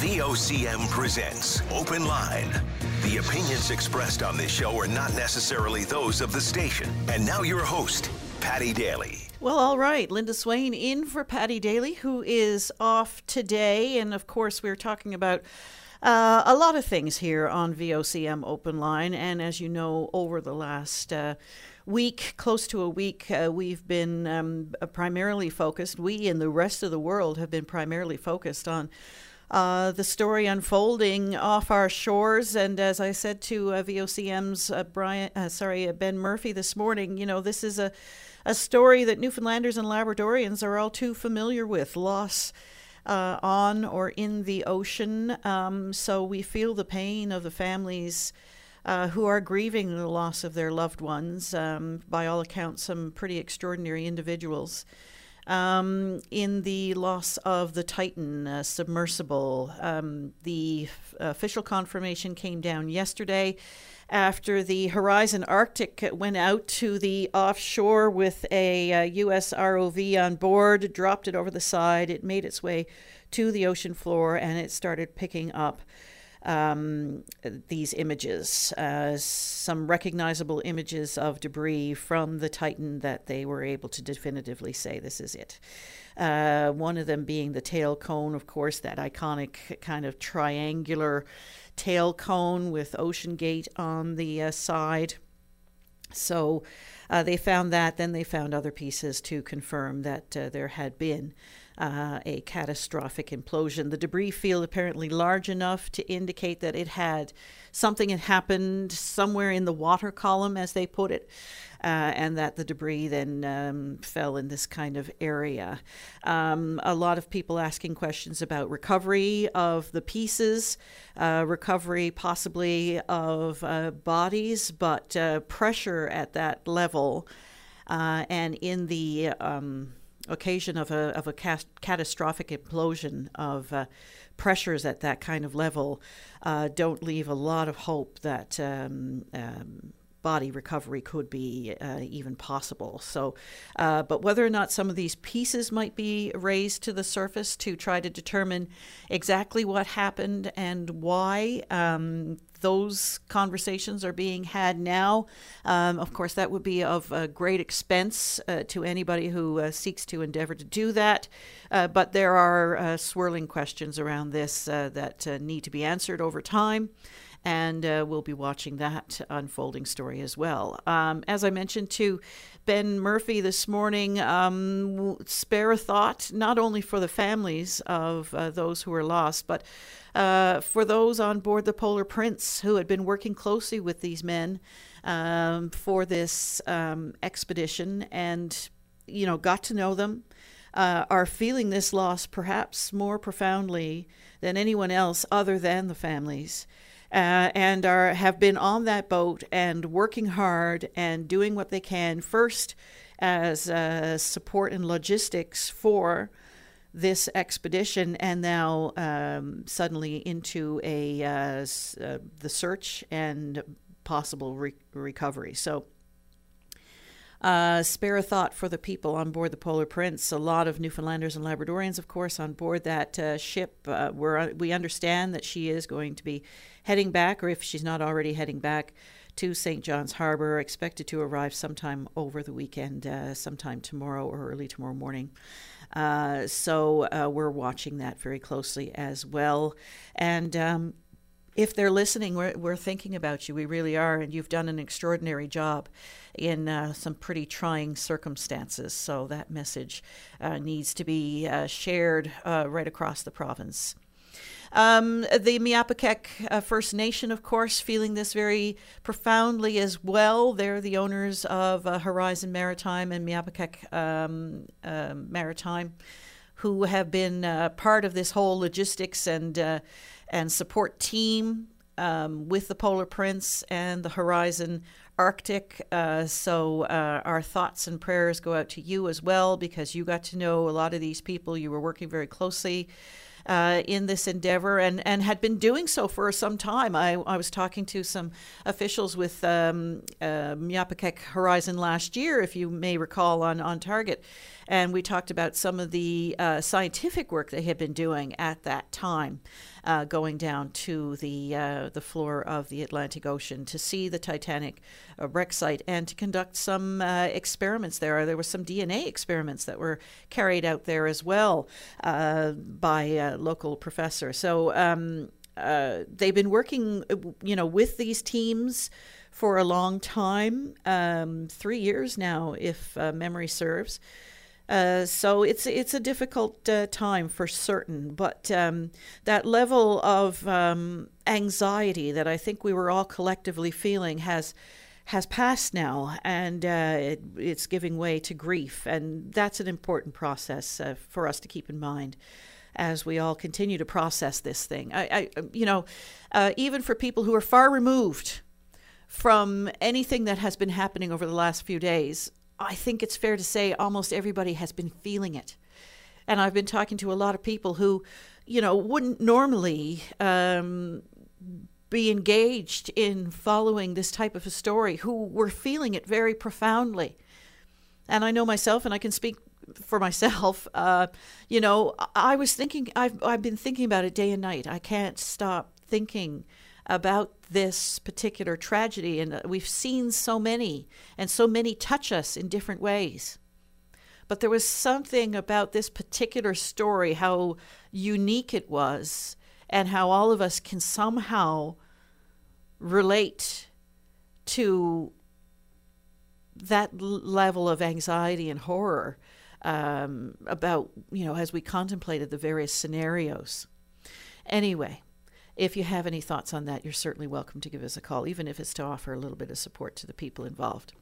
VOCM presents Open Line. The opinions expressed on this show are not necessarily those of the station. And now your host, Paddy Daly. Well, all right. Linda Swain in for Paddy Daly, who is off today. And of course, we're talking about uh, a lot of things here on VOCM Open Line. And as you know, over the last uh, week, close to a week, uh, we've been um, primarily focused, we and the rest of the world have been primarily focused on uh, the story unfolding off our shores. And as I said to uh, VOCM's uh, Brian, uh, sorry, uh, Ben Murphy this morning, you know, this is a, a story that Newfoundlanders and Labradorians are all too familiar with loss. Uh, on or in the ocean. Um, so we feel the pain of the families who are grieving the loss of their loved ones. Um, by all accounts, some pretty extraordinary individuals um, in the loss of the Titan uh, submersible. Um, the f- official confirmation came down yesterday after the Horizon Arctic went out to the offshore with a uh, U.S. ROV on board, dropped it over the side. It made its way to the ocean floor and it started picking up um, these images, uh, some recognizable images of debris from the Titan that they were able to definitively say this is it. Uh, one of them being the tail cone, of course, that iconic kind of triangular tail cone with OceanGate on the uh, side. So uh, they found that. Then they found other pieces to confirm that uh, there had been uh, a catastrophic implosion. The debris field apparently large enough to indicate that it had something had happened somewhere in the water column, as they put it. Uh, and that the debris then um, fell in this kind of area. Um, a lot of people asking questions about recovery of the pieces, uh, recovery possibly of uh, bodies, but uh, pressure at that level uh, and in the um, occasion of a, of a catastrophic implosion of uh, pressures at that kind of level uh, don't leave a lot of hope that um, um, body recovery could be uh, even possible. So, uh, but whether or not some of these pieces might be raised to the surface to try to determine exactly what happened and why, um, those conversations are being had now. Um, of course, that would be of uh, great expense uh, to anybody who uh, seeks to endeavor to do that. Uh, but there are uh, swirling questions around this uh, that need to be answered over time and we'll be watching that unfolding story as well. Um, as I mentioned to Ben Murphy this morning, um, spare a thought not only for the families of those who were lost, but uh, for those on board the Polar Prince who had been working closely with these men um, for this um, expedition and, you know, got to know them. Uh, are feeling this loss perhaps more profoundly than anyone else other than the families uh, and are have been on that boat and working hard and doing what they can first as uh, support and logistics for this expedition, and now um, suddenly into a uh, uh the search and possible re- recovery. So. Uh, spare a thought for the people on board the Polar Prince. A lot of Newfoundlanders and Labradorians, of course, on board that uh, ship. Uh, we understand that she is going to be heading back, or if she's not already heading back, to St. John's Harbor, expected to arrive sometime over the weekend, uh, sometime tomorrow or early tomorrow morning. Uh, so uh, we're watching that very closely as well. And um, if they're listening, we're, we're thinking about you. We really are. And you've done an extraordinary job in uh, some pretty trying circumstances. So that message uh, needs to be uh, shared right across the province. Um, the Miawpukek uh, First Nation, of course, feeling this very profoundly as well. They're the owners of uh, Horizon Maritime and Miawpukek um, uh, Maritime, who have been uh, part of this whole logistics and uh, and support team um, with the Polar Prince and the Horizon Arctic. Uh, so, uh, our thoughts and prayers go out to you as well because you got to know a lot of these people. You were working very closely uh, in this endeavor and, and had been doing so for some time. I, I was talking to some officials with um, uh, Horizon last year, if you may recall, on, on Target. And we talked about some of the uh, scientific work they had been doing at that time, uh, going down to the, uh, the floor of the Atlantic Ocean to see the Titanic uh, wreck site and to conduct some uh, experiments there. There were some DNA experiments that were carried out there as well uh, by a local professor. So um, they've been working, you know, with these teams for a long time, um, three years now, if memory serves. Uh, so it's it's a difficult uh, time for certain, but um, that level of um, anxiety that I think we were all collectively feeling has has passed now, and uh, it, it's giving way to grief, and that's an important process uh, for us to keep in mind as we all continue to process this thing. I, I you know, uh, even for people who are far removed from anything that has been happening over the last few days, I think it's fair to say almost everybody has been feeling it. And I've been talking to a lot of people who, you know, wouldn't normally um, be engaged in following this type of a story, who were feeling it very profoundly. And I know myself, and I can speak for myself. Uh, you know, I was thinking, I've, I've been thinking about it day and night. I can't stop thinking about this particular tragedy. And we've seen so many, and so many touch us in different ways. But there was something about this particular story, how unique it was, and how all of us can somehow relate to that level of anxiety and horror um, about, you know, as we contemplated the various scenarios. Anyway, if you have any thoughts on that, you're certainly welcome to give us a call, even if it's to offer a little bit of support to the people involved.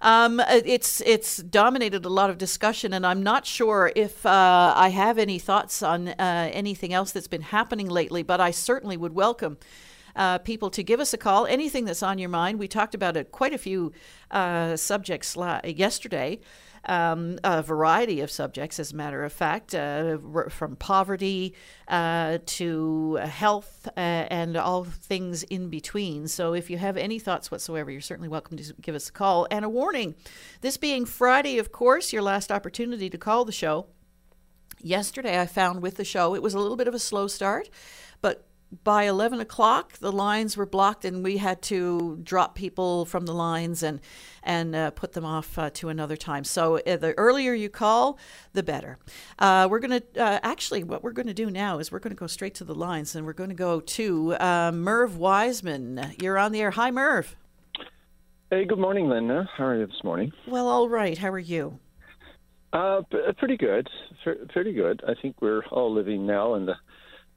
Um, uh, it's it's dominated a lot of discussion, and I'm not sure if uh, I have any thoughts on uh, anything else that's been happening lately, but I certainly would welcome. Uh, people to give us a call. Anything that's on your mind. We talked about it, quite a few uh, subjects yesterday um, a variety of subjects, as a matter of fact, uh, from poverty uh, to health uh, and all things in between. So if you have any thoughts whatsoever, you're certainly welcome to give us a call. And a warning this being Friday, of course, your last opportunity to call the show. Yesterday, I found with the show, it was a little bit of a slow start, by 11 o'clock, the lines were blocked, and we had to drop people from the lines and and uh, put them off uh, to another time. So uh, the earlier you call, the better. Uh, we're going to uh, actually what we're going to do now is we're going to go straight to the lines, and we're going to go to uh, Merv Wiseman. You're on the air. Hi, Merv. Hey, good morning, Linda. How are you this morning? Well, all right. How are you? Uh, pretty good. Pretty good. I think we're all living now in the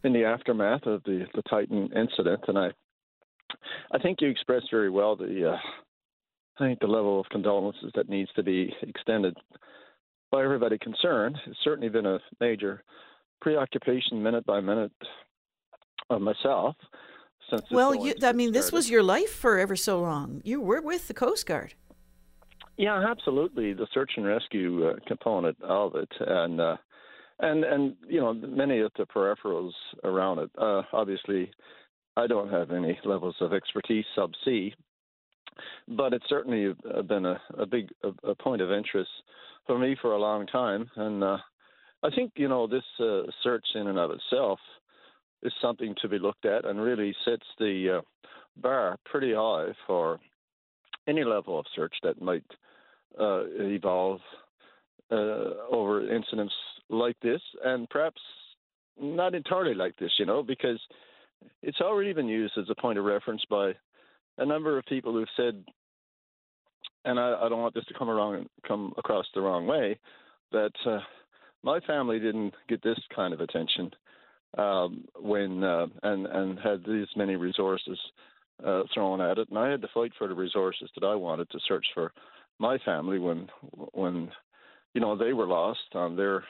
in the aftermath of the the Titan incident, and I I think you expressed very well the uh, I think the level of condolences that needs to be extended by everybody concerned. It's certainly been a major preoccupation, minute by minute, of myself. Since well, you, I mean, this was your life for ever so long. You were with the Coast Guard. Yeah, absolutely. The search and rescue uh, component of it, and uh, and and you know many of the peripherals around it. Uh, obviously, I don't have any levels of expertise subsea, but it's certainly uh, been a, a big a, a point of interest for me for a long time, and uh, I think you know this uh, search in and of itself is something to be looked at and really sets the uh, bar pretty high for any level of search that might uh, evolve over incidents like this, and perhaps not entirely like this, you know, because it's already been used as a point of reference by a number of people who've said, and I, I don't want this to come around come across the wrong way, that uh, my family didn't get this kind of attention um, when uh, and and had these many resources uh, thrown at it, and I had to fight for the resources that I wanted to search for my family when when you know they were lost on their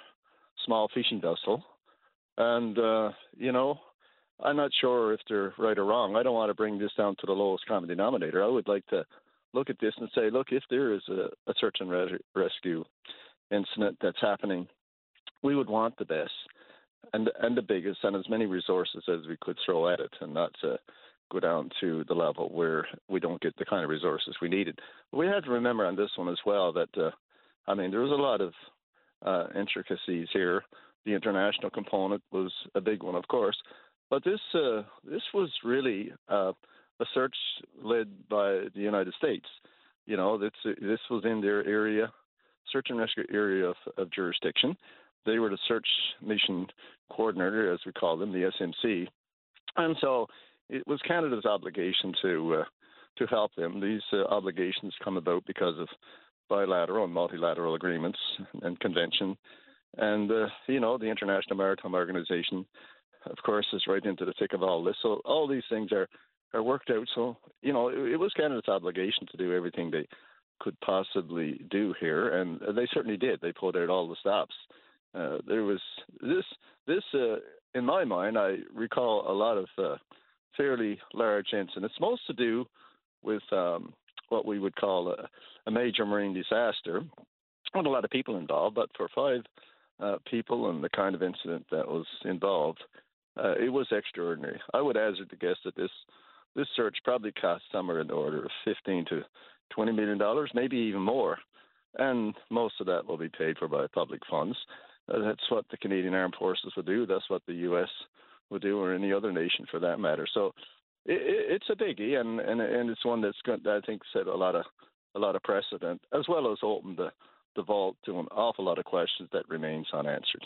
small fishing vessel, and uh, you know I'm not sure if they're right or wrong. I don't want to bring this down to the lowest common denominator. I would like to look at this and say, look, if there is a, a search and res- rescue incident that's happening, we would want the best and and the biggest, and as many resources as we could throw at it, and not to go down to the level where we don't get the kind of resources we needed. But we had to remember on this one as well that, uh, I mean, there was a lot of uh, intricacies here. The international component was a big one, of course, but this uh, this was really uh, a search led by the United States. You know, this this was in their area, search and rescue area of, of jurisdiction. They were the search mission coordinator, as we call them, the SMC, and so it was Canada's obligation to uh, to help them. These uh, obligations come about because of bilateral and multilateral agreements and convention, and uh, you know the International Maritime Organization, of course, is right into the thick of all this. So all these things are are worked out. So you know it, it was Canada's obligation to do everything they could possibly do here, and they certainly did. They pulled out all the stops. Uh, there was this this uh, in my mind. I recall a lot of uh, fairly large incidents, It's most to do with um, what we would call a, a, major marine disaster. Not a lot of people involved, but for five uh, people and the kind of incident that was involved, uh, it was extraordinary. I would hazard to guess that this this search probably cost somewhere in the order of 15 to 20 million dollars, maybe even more, and most of that will be paid for by public funds. Uh, that's what the Canadian Armed Forces would do. That's what the U.S. would do, or any other nation for that matter. So it, it's a biggie, and, and and it's one that's going, I think set a lot of a lot of precedent, as well as opened the the vault to an awful lot of questions that remains unanswered.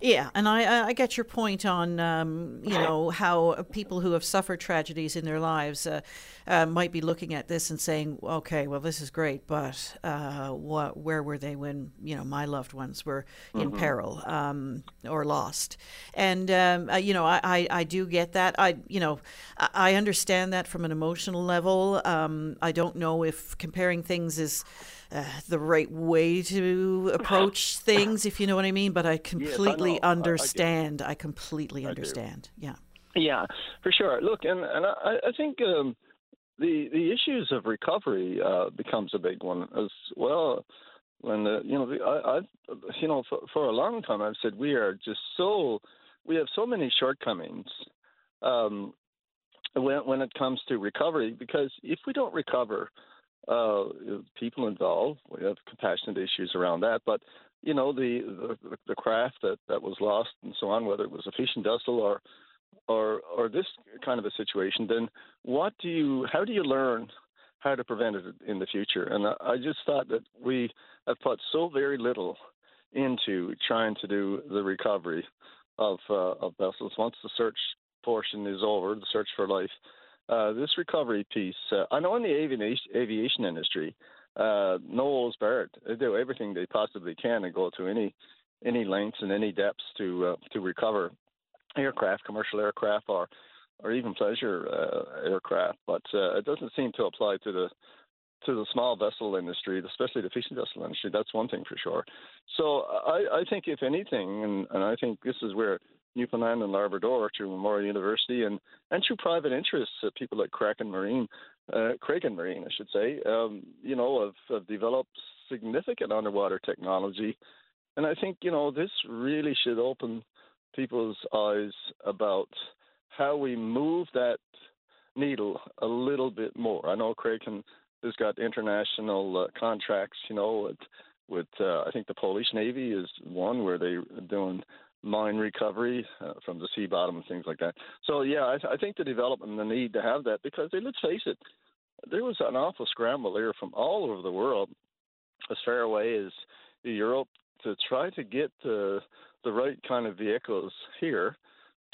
Yeah, and I, I get your point on um, you know how people who have suffered tragedies in their lives uh, uh, might be looking at this and saying, okay, well this is great, but uh, what where were they when you know my loved ones were in mm-hmm. peril um, or lost? And um, uh, you know I, I, I, do get that. I you know I understand that from an emotional level. Um, I don't know if comparing things is uh, the right way to approach things, if you know what I mean. But I completely yes, I understand. I, I, completely understand. Yeah. Yeah, for sure. Look, and and I, I think um, the the issues of recovery uh, becomes a big one as well. When the, you know, the, I, I've you know for, for a long time I've said we are just so we have so many shortcomings um, when when it comes to recovery because if we don't recover uh, people involved. We have compassionate issues around that, but you know the, the the craft that that was lost and so on, whether it was a fishing vessel or or or this kind of a situation, then what do you how do you learn how to prevent it in the future? And I, I just thought that we have put so very little into trying to do the recovery of uh, of vessels once the search portion is over, the search for life. Uh, this recovery piece, uh, I know in the aviation, aviation industry, uh, Knowles Barrett, they do everything they possibly can and go to any any lengths and any depths to uh, to recover aircraft, commercial aircraft, or or even pleasure uh, aircraft. But uh, it doesn't seem to apply to the to the small vessel industry, especially the fishing vessel industry. That's one thing for sure. So I, I think, if anything, and, and I think this is where Newfoundland and Labrador through Memorial University and, and through private interests, uh, people like Kraken Marine, uh, Kraken Marine, I should say, um, you know, have, have developed significant underwater technology. And I think, you know, this really should open people's eyes about how we move that needle a little bit more. I know Kraken has got international uh, contracts, you know, with, with uh, I think the Polish Navy is one where they're doing mine recovery uh, from the sea bottom and things like that. So yeah, I, I think the development and the need to have that because let's face it, there was an awful scramble here from all over the world, as far away as Europe, to try to get the the right kind of vehicles here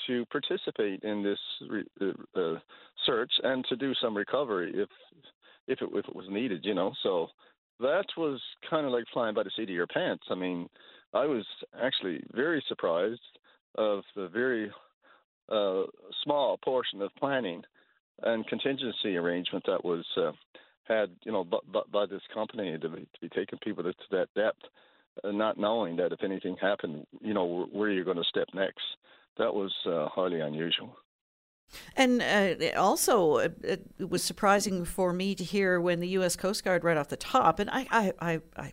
to participate in this re, uh, uh, search and to do some recovery if if it if it was needed, you know. So that was kind of like flying by the seat of your pants. I mean, I was actually very surprised of the very uh, small portion of planning and contingency arrangement that was uh, had, you know, by, this company to be, to be taking people to, to that depth, uh, not knowing that if anything happened, you know, where you're going to step next. That was uh, highly unusual. And uh, also, it, it, was surprising for me to hear when the U.S. Coast Guard right off the top, and I, I, I, I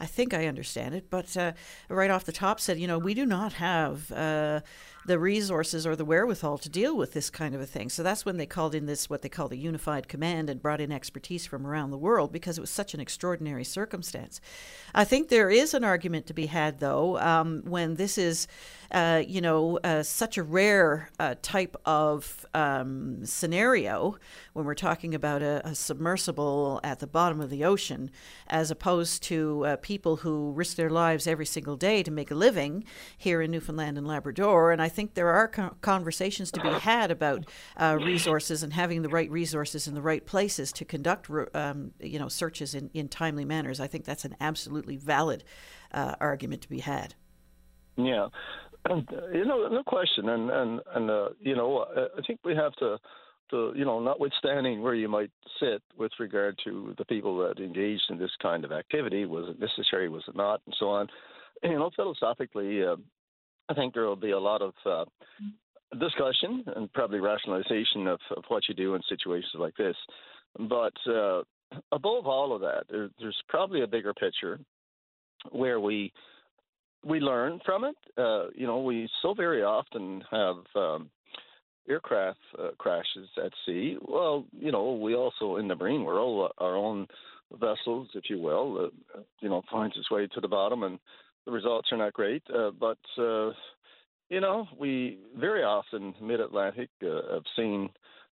I think I understand it, but uh, right off the top said, you know, we do not have uh, the resources or the wherewithal to deal with this kind of a thing. So that's when they called in this, what they call the unified command, and brought in expertise from around the world because it was such an extraordinary circumstance. I think there is an argument to be had, though, um, when this is, uh, you know, uh, such a rare uh, type of um, scenario when we're talking about a, a, submersible at the bottom of the ocean, as opposed to uh, people who risk their lives every single day to make a living here in Newfoundland and Labrador. And I think there are conversations to be had about uh, resources and having the right resources in the right places to conduct, um, you know, searches in, in timely manners. I think that's an absolutely valid uh, argument to be had. Yeah, and, you know, no question, and and and uh, you know, I think we have to to, you know, notwithstanding where you might sit with regard to the people that engaged in this kind of activity, was it necessary, was it not, and so on. You know, philosophically, uh, I think there will be a lot of uh, discussion and probably rationalization of, of, what you do in situations like this. But uh, above all of that, there, there's probably a bigger picture where we we learn from it. Uh, you know, we so very often have um, aircraft uh, crashes at sea. Well, you know, we also in the marine world, our own vessels, if you will, uh, you know, finds its way to the bottom and the results are not great. Uh, but uh, you know, we very often mid Atlantic uh, have seen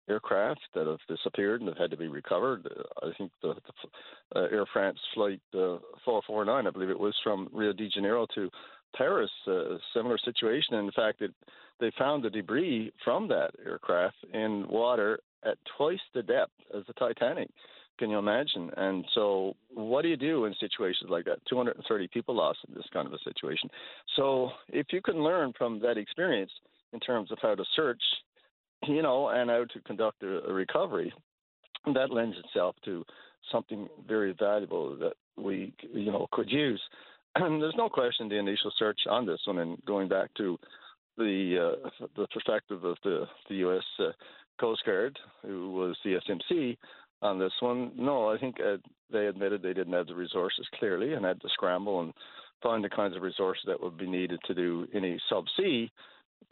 aircraft that have disappeared and have had to be recovered. Uh, I think the, the uh, Air France flight uh, 449, I believe it was from Rio de Janeiro to Paris, uh, similar situation. In fact, it, they found the debris from that aircraft in water at twice the depth as the Titanic. Can you imagine? And so, what do you do in situations like that? 230 people lost in this kind of a situation. So, if you can learn from that experience in terms of how to search, you know, and how to conduct a, a recovery, that lends itself to something very valuable that we, you know, could use. There's no question the initial search on this one, and going back to the uh, the perspective of the the U.S. Uh, Coast Guard, who was the SMC, on this one. No, I think uh, they admitted they didn't have the resources clearly and had to scramble and find the kinds of resources that would be needed to do any subsea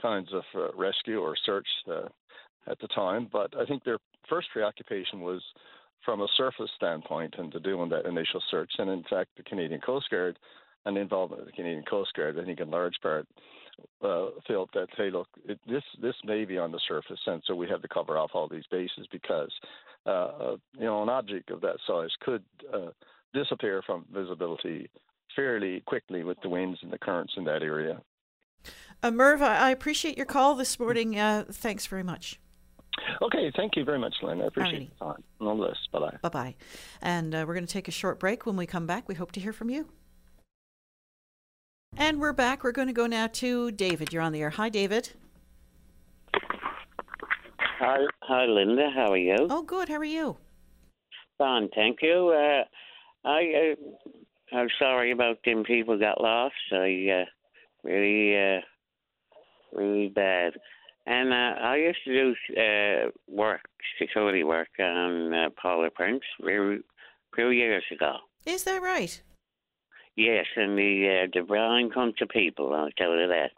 kinds of uh, rescue or search uh, at the time. But I think their first preoccupation was from a surface standpoint and into doing that initial search. And in fact, the Canadian Coast Guard and the involvement of the Canadian Coast Guard, I think in large part, uh, felt that hey, look, it, this this may be on the surface, and so we have to cover off all these bases because uh, uh, you know an object of that size could uh, disappear from visibility fairly quickly with the winds and the currents in that area. Uh, Merv, I appreciate your call this morning. Uh, thanks very much. Okay, thank you very much, Lynn. I appreciate the time. All the best. Bye bye. Bye bye. And uh, we're going to take a short break. When we come back, we hope to hear from you. And we're back. We're going to go now to David. You're on the air. Hi, David. Hi, hi, Linda. How are you? Oh, good. How are you? Fine, thank you. Uh, I, uh, I'm sorry about them people got lost. I uh, really, uh, really bad. And uh, I used to do uh, work, security work on uh, Polar Prince a few years ago. Is that right? Yes, and the uh, the blind come to people. I'll tell you that.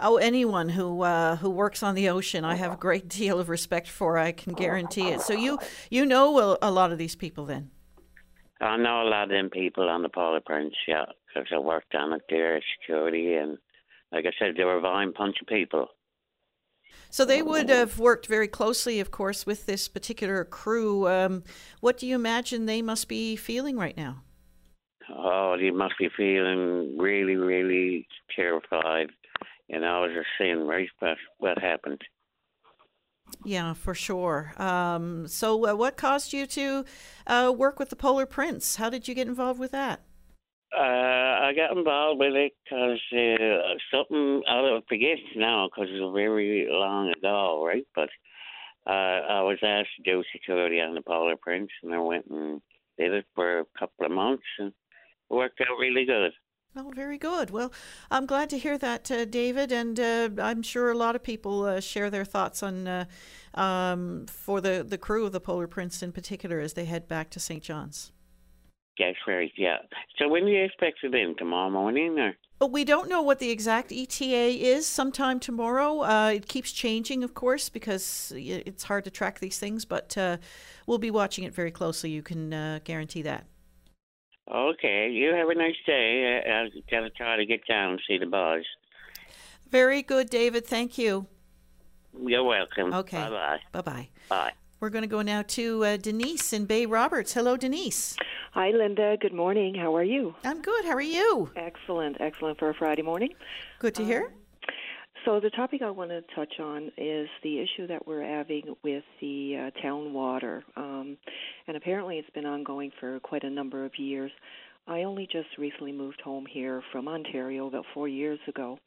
Oh, anyone who uh, who works on the ocean, I have a great deal of respect for. I can guarantee it. So you you know a lot of these people then. I know a lot of them people on the Polar Prince, yeah, because I worked on it there, security, and like I said, they were a fine bunch of people. So they would have worked very closely, of course, with this particular crew. Um, what do you imagine they must be feeling right now? Oh, you must be feeling really, really terrified. And I was just saying, right, what, what happened. Yeah, for sure. Um, so, uh, what caused you to uh, work with the Polar Prince? How did you get involved with that? Uh, I got involved with it because uh, something I forget now because it was very long ago, right? But uh, I was asked to do security on the Polar Prince, and I went and did it for a couple of months, and worked out really good. Oh, very good. Well, I'm glad to hear that, uh, David, and uh, I'm sure a lot of people uh, share their thoughts on uh, um, for the the crew of the Polar Prince in particular as they head back to St. John's. That's right, yeah. So when do you expect it in? Tomorrow morning or? But we don't know what the exact ETA is. Sometime tomorrow. Uh, it keeps changing, of course, because it's hard to track these things. But uh, we'll be watching it very closely. You can uh, guarantee that. Okay. You have a nice day. Uh, I'll gotta try to get down and see the boys. Very good, David. Thank you. You're welcome. Okay. Bye bye. Bye bye. Bye. We're going to go now to uh, Denise in Bay Roberts. Hello, Denise. Hi, Linda. Good morning. How are you? I'm good. How are you? Excellent. Excellent for a Friday morning. Good to hear. So, the topic I want to touch on is the issue that we're having with the uh, town water. Um, and apparently, it's been ongoing for quite a number of years. I only just recently moved home here from Ontario about four years ago.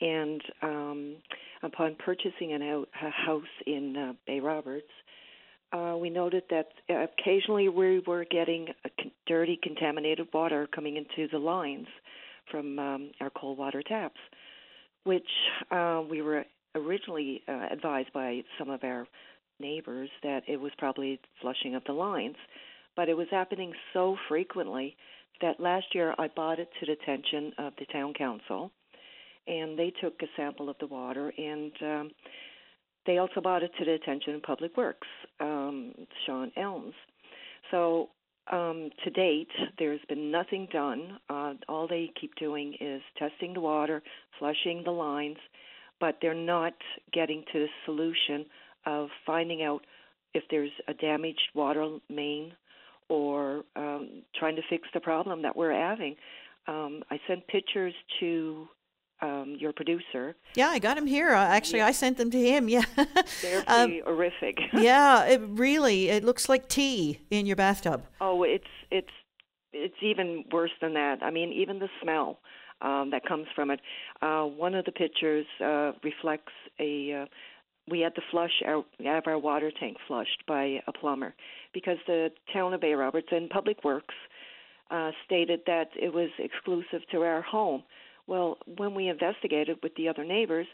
And um, upon purchasing an out, a house in uh, Bay Roberts, uh, we noted that occasionally we were getting dirty, contaminated water coming into the lines from um, our cold water taps, which uh, we were originally uh, advised by some of our neighbors that it was probably flushing of the lines. But it was happening so frequently that last year I brought it to the attention of the town council, and they took a sample of the water and um, they also brought it to the attention of Public Works, um, Sean Elms. So um, to date, there's been nothing done. Uh, all they keep doing is testing the water, flushing the lines, but they're not getting to the solution of finding out if there's a damaged water main or um, trying to fix the problem that we're having. Um, I sent pictures to um, your producer. Yeah, I got him here. Uh, actually, yeah. I sent them to him. Yeah, they're um, pretty um, horrific. yeah, it really it looks like tea in your bathtub. Oh, it's it's it's even worse than that. I mean, even the smell um, that comes from it. Uh, one of the pictures uh, reflects a. Uh, we had to flush our have our water tank flushed by a plumber because the town of Bay Roberts and Public Works uh, stated that it was exclusive to our home. Well, when we investigated with the other neighbors,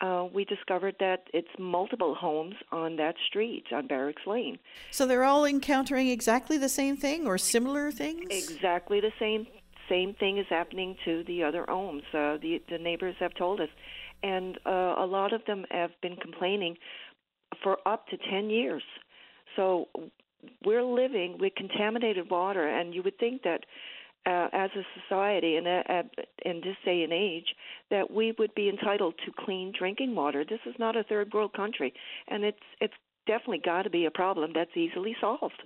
uh, we discovered that it's multiple homes on that street on Barracks Lane. So they're all encountering exactly the same thing or similar things. Exactly the same same thing is happening to the other homes. Uh, the the neighbors have told us, and uh, a lot of them have been complaining for up to ten years. So we're living with contaminated water, and you would think that uh, as a society and uh, in this day and age that we would be entitled to clean drinking water. This is not a third world country, and it's it's definitely got to be a problem that's easily solved.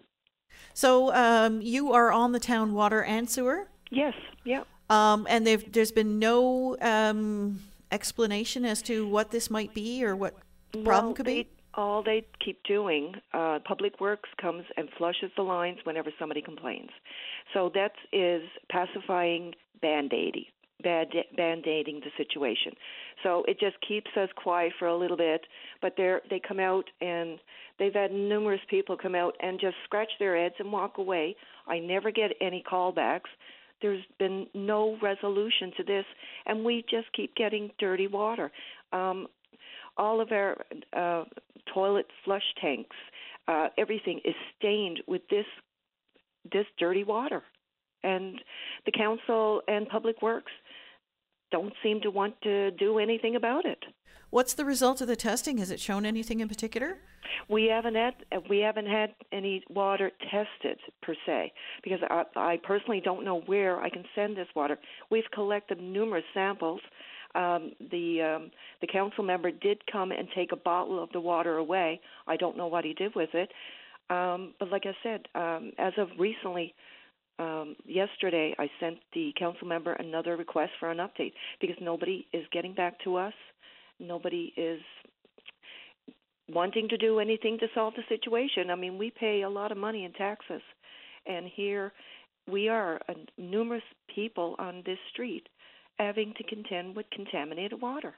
So um, you are on the town water and sewer. Yes. Yeah. Um, and there's been no um, explanation as to what this might be or what problem well, could be all they keep doing, uh, Public Works comes and flushes the lines whenever somebody complains. So that is pacifying band-aiding, band-aiding the situation. So it just keeps us quiet for a little bit, but they they come out and they've had numerous people come out and just scratch their heads and walk away. I never get any callbacks. There's been no resolution to this, and we just keep getting dirty water. Um, all of our uh, toilet flush tanks, uh, everything is stained with this this dirty water, and the council and public works don't seem to want to do anything about it. What's the result of the testing? Has it shown anything in particular? We haven't had we haven't had any water tested per se because I, I personally don't know where I can send this water. We've collected numerous samples um, the um, the council member did come and take a bottle of the water away. I don't know what he did with it, um, but like I said, um, as of recently, um, yesterday, I sent the council member another request for an update because nobody is getting back to us. Nobody is wanting to do anything to solve the situation. I mean, we pay a lot of money in taxes, and here we are, uh, numerous people on this street having to contend with contaminated water.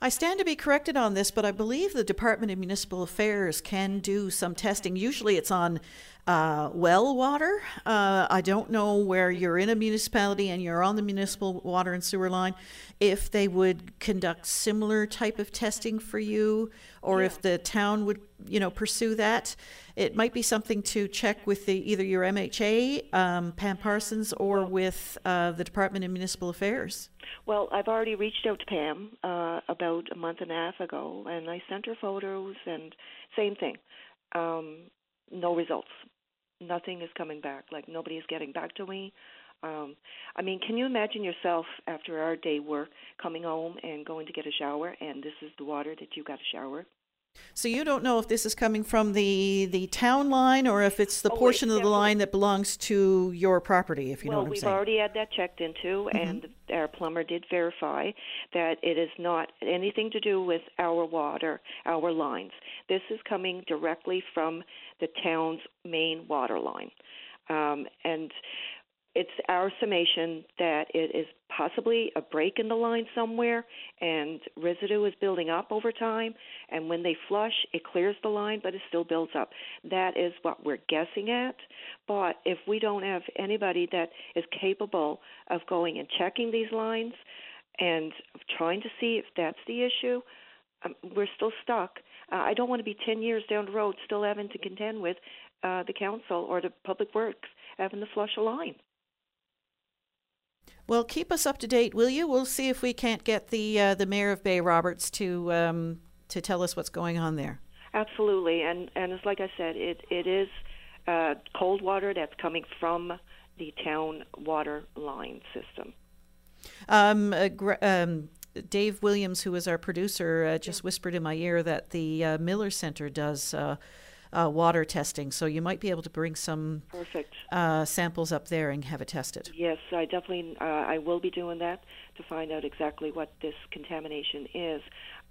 I stand to be corrected on this, but I believe the Department of Municipal Affairs can do some testing. Usually it's on uh, well water. Uh, I don't know where you're in a municipality and you're on the municipal water and sewer line, if they would conduct similar type of testing for you, or yeah. if the town would you know, pursue that. It might be something to check with the either your MHA, um, Pam Parsons, or with uh, the Department of Municipal Affairs. Well, I've already reached out to Pam uh, about a month and a half ago, and I sent her photos, and same thing. Um, no results. Nothing is coming back. Like nobody is getting back to me. Um, I mean, can you imagine yourself after our day work coming home and going to get a shower, and this is the water that you got to shower? So you don't know if this is coming from the the town line or if it's the Oh, portion it's of the line that belongs to your property, if you well, know what I'm we've saying. already had that checked into, and our plumber did verify that it is not anything to do with our water, our lines. This is coming directly from the town's main water line, um, and it's our summation that it is possibly a break in the line somewhere and residue is building up over time and when they flush it clears the line but it still builds up. That is what we're guessing at but if we don't have anybody that is capable of going and checking these lines and trying to see if that's the issue um, we're still stuck. Uh, i don't want to be 10 years down the road still having to contend with uh, the council or the public works having to flush a line Well, keep us up to date, will you? We'll see if we can't get the uh, the mayor of Bay Roberts to um, to tell us what's going on there. Absolutely, and and it's like I said, it it is uh, cold water that's coming from the town water line system. Um, uh, Gre- um, Dave Williams, who is our producer, uh, just whispered in my ear that the uh, Miller Center does uh, water testing, so you might be able to bring some Perfect. uh, samples up there and have it tested. Yes, I definitely uh, I will be doing that to find out exactly what this contamination is.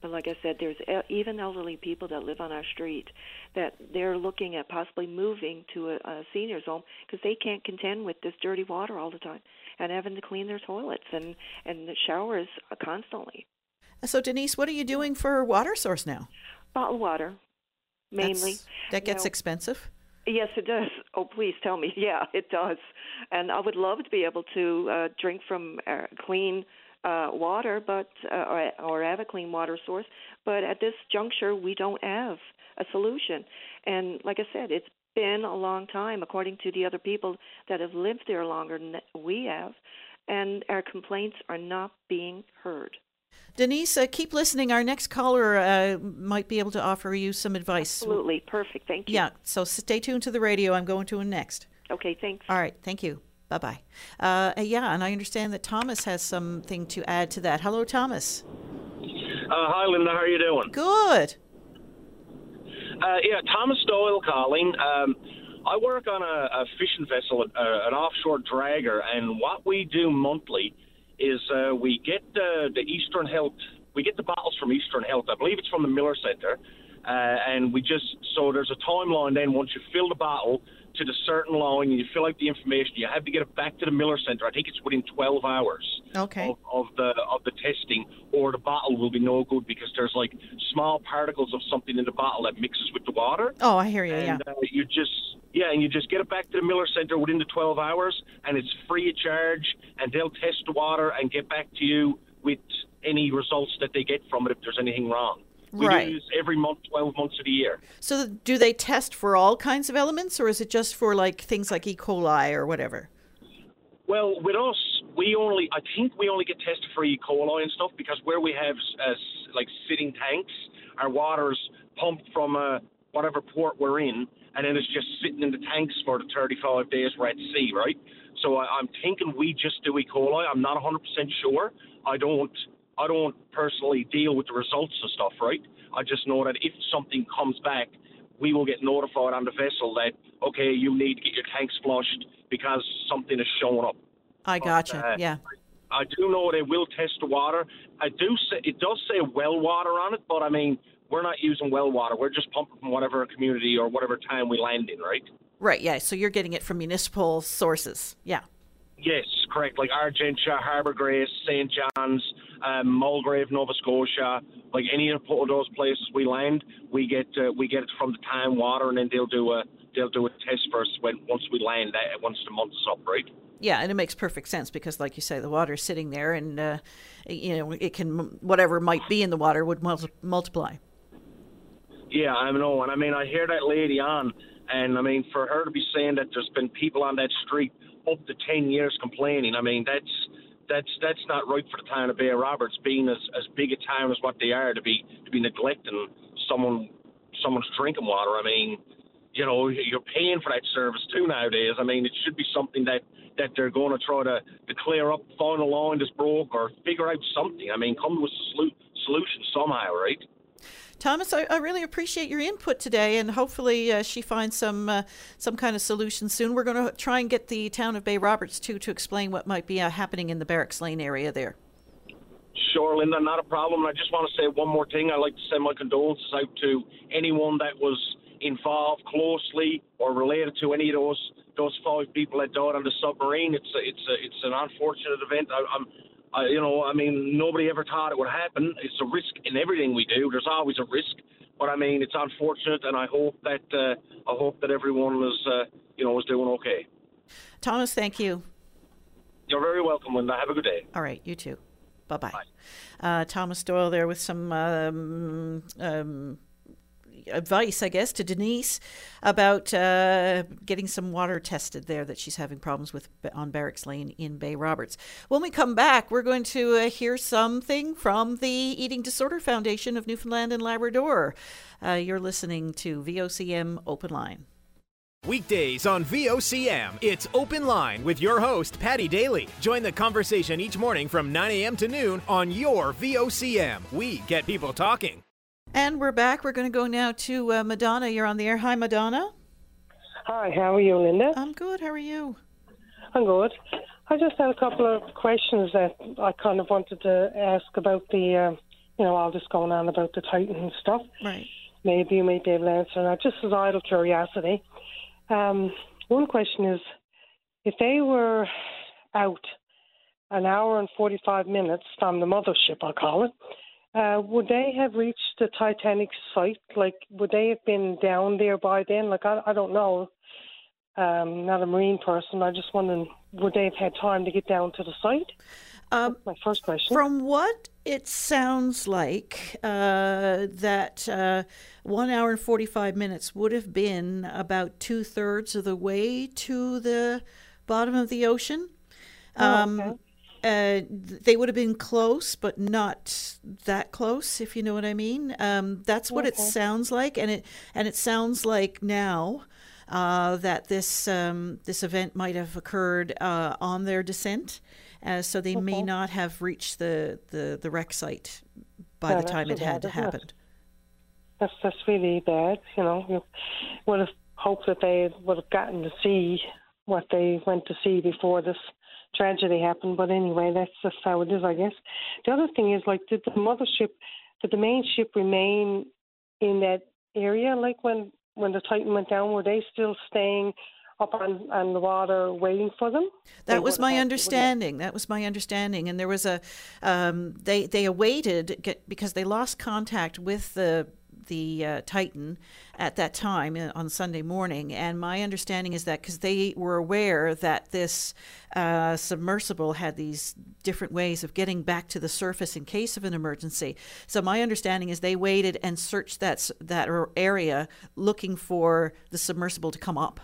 But like I said, there's even elderly people that live on our street that they're looking at possibly moving to a, a seniors home because they can't contend with this dirty water all the time and having to clean their toilets and and the showers constantly. So, Denise, what are you doing for water source now? Bottled water, mainly. That's- that gets No. expensive. Yes, it does. Oh, please tell me. Yeah, it does. And I would love to be able to uh, drink from uh, clean uh, water, but uh, or, or have a clean water source. But at this juncture, we don't have a solution. And like I said, it's been a long time, according to the other people that have lived there longer than we have, and our complaints are not being heard. Denise, uh, keep listening. Our next caller uh, might be able to offer you some advice. Absolutely perfect. Thank you. Yeah, so stay tuned to the radio. I'm going to him next. Okay. Thanks. All right, thank you. Bye bye. Uh, yeah, and I understand that Thomas has something to add to that. Hello, Thomas. Uh, hi, Linda. How are you doing? Good. Uh, yeah, Thomas Doyle calling. Um, I work on a, a fishing vessel, uh, an offshore dragger, and what we do monthly is uh, we get uh, the Eastern Health. We get the bottles from Eastern Health. I believe it's from the Miller Center, uh, and we just so there's a timeline. Then once you fill the bottle to the certain line and you fill out the information, you have to get it back to the Miller Center. I think it's within 12 hours Okay. of, of the of the testing, or the bottle will be no good because there's like small particles of something in the bottle that mixes with the water. Oh, I hear you. Yeah. Uh, you just yeah, and you just get it back to the Miller Center within the 12 hours, and it's free of charge, and they'll test the water and get back to you with any results that they get from it if there's anything wrong. We Right. do this every month, 12 months of the year. So, do they test for all kinds of elements, or is it just for like things like E. coli or whatever? Well, with us, we only, I think we only get tested for E. coli and stuff because where we have uh, like sitting tanks, our water's pumped from uh, whatever port we're in, and then it's just sitting in the tanks for the 35 days we're at sea, right? So I, I'm thinking we just do E. coli. I'm not 100% sure. I don't, I don't personally deal with the results and stuff, right? I just know that if something comes back, we will get notified on the vessel that okay, you need to get your tanks flushed because something is showing up. I gotcha. uh, yeah. I do know they will test the water. I do say it does say well water on it, but I mean we're not using well water. We're just pumping from whatever community or whatever town we land in, right? Right. Yeah. So you're getting it from municipal sources. Yeah. Yes, correct. Like Argentia, Harbour Grace, St. John's, um, Mulgrave, Nova Scotia, like any of those places we land, we get uh, we get it from the town water, and then they'll do a they'll do a test first when once we land, uh, once the month is up, right? Yeah, and it makes perfect sense because, like you say, the water is sitting there, and uh, you know it can whatever might be in the water would multi- multiply. Yeah, I know, and I mean, I hear that lady on, and I mean, for her to be saying that there's been people on that street up to ten years complaining, I mean, that's that's that's not right for the town of Bay Roberts, being as as big a town as what they are, to be to be neglecting someone someone's drinking water. I mean, you know, you're paying for that service too nowadays. I mean, it should be something that that they're going to try to, to clear up, find a line that's broke, or figure out something. I mean, come to a solution somehow, right? Thomas, I, I, really appreciate your input today, and hopefully uh, she finds some uh, some kind of solution soon. We're going to try and get the town of Bay Roberts too to explain what might be uh, happening in the Barracks Lane area there. Sure, Linda, not a problem. I just want to say one more thing. I'd like to send my condolences out to anyone that was involved closely or related to any of those those five people that died on the submarine. It's a, it's a, it's an unfortunate event. I, I'm I, you know, I mean, nobody ever thought it would happen. It's a risk in everything we do. There's always a risk, but I mean, it's unfortunate, and I hope that uh, I hope that everyone is, uh, you know, is doing okay. Thomas, thank you. You're very welcome, Linda. Have a good day. All right, you too. Bye-bye. Bye. Uh, Thomas Doyle there with some um, um, advice, I guess, to Denise about uh, getting some water tested there that she's having problems with on Barracks Lane in Bay Roberts. When we come back, we're going to uh, hear something from the Eating Disorder Foundation of Newfoundland and Labrador. Uh, you're listening to VOCM Open Line. Weekdays on VOCM, it's Open Line with your host, Paddy Daly. Join the conversation each morning from 9 a.m. to noon on your VOCM. We get people talking. And we're back. We're going to go now to uh, Madonna. You're on the air. Hi, Madonna. Hi, how are you, Linda? I'm good. How are you? I'm good. I just had a couple of questions that I kind of wanted to ask about the, uh, you know, all this going on about the Titan and stuff. Right. Maybe you might be able to answer that, just as idle curiosity. Um, one question is if they were out an hour and 45 minutes from the mothership, I'll call it, uh, would they have reached the Titanic site? Like, would they have been down there by then? Like, I, I don't know. Um, not a marine person. I just wondering, would they have had time to get down to the site? Um, my first question. From what it sounds like, uh, that uh, one hour and 45 minutes would have been about two thirds of the way to the bottom of the ocean. Oh, um, okay. Uh, they would have been close, but not that close, if you know what I mean. Um, that's what okay. it sounds like, and it and it sounds like now uh, that this um, this event might have occurred uh, on their descent, uh, so they okay. may not have reached the, the, the wreck site by yeah, the time it had bad, happened. That's that's really bad. You know, you would have hoped that they would have gotten to see what they went to see before this tragedy happened. But anyway, that's just how it is, I guess. The other thing is, like, did the mothership, did the main ship remain in that area? Like when when the Titan went down, were they still staying? up on, on the water waiting for them. That they was my understanding. That was my understanding. And there was a, um, they they awaited because they lost contact with the the uh, Titan at that time uh, on Sunday morning. And my understanding is that because they were aware that this uh, submersible had these different ways of getting back to the surface in case of an emergency. So my understanding is they waited and searched that that area looking for the submersible to come up.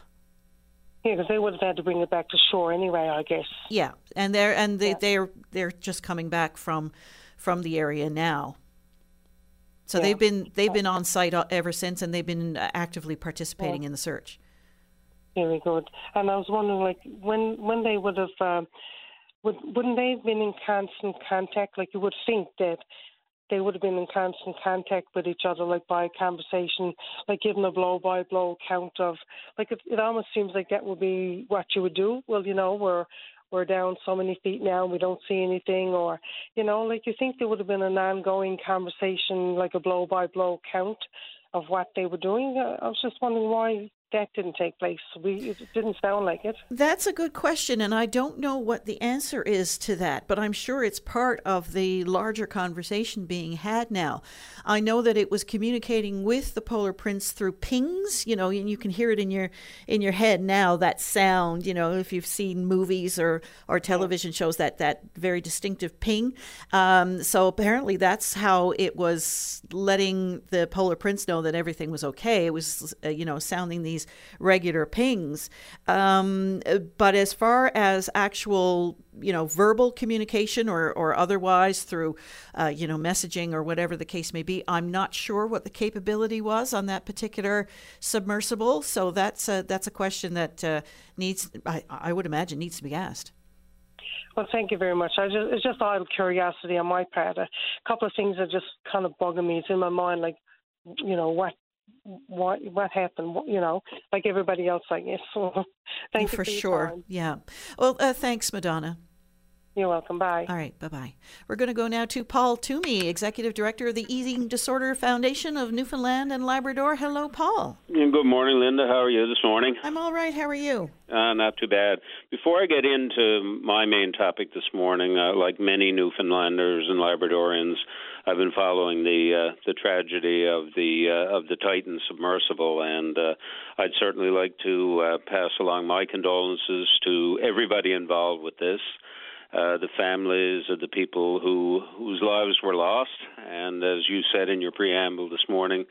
Yeah, because they would have had to bring it back to shore anyway, I guess. Yeah, and they're and they yeah. they're they're just coming back from from the area now. So yeah. they've been they've been on site ever since, and they've been uh, actively participating yeah. in the search. Very good. And I was wondering, like, when when they would have, uh, would wouldn't they have been in constant contact? Like, you would think that they would have been in constant contact with each other, like by conversation, like giving a blow by blow count of, like it, it almost seems like that would be what you would do. Well, you know, we're we're down so many feet now and we don't see anything or you know like you think there would have been an ongoing conversation like a blow by blow count of what they were doing. I was just wondering why death didn't take place. We it didn't sound like it. That's a good question, and I don't know what the answer is to that, but I'm sure it's part of the larger conversation being had now. I know that it was communicating with the Polar Prince through pings, you know, and you can hear it in your in your head now. That sound, you know, if you've seen movies or or television shows, that that very distinctive ping. Um, so apparently, that's how it was letting the Polar Prince know that everything was okay. It was, uh, you know, sounding these these regular pings. Um, but as far as actual, you know, verbal communication or, or otherwise through, uh, you know, messaging or whatever the case may be, I'm not sure what the capability was on that particular submersible. So that's a, that's a question that uh, needs, I, I would imagine, needs to be asked. Well, thank you very much. I just, it's just idle curiosity on my part. A couple of things are just kind of bugging me. It's in my mind, like, you know, what what what happened you know like everybody else i guess. So thank for, you for sure. time. yeah. Well uh, thanks madonna. You're welcome. Bye. All right. Bye-bye. We're going to go now to paul toomey executive director of the eating disorder foundation of newfoundland and labrador. Hello paul. Good morning linda. How are you this morning? I'm all right. How are you? Uh, not too bad. Before i get into my main topic this morning uh, like many newfoundlanders and labradorians I've been following the uh, the tragedy of the uh, of the Titan submersible, and uh, I'd certainly like to uh, pass along my condolences to everybody involved with this. Uh, the families of the people who whose lives were lost, and as you said in your preamble this morning,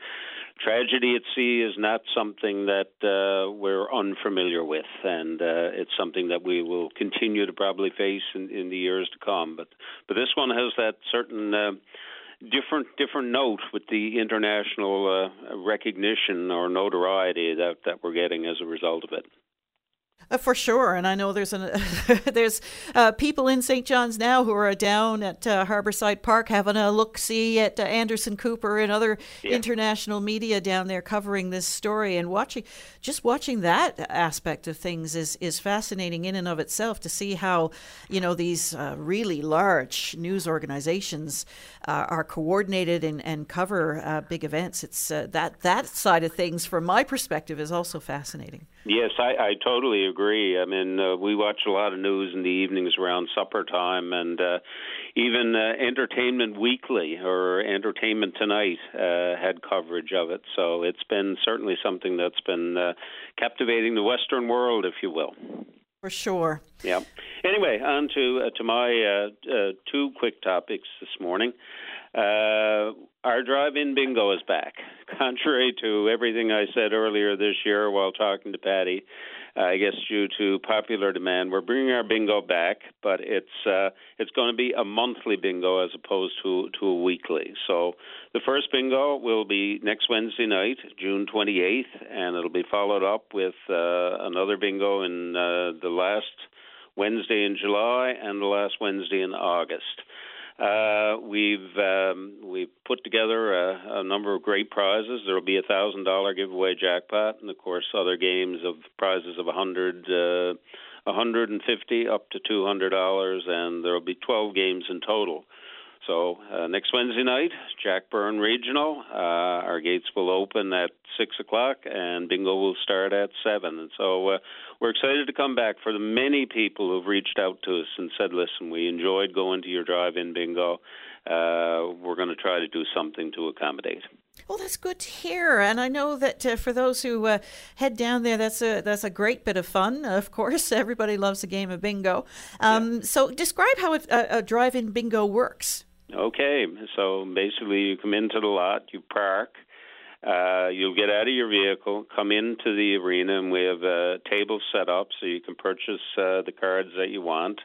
tragedy at sea is not something that uh, we're unfamiliar with, and it's something that we will continue to probably face in, in the years to come. But but this one has that certain different different note with the international uh, recognition or notoriety that that we're getting as a result of it. Uh, for sure, and I know there's an there's uh, people in St. John's now who are down at uh, Harborside Park having a look see at uh, Anderson Cooper and other yeah. international media down there covering this story and watching just watching that aspect of things is is fascinating in and of itself to see how you know these uh, really large news organizations uh, are coordinated and, and cover big events. It's that that side of things, from my perspective, is also fascinating. Yes, I, I totally agree. I mean, uh, we watch a lot of news in the evenings around supper time, and uh, even uh, Entertainment Weekly or Entertainment Tonight uh, had coverage of it. So it's been certainly something that's been uh, captivating the Western world, if you will. For sure. Yeah. Anyway, on to uh, to my uh, uh, two quick topics this morning. Uh, our drive-in bingo is back. Contrary to everything I said earlier this year while talking to Paddy, uh, I guess due to popular demand, we're bringing our bingo back, but it's uh, it's going to be a monthly bingo as opposed to to a weekly. So the first bingo will be next Wednesday night, June 28th, and it'll be followed up with uh, another bingo in uh, the last Wednesday in July and the last Wednesday in August. Uh, we've um, we've put together a, a number of great prizes. There will be a thousand dollar giveaway jackpot, and of course other games of prizes of a hundred, uh, hundred and fifty up to two hundred dollars, and there will be twelve games in total. So uh, next Wednesday night, Jack Byrne Regional. Uh, our gates will open at six o'clock, and bingo will start at seven. And so uh, we're excited to come back for the many people who've reached out to us and said, "Listen, we enjoyed going to your drive-in bingo. Uh, we're going to try to do something to accommodate." Well, that's good to hear, and I know that uh, for those who uh, head down there, that's a that's a great bit of fun. Of course, everybody loves a game of bingo. Um, yeah. So, describe how a, a drive-in bingo works. Okay, so basically, you come into the lot, you park, uh, you'll get out of your vehicle, come into the arena, and we have a table set up so you can purchase uh, the cards that you want.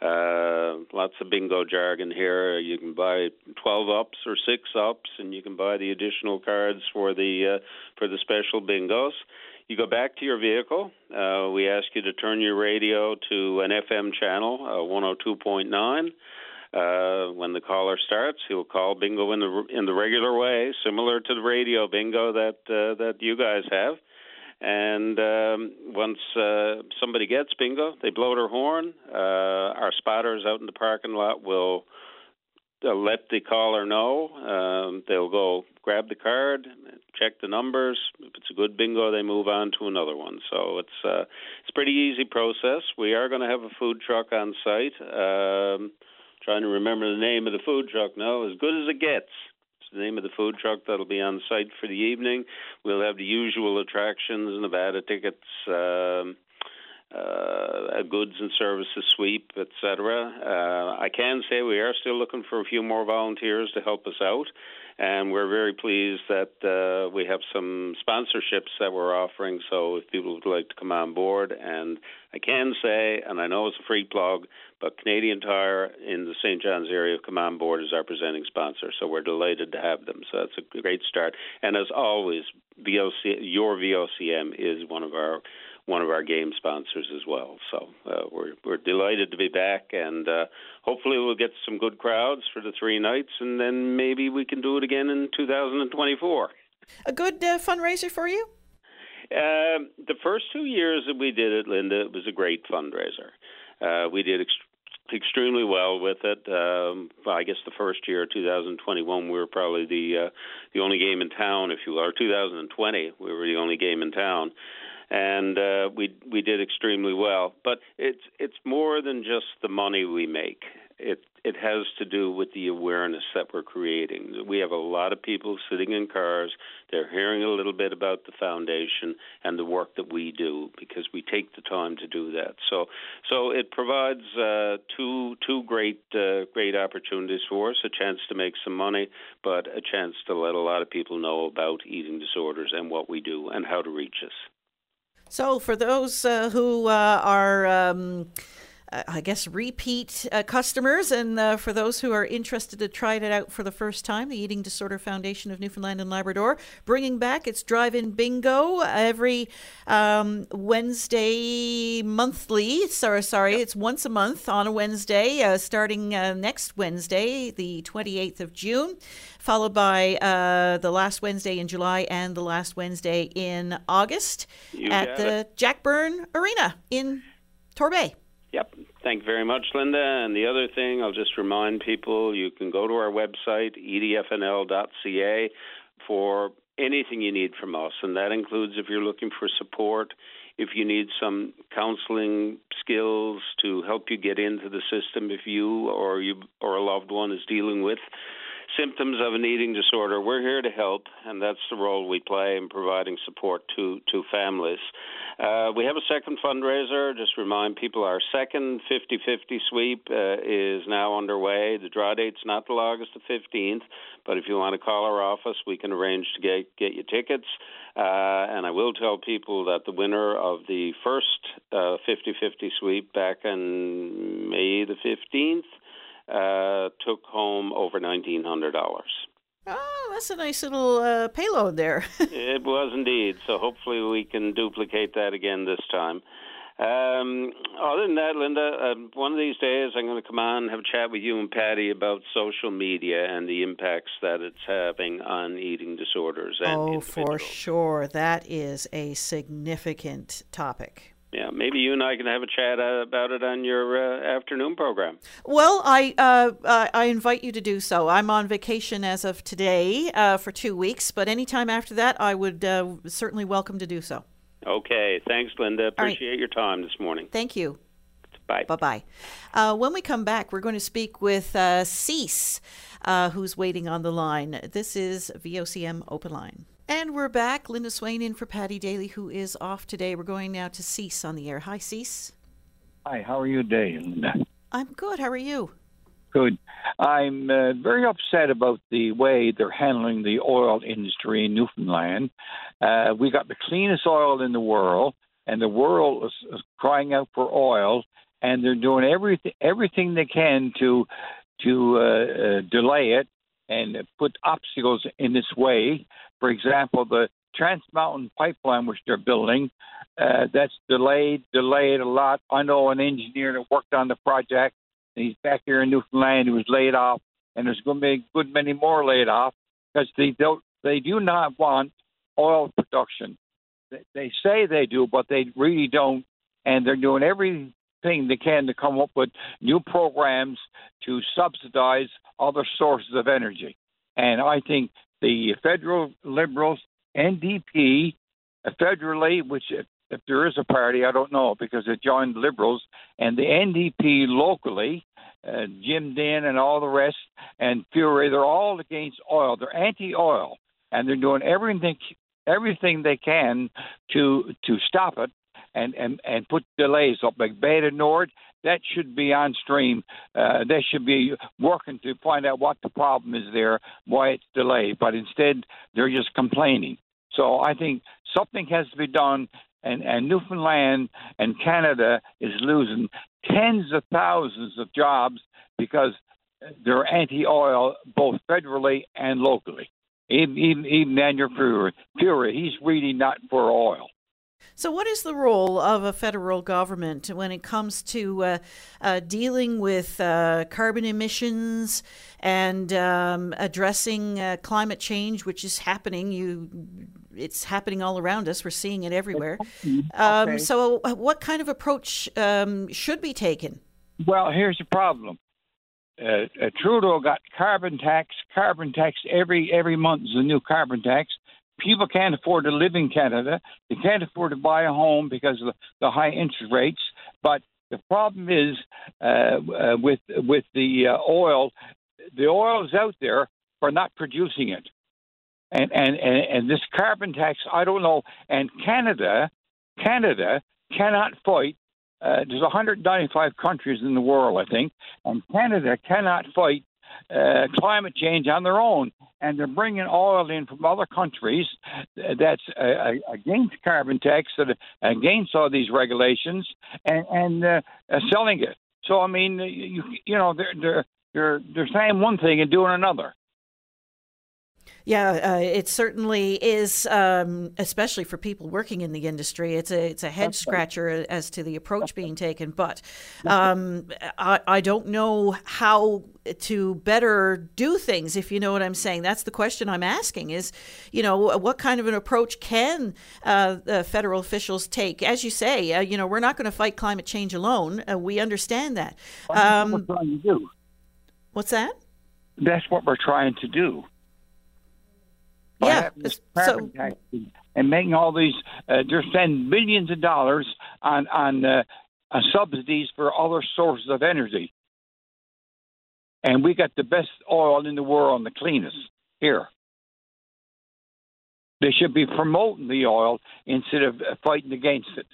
Uh, lots of bingo jargon here. You can buy 12 ups or six ups, and you can buy the additional cards for the uh, for the special bingos. You go back to your vehicle. Uh, we ask you to turn your radio to an FM channel, uh, 102.9. Uh, when the caller starts, he'll call bingo in the in the regular way, similar to the radio bingo that uh, that you guys have. And um, once uh, somebody gets bingo, they blow their horn. Uh, our spotters out in the parking lot will uh, let the caller know. Um, they'll go grab the card, check the numbers. If it's a good bingo, they move on to another one. So it's uh, it's a pretty easy process. We are going to have a food truck on site. Um, trying to remember the name of the food truck now. As good as it gets. It's the name of the food truck that'll be on site for the evening. We'll have the usual attractions, and Nevada tickets. Um, uh, goods and services sweep, etc. Uh, I can say we are still looking for a few more volunteers to help us out, and we're very pleased that uh, we have some sponsorships that we're offering. So if people would like to come on board, and I can say, and I know it's a free plug, but Canadian Tire in the St. John's area come on board as our presenting sponsor. So we're delighted to have them. So that's a great start. And as always, VOC, your VOCM is one of our one of our game sponsors as well. So uh, we're we're delighted to be back, and uh, hopefully we'll get some good crowds for the three nights, and then maybe we can do it again in 2024. A good uh, fundraiser for you. Um, the first two years that we did it, Linda, it was a great fundraiser. Uh, we did ex- extremely well with it. Um, I guess the first year, 2021, we were probably the uh, the only game in town, if you will. Or 2020, we were the only game in town and uh, we we did extremely well. But it's it's more than just the money we make. It it has to do with the awareness that we're creating. We have a lot of people sitting in cars. They're hearing a little bit about the foundation and the work that we do because we take the time to do that. So so it provides uh, two two great uh, great opportunities for us: a chance to make some money, but a chance to let a lot of people know about eating disorders and what we do and how to reach us. So, for those uh, who uh, are, um, uh, I guess, repeat uh, customers, and uh, for those who are interested to try it out for the first time, the Eating Disorder Foundation of Newfoundland and Labrador bringing back its drive-in bingo every um, Wednesday monthly. Sorry, sorry, yep. it's once a month on a Wednesday, uh, starting next Wednesday, the 28th of June followed by uh, the last Wednesday in July and the last Wednesday in August you at the it. Jack Byrne Arena in Torbay. Yep. Thank you very much, Linda. And the other thing, I'll just remind people you can go to our website, edfnl.ca, for anything you need from us. And that includes if you're looking for support, if you need some counseling skills to help you get into the system, if you or you or a loved one is dealing with symptoms of an eating disorder, we're here to help, and that's the role we play in providing support to to families. Uh, we have a second fundraiser. Just remind people our second 50 50 sweep uh, is now underway. The draw date's not till August the 15th, but if you want to call our office, we can arrange to get, get you tickets. Uh, and I will tell people that the winner of the first 50 uh, 50 sweep back on May the 15th uh, took home over nineteen hundred dollars. Oh, that's a nice little uh, payload there. it was indeed. So hopefully we can duplicate that again this time. Um, other than that, Linda, uh, one of these days I'm going to come on and have a chat with you and Paddy about social media and the impacts that it's having on eating disorders. oh, for sure. That is a significant topic yeah, maybe you and I can have a chat uh, about it on your uh, afternoon program. Well, I uh, I invite you to do so. I'm on vacation as of today uh, for two weeks, but anytime after that, I would uh, certainly welcome to do so. Okay, thanks, Linda. Appreciate right. your time this morning. Thank you. Bye. Bye bye. Uh, when we come back, we're going to speak with uh, Cease, who's waiting on the line. This is VOCM Open Line. And we're back. Linda Swain in for Paddy Daly, who is off today. We're going now to Cease on the air. Hi, Cease. Hi, how are you today, Linda? I'm good. How are you? Good. I'm uh, very upset about the way they're handling the oil industry in Newfoundland. Uh, we got the cleanest oil in the world, and the world is, is crying out for oil, and they're doing everything everything they can to to uh, uh delay it and put obstacles in its way. For example, the Trans Mountain pipeline, which they're building, uh, that's delayed, delayed a lot. I know an engineer that worked on the project, and he's back here in Newfoundland. He was laid off, and there's going to be a good many more laid off because they don't, they do not want oil production. They say they do, but they really don't, and they're doing every everything they can to come up with new programs to subsidize other sources of energy. And I think the federal liberals, NDP, federally, which if, if there is a party, I don't know because it joined liberals, and the NDP locally, uh, Jim Dinn and all the rest, and Furey. They're all against oil. They're anti-oil, and they're doing everything everything they can to to stop it and and and put delays up like Bay du Nord. That should be on stream. Uh, they should be working to find out what the problem is there, why it's delayed. But instead, they're just complaining. So I think something has to be done. And, and Newfoundland and Canada is losing tens of thousands of jobs because they're anti-oil both federally and locally. Even even, even Daniel Furey, Furey, he's really not for oil. So, what is the role of a federal government when it comes to uh, uh, dealing with uh, carbon emissions and um, addressing uh, climate change, which is happening? You, it's happening all around us. We're seeing it everywhere. Um, Okay. so, uh, what kind of approach um, should be taken? Well, here's the problem. Uh, Trudeau got carbon tax, carbon tax every every month is a new carbon tax. People can't afford to live in Canada. They can't afford to buy a home because of the, high interest rates. But the problem is uh, uh, with with the uh, oil. The oil is out there for not producing it, and, and and and this carbon tax. I don't know. And Canada, Canada cannot fight uh, there's 195 countries in the world, I think, and Canada cannot fight uh, climate change on their own. And they're bringing oil in from other countries that's uh, against carbon tax, against all these regulations, and, and uh, uh, selling it. So I mean, you you know, they're they're they're they're saying one thing and doing another. Yeah, uh, it certainly is, um, especially for people working in the industry. It's a it's a head scratcher as to the approach being taken. But um, I, I don't know how to better do things, if you know what I'm saying. That's the question I'm asking: is you know what kind of an approach can uh, the federal officials take? As you say, uh, you know we're not going to fight climate change alone. Uh, we understand that. That's what Um, we're trying to do. what's that? That's what we're trying to do. Yeah, so- and making all these uh, they're spending billions of dollars on on, uh, on subsidies for other sources of energy. And we got the best oil in the world and the cleanest here. They should be promoting the oil instead of uh, fighting against it.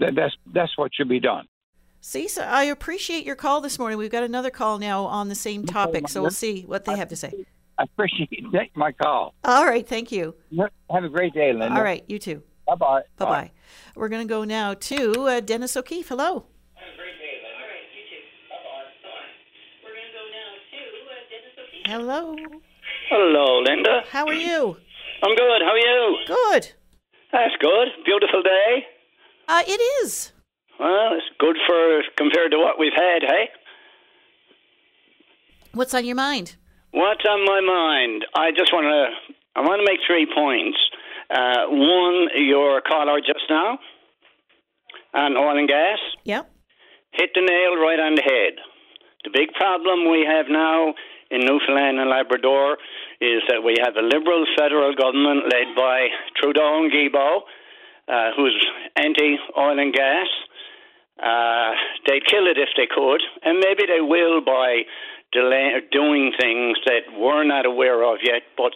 That, that's that's what should be done. See, so I appreciate your call this morning. We've got another call now on the same topic, so we'll see what they have to say. I appreciate you taking my call All right, thank you. have a great day Linda All right, you too. bye-bye Bye bye. We're going to go now to uh, Dennis O'Keefe. Hello. Have a great day, Linda. All right, you too. Bye bye. Sorry. We're going to go now to Dennis O'Keefe. Hello. Hello, Linda. How are you? I'm good. How are you? Good. That's good. Beautiful day. Uh, it is. Well, it's good for compared to what we've had, hey? What's on your mind? What's on my mind? I just want to. I want to make three points. Uh, one, your caller just now on oil and gas Yep. hit the nail right on the head. The big problem we have now in Newfoundland and Labrador is that we have a liberal federal government led by Trudeau and Guilbeault, uh, who's anti oil and gas. Uh, they'd kill it if they could, and maybe they will by delay, doing things that we're not aware of yet, but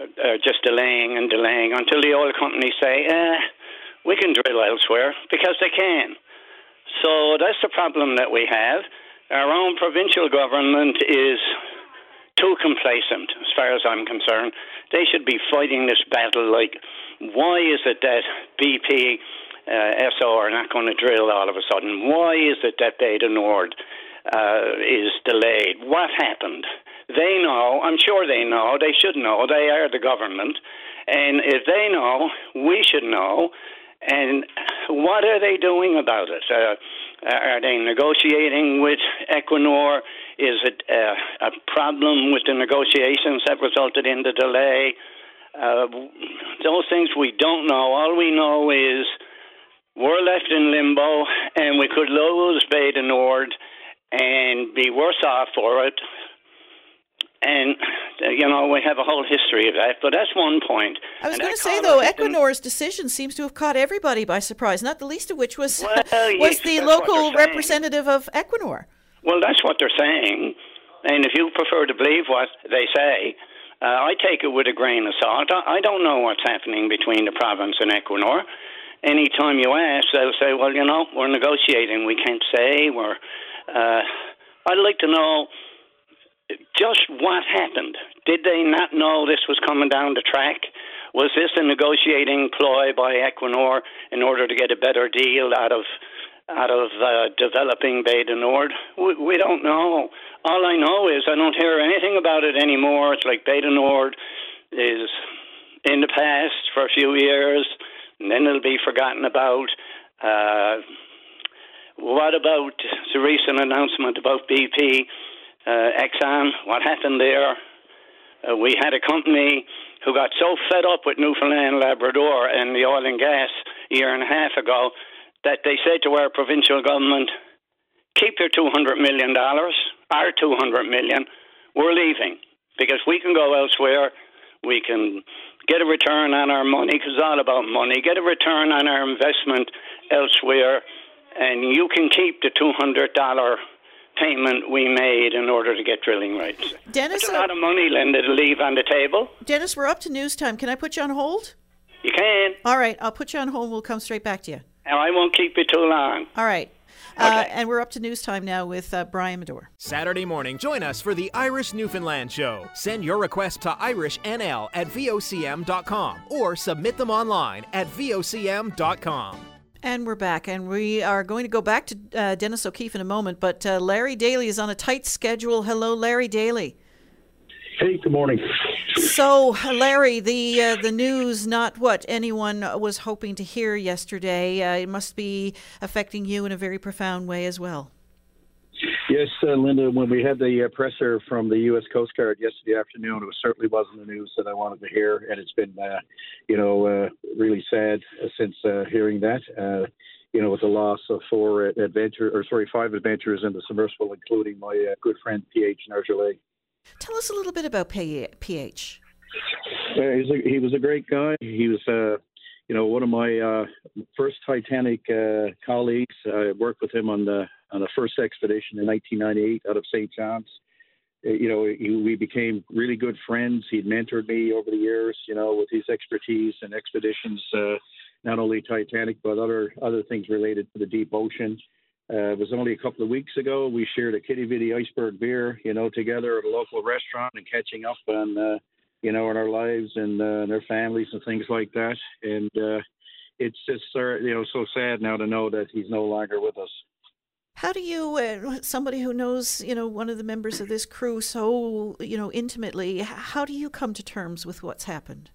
uh, just delaying and delaying until the oil companies say, eh, we can drill elsewhere because they can. So that's the problem that we have. Our own provincial government is too complacent, as far as I'm concerned. They should be fighting this battle. Like, why is it that BP, uh, SO are not going to drill all of a sudden? Why is it that Bay du Nord uh, is delayed? What happened? They know. I'm sure they know. They should know. They are the government, and if they know, we should know. And what are they doing about it? Uh, are they negotiating with Equinor? Is it uh, a problem with the negotiations that resulted in the delay? Uh, those things we don't know. All we know is we're left in limbo, and we could lose Bay Nord and be worse off for it. And you know we have a whole history of that, but that's one point. I was going to say though, Equinor's decision seems to have caught everybody by surprise. Not the least of which was Well, was yes, the local representative of Equinor. Well, that's what they're saying. And if you prefer to believe what they say, uh, I take it with a grain of salt. I I don't know what's happening between the province and Equinor. Anytime you ask, they'll say, well, you know, we're negotiating. We can't say. We're. Uh, I'd like to know just what happened. Did they not know this was coming down the track? Was this a negotiating ploy by Equinor in order to get a better deal out of out of uh, developing Bay du Nord? We, we don't know. All I know is I don't hear anything about it anymore. It's like Bay du Nord is in the past for a few years, and then it'll be forgotten about. Uh, what about the recent announcement about BP, uh, Exxon? What happened there? Uh, we had a company who got so fed up with Newfoundland, Labrador, and the oil and gas a year and a half ago that they said to our provincial government, "Keep your two hundred million dollars, our 200 million, We're leaving because we can go elsewhere. We can get a return on our money because it's all about money. Get a return on our investment elsewhere, and you can keep the two hundred dollar Payment we made in order to get drilling rights. Dennis, That's a lot of money, Linda, to leave on the table. Dennis, we're up to news time. Can I put you on hold? You can, All right, I'll put you on hold. We'll come straight back to you. and I won't keep you too long. All right. Uh, and we're up to news time now with uh, Brian Medor. Saturday morning, join us for the Irish Newfoundland Show. Send your request to irishnl at vocm.com or submit them online at vocm.com. And we're back, and we are going to go back to uh, Dennis O'Keefe in a moment. But uh, Larry Daly is on a tight schedule. Hello, Larry Daly. Hey, good morning. So, Larry, the uh, the news, not what anyone was hoping to hear yesterday. Uh, it must be affecting you in a very profound way as well. Yes, uh, Linda, when we had the uh, presser from the U.S. Coast Guard yesterday afternoon, it certainly wasn't the news that I wanted to hear, and it's been, uh, you know, uh, really sad uh, since uh, hearing that. Uh, you know, with the loss of four adventure, or sorry, five adventurers in the submersible, including my uh, good friend P.H. Nargeolet. Tell us a little bit about PH. Uh, he's a, he was a great guy. He was, uh, you know, one of my uh, first Titanic uh, colleagues. I worked with him on the on the first expedition in 1998 out of St. John's. Uh, You know, he, we became really good friends. He'd mentored me over the years, you know, with his expertise and expeditions, uh, not only Titanic but other other things related to the deep ocean. Uh, it was only a couple of weeks ago we shared a Quidi Vidi iceberg beer, you know, together at a local restaurant and catching up on, uh, you know, in our lives and uh, their families and things like that. And uh, it's just, uh, you know, so sad now to know that he's no longer with us. How do you, uh, somebody who knows, you know, one of the members of this crew so, you know, intimately, how do you come to terms with what's happened?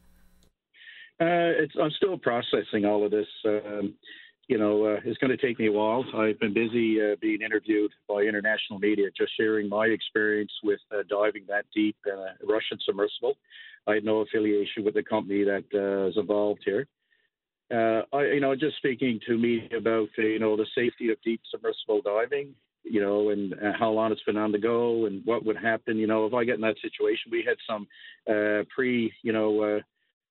Uh, I'm still processing all of this. Um, you know, uh, it's going to take me a while. I've been busy uh, being interviewed by international media, just sharing my experience with uh, diving that deep in a Russian submersible. I had no affiliation with the company that uh, is involved here. Uh, I, you know, just speaking to me about, uh, you know, the safety of deep submersible diving, you know, and uh, how long it's been on the go and what would happen, you know, if I get in that situation. We had some uh, pre, you know, uh,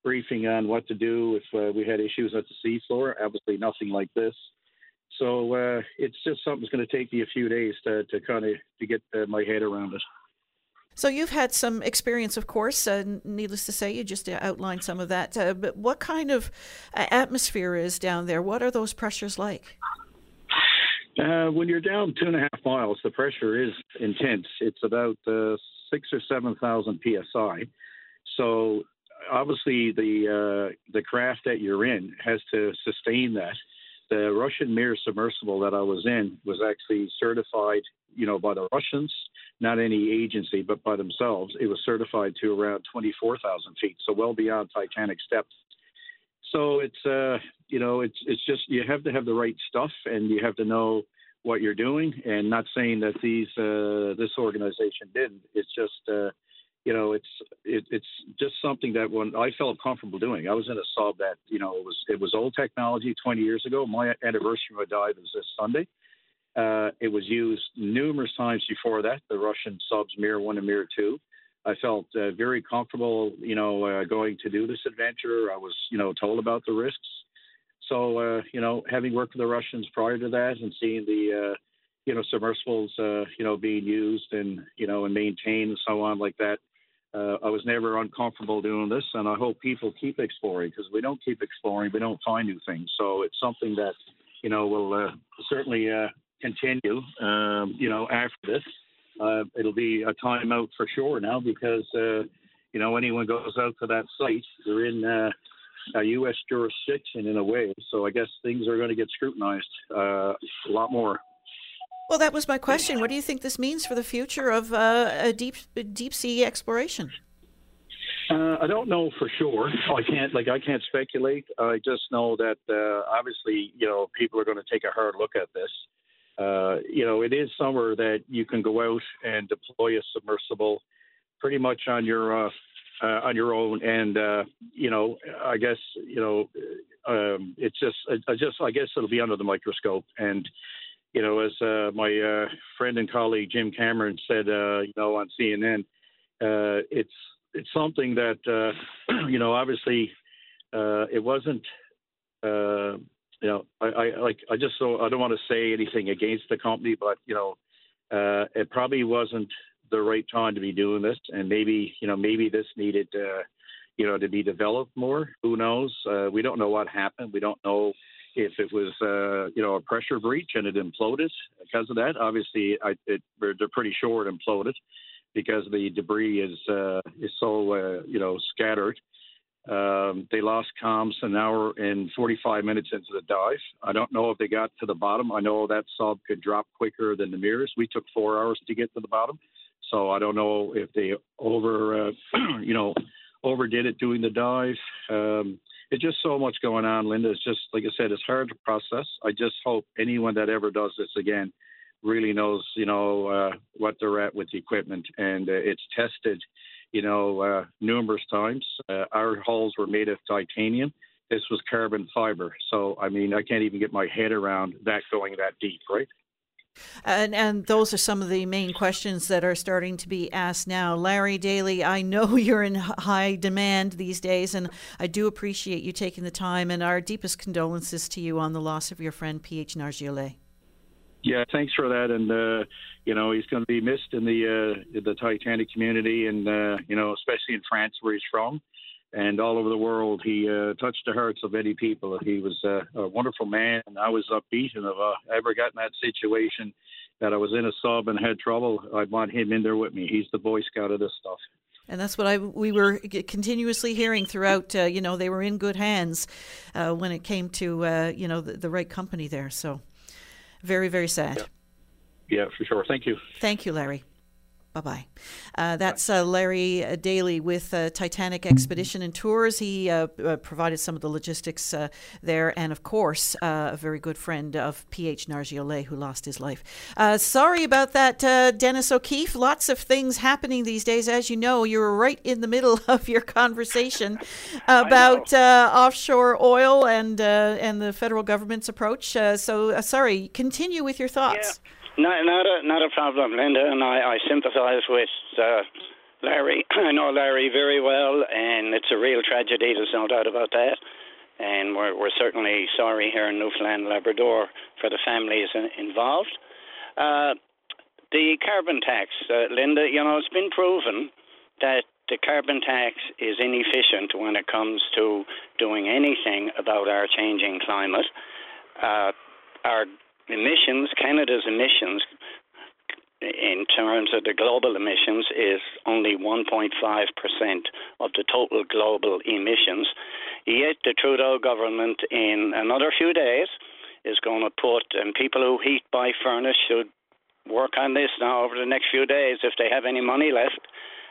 briefing on what to do if uh, we had issues at the seafloor. Obviously, nothing like this. So uh, it's just something that's going to take me a few days to, to kind of to get my head around it. So you've had some experience, of course. Uh, needless to say, you just uh, outlined some of that. Uh, but what kind of uh, atmosphere is down there? What are those pressures like? Uh, when you're down two and a half miles, the pressure is intense. It's about uh, six or seven thousand psi. So obviously, the uh, the craft that you're in has to sustain that. The Russian Mir submersible that I was in was actually certified, you know, by the Russians, not any agency, but by themselves. It was certified to around 24,000 feet, so well beyond Titanic's depth. So it's uh, you know, it's it's just you have to have the right stuff, and you have to know what you're doing. And not saying that these uh, this organization didn't. It's just uh, you know, it's it, it's just something that when I felt comfortable doing. I was in a sub that you know it was it was old technology 20 years ago. My anniversary of my dive is this Sunday. Uh, it was used numerous times before that. The Russian subs Mir One and Mir Two. I felt uh, very comfortable, you know, uh, going to do this adventure. I was, you know, told about the risks. So, uh, you know, having worked with the Russians prior to that and seeing the, uh, you know, submersibles, uh, you know, being used and, you know, and maintained and so on like that, uh, I was never uncomfortable doing this. And I hope people keep exploring because we don't keep exploring, we don't find new things. So it's something that, you know, will uh, certainly uh, continue, um, you know, after this. Uh, it'll be a timeout for sure now because, uh, you know, anyone goes out to that site, they're in uh, a U.S. jurisdiction in a way. So I guess things are going to get scrutinized uh, a lot more. Well, that was my question. What do you think this means for the future of uh, deep deep sea exploration? Uh, I don't know for sure. I can't like I can't speculate. I just know that uh, obviously you know people are going to take a hard look at this. Uh, you know, it is somewhere that you can go out and deploy a submersible pretty much on your uh, uh, on your own. And uh, you know, I guess you know, um, it's just I just I guess it'll be under the microscope. And you know, as uh, my uh, friend and colleague Jim Cameron said, uh, you know, on CNN, uh, it's it's something that uh, you know, obviously, uh, it wasn't. Uh, you know, I, I like I just so I don't want to say anything against the company, but you know, uh, it probably wasn't the right time to be doing this, and maybe you know maybe this needed you know to be developed more. Who knows? We don't know what happened. We don't know if it was uh, you know a pressure breach and it imploded because of that. Obviously, I, it, they're pretty sure it imploded because the debris is uh, is so uh, you know scattered. Um, they lost comms an hour and 45 minutes into the dive. I don't know if they got to the bottom. I know that sub could drop quicker than the mirrors. We took four hours to get to the bottom, so I don't know if they over, uh, you know, overdid it doing the dive. Um, it's just so much going on, Linda. It's just like I said, it's hard to process. I just hope anyone that ever does this again really knows, you know, uh, what they're at with the equipment, and uh, it's tested you know, uh, numerous times. Uh, our hulls were made of titanium. This was carbon fiber. So, I mean, I can't even get my head around that going that deep, right? And and those are some of the main questions that are starting to be asked now. Larry Daly, I know you're in high demand these days, and I do appreciate you taking the time. And our deepest condolences to you on the loss of your friend P.H. Nargeolet. Yeah, thanks for that. And uh, you know, he's going to be missed in the uh, the Titanic community, and uh, you know, especially in France where he's from, and all over the world. He uh, touched the hearts of many people. He was uh, a wonderful man, and I was upbeat. And if I ever got in that situation that I was in a sub and had trouble, I'd want him in there with me. He's the Boy Scout of this stuff. And that's what I we were continuously hearing throughout. Uh, you know, they were in good hands uh, when it came to uh, you know the, the right company there. So. Very, very sad. Yeah, yeah for sure. Thank you. Thank you, Larry. Bye bye. Uh, that's uh, Larry Daly with uh, Titanic Expedition and Tours. He uh, uh, provided some of the logistics uh, there, and of course, a very good friend of P.H. Nargeolet, who lost his life. sorry about that, Dennis O'Keefe. Lots of things happening these days. As you know, you were right in the middle of your conversation about offshore oil and and the federal government's approach. so, sorry, continue with your thoughts. Yeah. Not, not a not a problem, Linda, and I, I sympathise with uh, Larry. I know Larry very well, and it's a real tragedy. There's no doubt about that. And we're we're certainly sorry here in Newfoundland, Labrador, for the families involved. Uh, the carbon tax, uh, Linda, you know, it's been proven that the carbon tax is inefficient when it comes to doing anything about our changing climate. Uh, our emissions, Canada's emissions, in terms of the global emissions, is only 1.5% of the total global emissions. Yet the Trudeau government, in another few days, is going to put, and people who heat by furnace should work on this now over the next few days if they have any money left.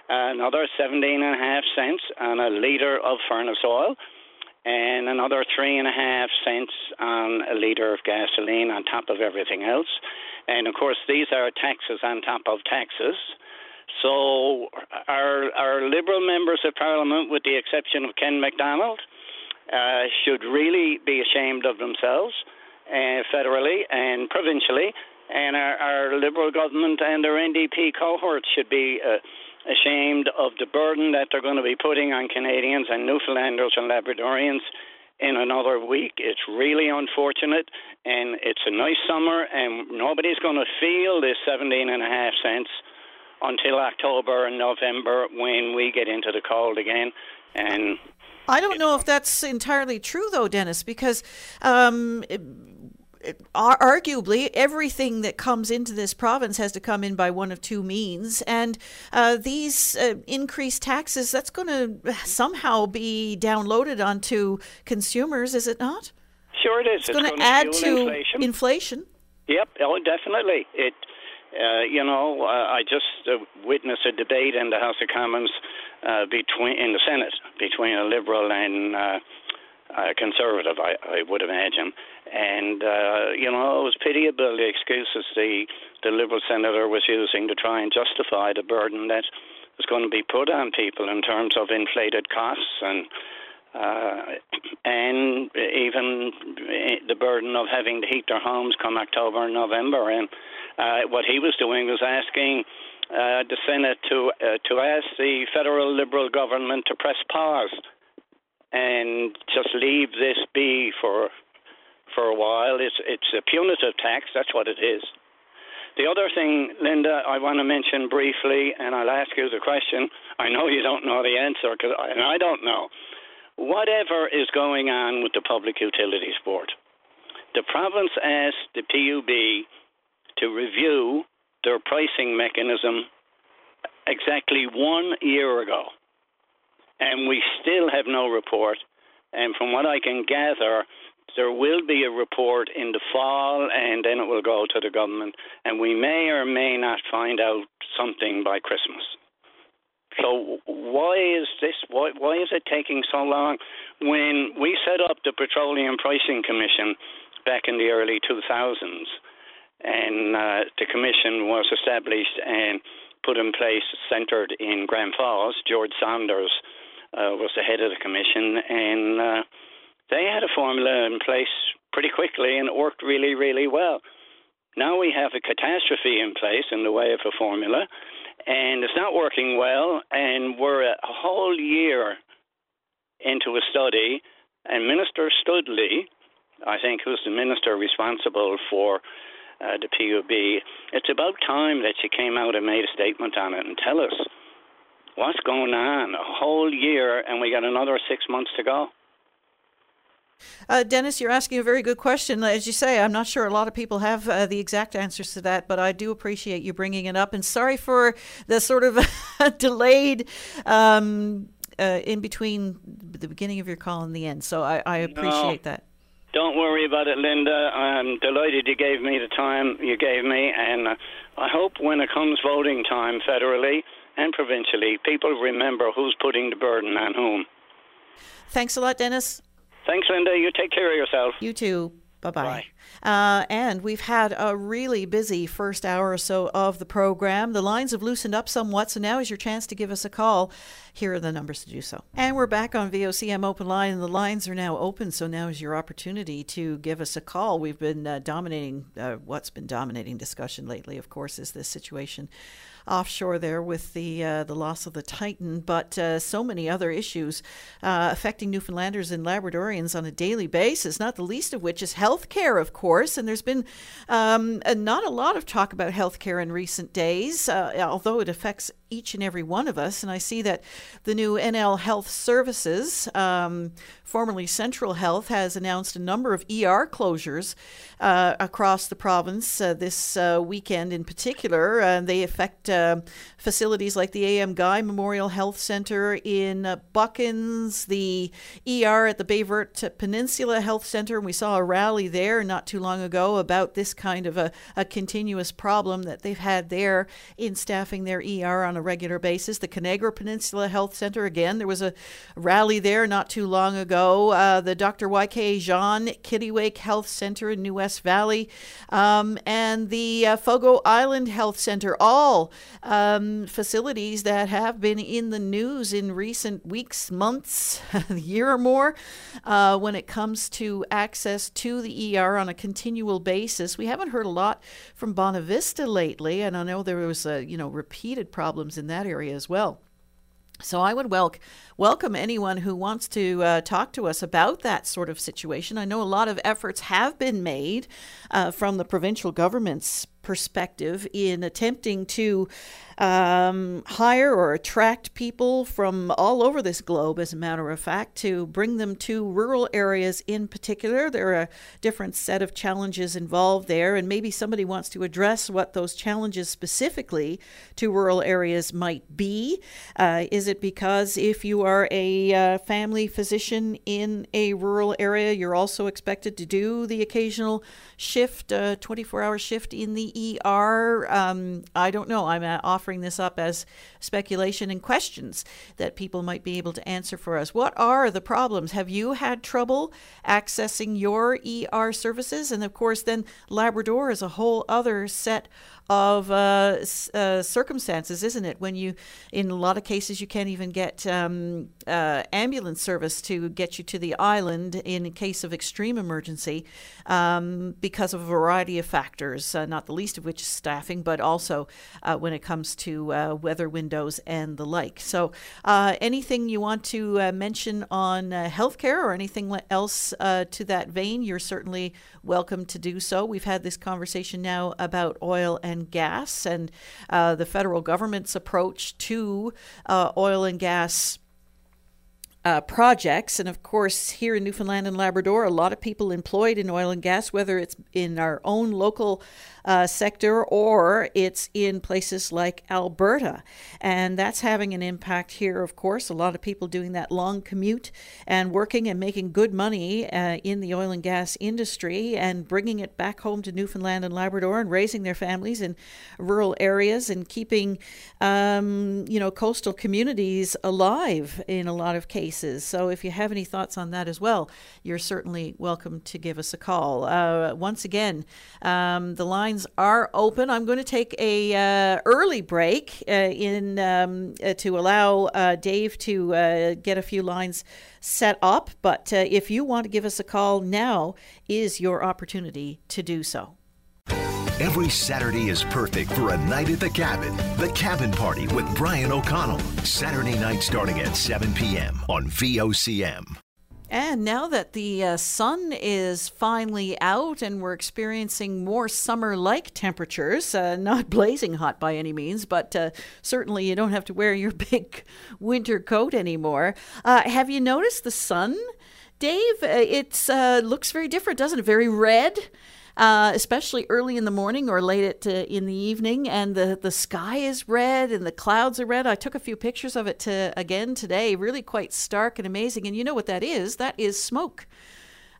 Another 17 and a half cents on a litre of furnace oil and another three and a half cents on a litre of gasoline on top of everything else. And of course, these are taxes on top of taxes. So our our Liberal members of Parliament, with the exception of Ken McDonald, uh, should really be ashamed of themselves, uh, federally and provincially. And our, our Liberal government and their NDP cohorts should be uh, ashamed of the burden that they're going to be putting on Canadians and Newfoundlanders and Labradorians in another week. It's really unfortunate, and it's a nice summer, and nobody's going to feel this 17 and a half cents until October and November when we get into the cold again. And I don't know if that's entirely true, though, Dennis, because um, arguably everything that comes into this province has to come in by one of two means. And uh, these uh, increased taxes that's going to somehow be downloaded onto consumers is it not? Sure it is. It's, it's going to add to inflation. inflation. Yep. Oh definitely. It uh, you know, uh, I just uh, witnessed a debate in the House of Commons uh, between in the Senate between a Liberal and uh, a Conservative, I, I would imagine, and uh, you know it was pitiable the excuses the the Liberal senator was using to try and justify the burden that was going to be put on people in terms of inflated costs and. Uh, and even the burden of having to heat their homes come October and November. And uh, what he was doing was asking uh, the Senate to uh, to ask the federal Liberal government to press pause and just leave this be for for a while. It's it's a punitive tax. That's what it is. The other thing, Linda, I want to mention briefly, and I'll ask you the question. I know you don't know the answer, cause I, and I don't know. Whatever is going on with the Public Utilities Board, the province asked the PUB to review their pricing mechanism exactly one year ago, and we still have no report. And from what I can gather, there will be a report in the fall and then it will go to the government and we may or may not find out something by Christmas. So why is this why why is it taking so long when we set up the Petroleum Pricing Commission back in the early 2000s and uh, the commission was established and put in place centered in Grand Falls George Saunders uh, was the head of the commission and uh, they had a formula in place pretty quickly and it worked really, really well. Now we have a catastrophe in place in the way of a formula, and it's not working well, and we're a whole year into a study, and Minister Stoodley, I think, who's the minister responsible for uh, the PUB, it's about time that she came out and made a statement on it and tell us what's going on. A whole year, and we got another six months to go. Uh, Dennis, you're asking a very good question. As you say, I'm not sure a lot of people have uh, the exact answers to that, but I do appreciate you bringing it up. And sorry for the sort of delayed um, uh, in between the beginning of your call and the end. So I, I appreciate no, that. Don't worry about it, Linda. I'm delighted you gave me the time you gave me, and uh, I hope when it comes voting time federally and provincially, people remember who's putting the burden on whom. Thanks a lot, Dennis. Thanks, Linda. You take care of yourself. You too. Bye-bye. Bye. Uh, and we've had a really busy first hour or so of the program. The lines have loosened up somewhat, so now is your chance to give us a call. Here are the numbers to do so. And we're back on VOCM Open Line, and the lines are now open, so now is your opportunity to give us a call. We've been uh, dominating, uh, what's been dominating discussion lately, of course, is this situation offshore there with the uh, the loss of the Titan, but uh, so many other issues uh, affecting Newfoundlanders and Labradorians on a daily basis. Not the least of which is health care, of course. And there's been um, not a lot of talk about health care in recent days, uh, although it affects each and every one of us. And I see that the new NL Health Services, um, formerly Central Health, has announced a number of ER closures uh, across the province uh, this uh, weekend in particular. Uh, they affect uh, facilities like the A.M. Guy Memorial Health Center in Buchans, the ER at the Baie-Verte Peninsula Health Center. And we saw a rally there not too long ago about this kind of a, a continuous problem that they've had there in staffing their ER on a regular basis. The Connaigre Peninsula Health Center, again, there was a rally there not too long ago. Uh, the Dr. Y.K. Jeon Kittiwake Health Center in New-Wes-Valley, um, and the uh, Fogo Island Health Center, all um, facilities that have been in the news in recent weeks, months, a year or more uh, when it comes to access to the ER on a continual basis. We haven't heard a lot from Bonavista lately, and I know there was, uh, you know, repeated problems in that area as well. So I would wel- welcome anyone who wants to uh, talk to us about that sort of situation. I know a lot of efforts have been made uh, from the provincial government's perspective in attempting to um, hire or attract people from all over this globe, as a matter of fact, to bring them to rural areas in particular. There are a different set of challenges involved there, and maybe somebody wants to address what those challenges specifically to rural areas might be. Uh, is it because if you are a uh, family physician in a rural area, you're also expected to do the occasional shift, 24 uh, hour shift in the ER? Um, I don't know. I'm uh, offering this up as speculation and questions that people might be able to answer for us. What are the problems? Have you had trouble accessing your ER services? And of course, then Labrador is a whole other set of uh, uh, circumstances, isn't it? When you, in a lot of cases, you can't even get um, uh, ambulance service to get you to the island in case of extreme emergency um, because of a variety of factors, uh, not the least of which is staffing, but also uh, when it comes to uh, weather windows and the like. So, anything you want to mention on healthcare or anything else to that vein, you're certainly welcome to do so. We've had this conversation now about oil and and gas and uh, the federal government's approach to uh, oil and gas uh, projects. And of course, here in Newfoundland and Labrador, a lot of people employed in oil and gas, whether it's in our own local uh, sector or it's in places like Alberta. And that's having an impact here, of course. A lot of people doing that long commute and working and making good money uh, in the oil and gas industry and bringing it back home to Newfoundland and Labrador and raising their families in rural areas and keeping, um, you know, coastal communities alive in a lot of cases. So if you have any thoughts on that as well, you're certainly welcome to give us a call. Uh, once again, um, the lines are open. I'm going to take a uh, early break uh, in um, uh, to allow uh, Dave to uh, get a few lines set up. But if you want to give us a call now, is your opportunity to do so. Every Saturday is perfect for a night at the cabin. The Cabin Party with Brian O'Connell. Saturday night starting at 7 p.m. on VOCM. And now that the uh, sun is finally out and we're experiencing more summer like temperatures, uh, not blazing hot by any means, but uh, certainly you don't have to wear your big winter coat anymore. Uh, have you noticed the sun, Dave? Uh, it uh, looks very different, doesn't it? Very red uh, especially early in the morning or late at, uh, in the evening. And the, the sky is red and the clouds are red. I took a few pictures of it to, again today, really quite stark and amazing. And you know what that is? That is smoke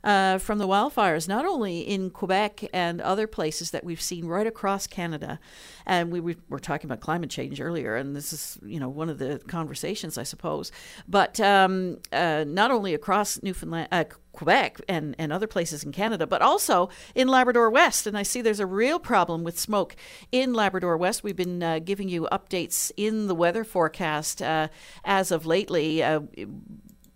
uh, from the wildfires, not only in Quebec and other places that we've seen right across Canada. And we were talking about climate change earlier, and this is, you know, one of the conversations, I suppose. But um, uh, not only across Newfoundland, uh, Quebec and, and other places in Canada, but also in Labrador West. And I see there's a real problem with smoke in Labrador West. We've been uh, giving you updates in the weather forecast uh, as of lately. Uh,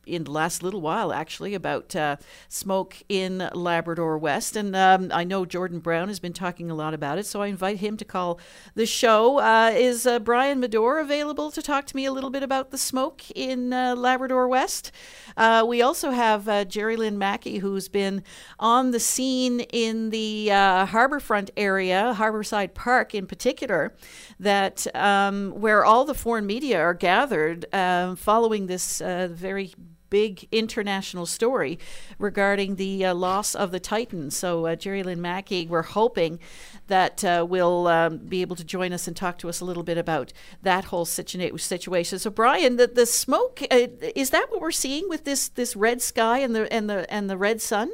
in the last little while, actually, about uh, smoke in Labrador West. And um, I know Jordan Brown has been talking a lot about it, so I invite him to call the show. Uh, is uh, Brian Medor available to talk to me a little bit about the smoke in uh, Labrador West? Uh, we also have uh, Jerry Lynn Mackey, who's been on the scene in the Harbourfront area, Harborside Park in particular, that um, where all the foreign media are gathered um, following this very big international story regarding the uh, loss of the Titan. So, uh, Jerry Lynn Mackey, we're hoping that uh, will um, be able to join us and talk to us a little bit about that whole situa- situation. So, Brian, the, the smoke uh, is that what we're seeing with this this red sky and the and the and the red sun?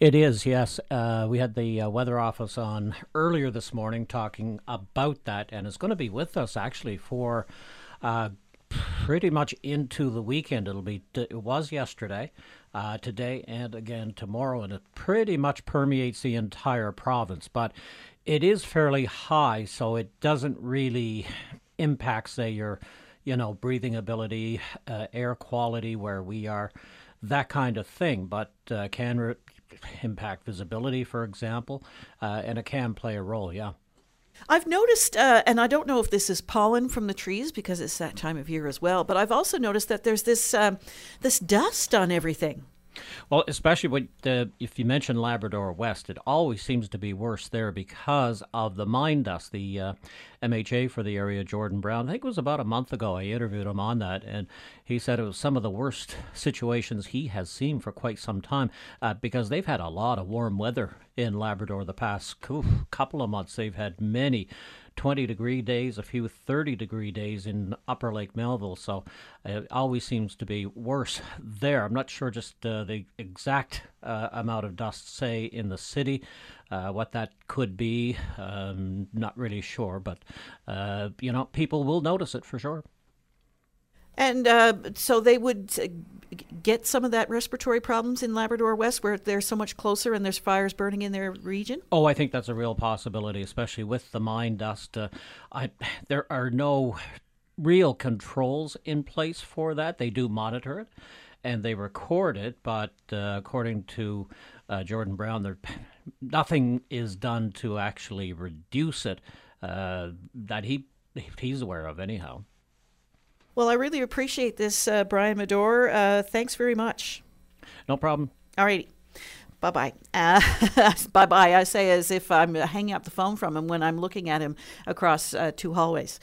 It is, yes. Uh, we had the uh, weather office on earlier this morning talking about that, and it's going to be with us actually for pretty much into the weekend. It'll be it was yesterday, uh, today, and again tomorrow, and it pretty much permeates the entire province. But it is fairly high, so it doesn't really impact, say, your you know breathing ability, uh, air quality where we are, that kind of thing. But uh, can re- impact visibility, for example, uh, and it can play a role. Yeah. I've noticed, uh, and I don't know if this is pollen from the trees because it's that time of year as well. But I've also noticed that there's this um, this dust on everything. Well, especially when the, if you mention Labrador West, it always seems to be worse there because of the mine dust. The uh, MHA for the area, Jordan Brown, I think it was about a month ago. I interviewed him on that, and he said it was some of the worst situations he has seen for quite some time uh, because they've had a lot of warm weather in Labrador the past couple of months. They've had many 20 degree days, a few 30 degree days in Upper Lake Melville. So it always seems to be worse there. I'm not sure just uh, the exact uh, amount of dust, say, in the city, uh, what that could be. Um, not really sure, but, uh, you know, people will notice it for sure. And uh, so they would uh, get some of that respiratory problems in Labrador West, where they're so much closer and there's fires burning in their region. Oh, I think that's a real possibility, especially with the mine dust. Uh, I, there are no real controls in place for that. They do monitor it and they record it, but uh, according to uh, Jordan Brown, there nothing is done to actually reduce it uh, that he he's aware of, anyhow. Well, I really appreciate this, uh, Brian Medore. Uh, thanks very much. No problem. All righty. Bye bye. Uh, bye bye. I say as if I'm hanging up the phone from him when I'm looking at him across uh, two hallways.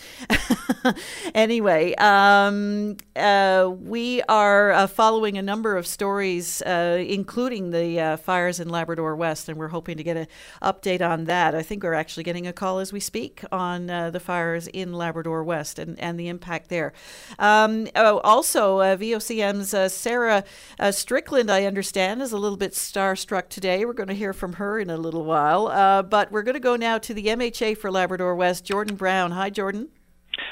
anyway, um, uh, we are uh, following a number of stories, uh, including the uh, fires in Labrador West, and we're hoping to get an update on that. I think we're actually getting a call as we speak on the fires in Labrador West and, and the impact there. Um, oh, also, VOCM's Sarah Strickland, I understand, is a little bit star struck today. We're going to hear from her in a little while. Uh, but we're going to go now to the MHA for Labrador West, Jordan Brown. Hi, Jordan.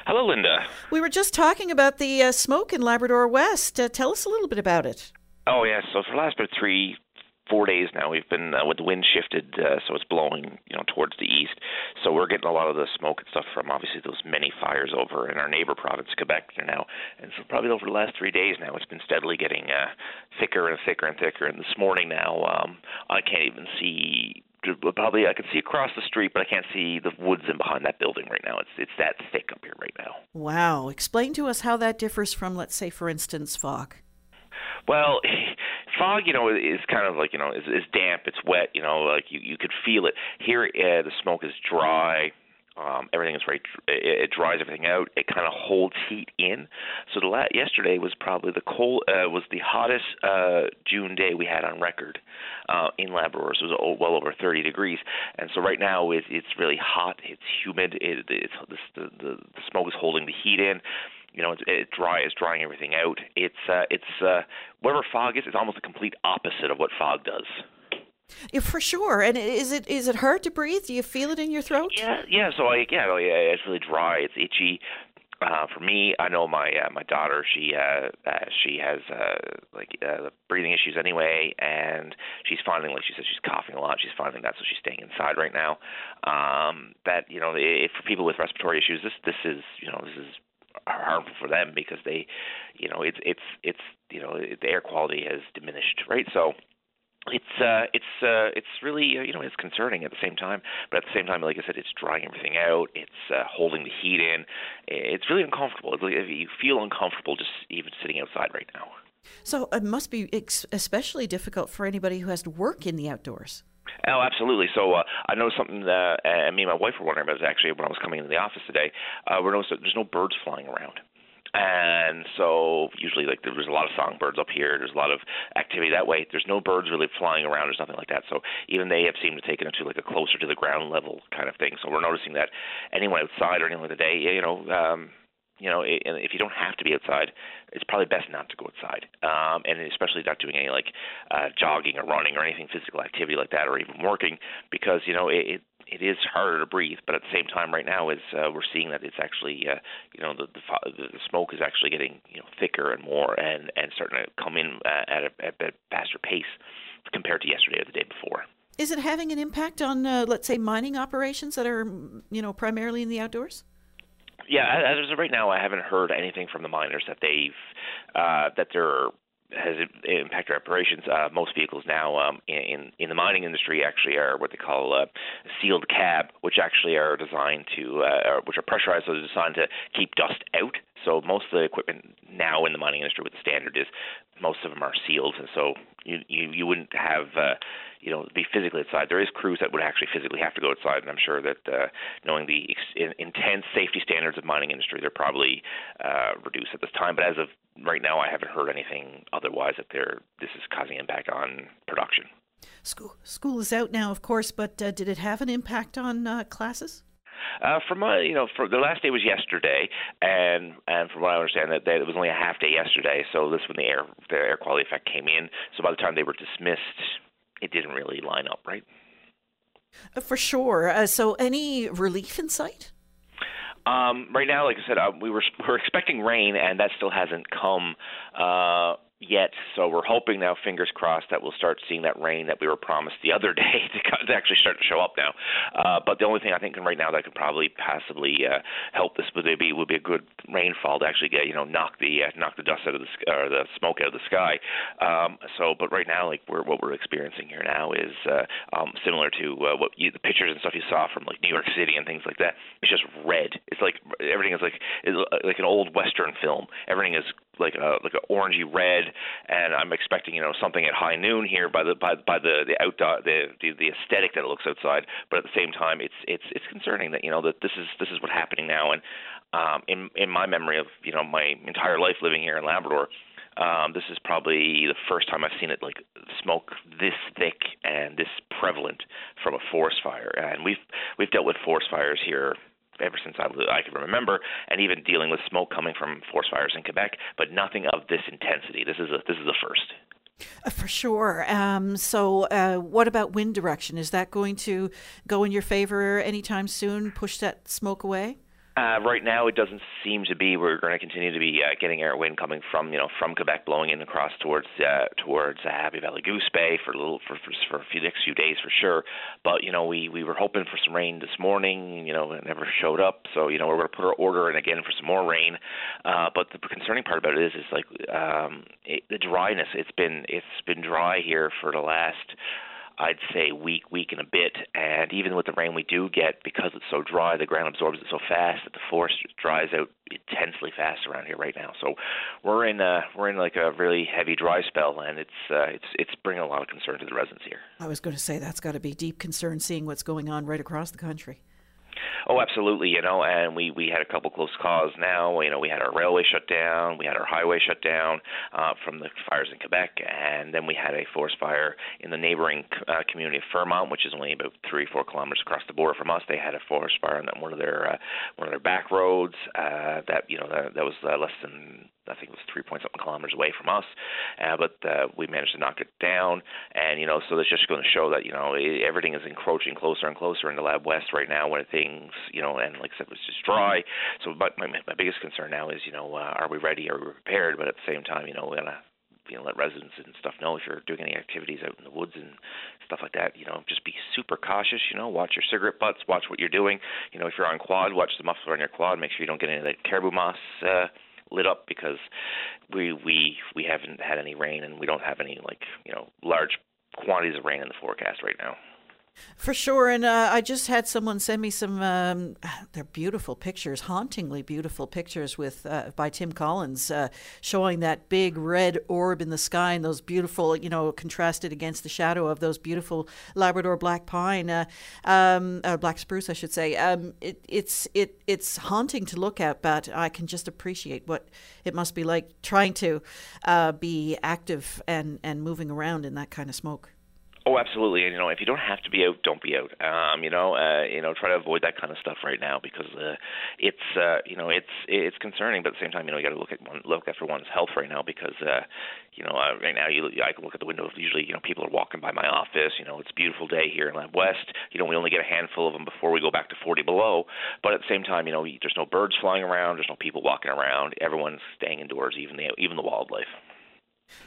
Hello, Linda. We were just talking about the uh, smoke in Labrador West. Uh, tell us a little bit about it. Oh, yes. So, for the last about three, four days now we've been uh, with the wind shifted uh, so it's blowing you know towards the east so we're getting a lot of the smoke and stuff from obviously those many fires over in our neighbor province quebec now and so probably over the last three days now it's been steadily getting uh, thicker and thicker and thicker and this morning now um i can't even see probably I can see across the street, but I can't see the woods in behind that building right now. It's it's that thick up here right now. Wow! Explain to us how that differs from, let's say, for instance, fog. Well, fog, you know, is kind of like you know, is, is damp. It's wet. You know, like you you could feel it. Here, uh, the smoke is dry. Um, everything is very. It, it dries everything out. It kind of holds heat in. So the la- yesterday was probably the cold. Uh, was the hottest uh, June day we had on record uh, in Labrador. So it was well over 30 degrees. And so right now it's it's really hot. It's humid. It, it's the, the the smoke is holding the heat in you know, it's, it dry, it's drying everything out. It's uh, it's uh, whatever fog is, it's almost the complete opposite of what fog does. Yeah, for sure. And is it is it hard to breathe? Do you feel it in your throat? Yeah, yeah. So I yeah, oh, yeah, it's really dry. It's itchy. Uh, for me, I know my uh, my daughter. She uh, uh, she has uh, like uh, breathing issues anyway, and she's finding like she says she's coughing a lot. She's finding that, so she's staying inside right now. Um, that you know, if for people with respiratory issues, this this is you know this is harmful for them because they, you know, it's it's it's you know the air quality has diminished, right? So it's uh it's uh it's really uh, you know it's concerning at the same time. But at the same time like i said it's drying everything out. It's uh, holding the heat in. It's really uncomfortable. You feel uncomfortable just even sitting outside right now. So it must be especially difficult for anybody who has to work in the outdoors Oh, absolutely. So uh, I noticed something that uh, me and my wife were wondering about. Actually, when I was coming into the office today, uh, we noticed that there's no birds flying around. And so usually like there's a lot of songbirds up here. There's a lot of activity that way. There's no birds really flying around. There's nothing like that. So even they have seemed to take it to like a closer to the ground level kind of thing. So we're noticing that anyone outside or anyone of the day, you know, um, you know, if you don't have to be outside, it's probably best not to go outside, um, and especially not doing any like uh, jogging or running or anything physical activity like that, or even working, because you know it, it is harder to breathe. But at the same time, right now is uh, we're seeing that it's actually uh, you know the, the the smoke is actually getting you know thicker and more and and starting to come in uh, at a, at a faster pace compared to yesterday or the day before. Is it having an impact on, uh, let's say, mining operations that are, you know, primarily in the outdoors? Yeah, as of right now, I haven't heard anything from the miners that they've uh, that they're has impacted operations. Uh, most vehicles now um, in in the mining industry actually are what they call uh, sealed cab, which actually are designed to, uh, which are pressurized, so they're designed to keep dust out. So most of the equipment now in the mining industry, with the standard is most of them are sealed, and so you you, you wouldn't have uh, you know be physically outside. There is crews that would actually physically have to go outside, and I'm sure that uh, knowing the ex- intense safety standards of mining industry, they're probably uh, reduced at this time. But as of right now, I haven't heard anything otherwise that they're this is causing impact on production. School school is out now, of course, but uh, did it have an impact on uh, classes? Uh, from my, you know, for the last day was yesterday, and and from what I understand, that, that it was only a half day yesterday. So this when the air the air quality effect came in. So by the time they were dismissed, it didn't really line up right. Uh, for sure. Uh, so any relief in sight? Um, right now, like I said, uh, we were we're expecting rain, and that still hasn't come. Uh, yet. So we're hoping now, fingers crossed, that we'll start seeing that rain that we were promised the other day to, to actually start to show up now. Uh, but the only thing I think right now that could probably possibly uh, help this would be would be a good rainfall to actually get you know knock the uh, knock the dust out of the or the smoke out of the sky. Um, so, but right now, like we're what we're experiencing here now is uh, um, similar to uh, what you, the pictures and stuff you saw from like New York City and things like that. It's just red. It's like everything is like is like an old western film. Everything is like a like an orangey red, and I'm expecting you know something at high noon here by the by by the the outdoor the, the the aesthetic that it looks outside. But at the same time, it's it's it's concerning that you know that this is this is what's happening now. And um, in in my memory of you know my entire life living here in Labrador. Um, this is probably the first time I've seen it like smoke this thick and this prevalent from a forest fire. And we've we've dealt with forest fires here ever since I, I can remember, and even dealing with smoke coming from forest fires in Quebec, but nothing of this intensity. This is a this is a first. Uh, for sure. Um, so, uh, what about wind direction? Is that going to go in your favor anytime soon? Push that smoke away? Uh, right now, it doesn't seem to be. We're going to continue to be uh, getting air wind coming from you know from Quebec, blowing in across towards uh, towards uh, Happy Valley Goose Bay for a little for for, for a few next few days for sure. But you know we we were hoping for some rain this morning. You know it never showed up. So you know we're going to put our order in again for some more rain. Uh, but the concerning part about it is is like um, it, the dryness. It's been it's been dry here for the last I'd say week, week and a bit. And even with the rain we do get, because it's so dry, the ground absorbs it so fast that the forest dries out intensely fast around here right now. So we're in a, we're in like a really heavy dry spell, and it's uh, it's it's bringing a lot of concern to the residents here. I was going to say that's got to be deep concern seeing what's going on right across the country. Oh, absolutely. You know, and we we had a couple close calls. Now, you know, we had our railway shut down, we had our highway shut down uh, from the fires in Quebec, and then we had a forest fire in the neighboring uh, community of Fermont, which is only about three four kilometers across the border from us. They had a forest fire on one of their uh, one of their back roads uh, that you know that, that was uh, less than I think it was three point something kilometers away from us, uh, but uh, we managed to knock it down. And you know, so that's just going to show that you know everything is encroaching closer and closer into Lab West right now, where things you know, and like I said, it was just dry. So, but my my biggest concern now is you know, uh, are we ready? Are we prepared? But at the same time, you know, we're gonna you know let residents and stuff know if you're doing any activities out in the woods and stuff like that you know just be super cautious you know watch your cigarette butts watch what you're doing you know if you're on quad watch the muffler on your quad make sure you don't get any of that caribou moss uh lit up because we we we haven't had any rain and we don't have any like you know large quantities of rain in the forecast right now. For sure, and uh, I just had someone send me some. Um, they're beautiful pictures, hauntingly beautiful pictures with uh, by Tim Collins, uh, showing that big red orb in the sky and those beautiful, you know, contrasted against the shadow of those beautiful Labrador black pine, uh, um, uh, black spruce, I should say. Um, it, it's it it's haunting to look at, but I can just appreciate what it must be like trying to uh, be active and and moving around in that kind of smoke. Oh, absolutely. And you know, if you don't have to be out, don't be out. Um, you know, uh, you know, try to avoid that kind of stuff right now because uh, it's uh, you know, it's it's concerning, but at the same time, you know, you got to look at one, look after one's health right now because uh, you know, uh, right now you I can look at the window. Usually, you know, people are walking by my office. You know, it's a beautiful day here in Lab West. You know, we only get a handful of them before we go back to 40 below. But at the same time, you know, there's no birds flying around. There's no people walking around. Everyone's staying indoors, even the even the wildlife.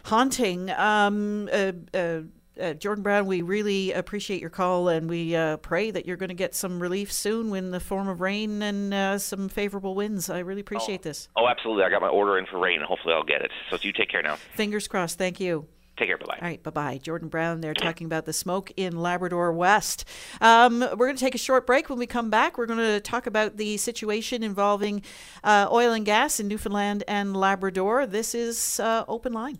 Haunting. Um, uh, uh uh, Jordan Brown, we really appreciate your call, and we uh, pray that you're going to get some relief soon in the form of rain and uh, some favorable winds. I really appreciate oh. this. Oh, absolutely. I got my order in for rain, and hopefully I'll get it. So you take care now. Fingers crossed. Thank you. Take care. Bye bye. All right. Bye bye. Jordan Brown there talking about the smoke in Labrador West. Um, we're going to take a short break. When we come back, we're going to talk about the situation involving uh, oil and gas in Newfoundland and Labrador. This is uh, Open Line.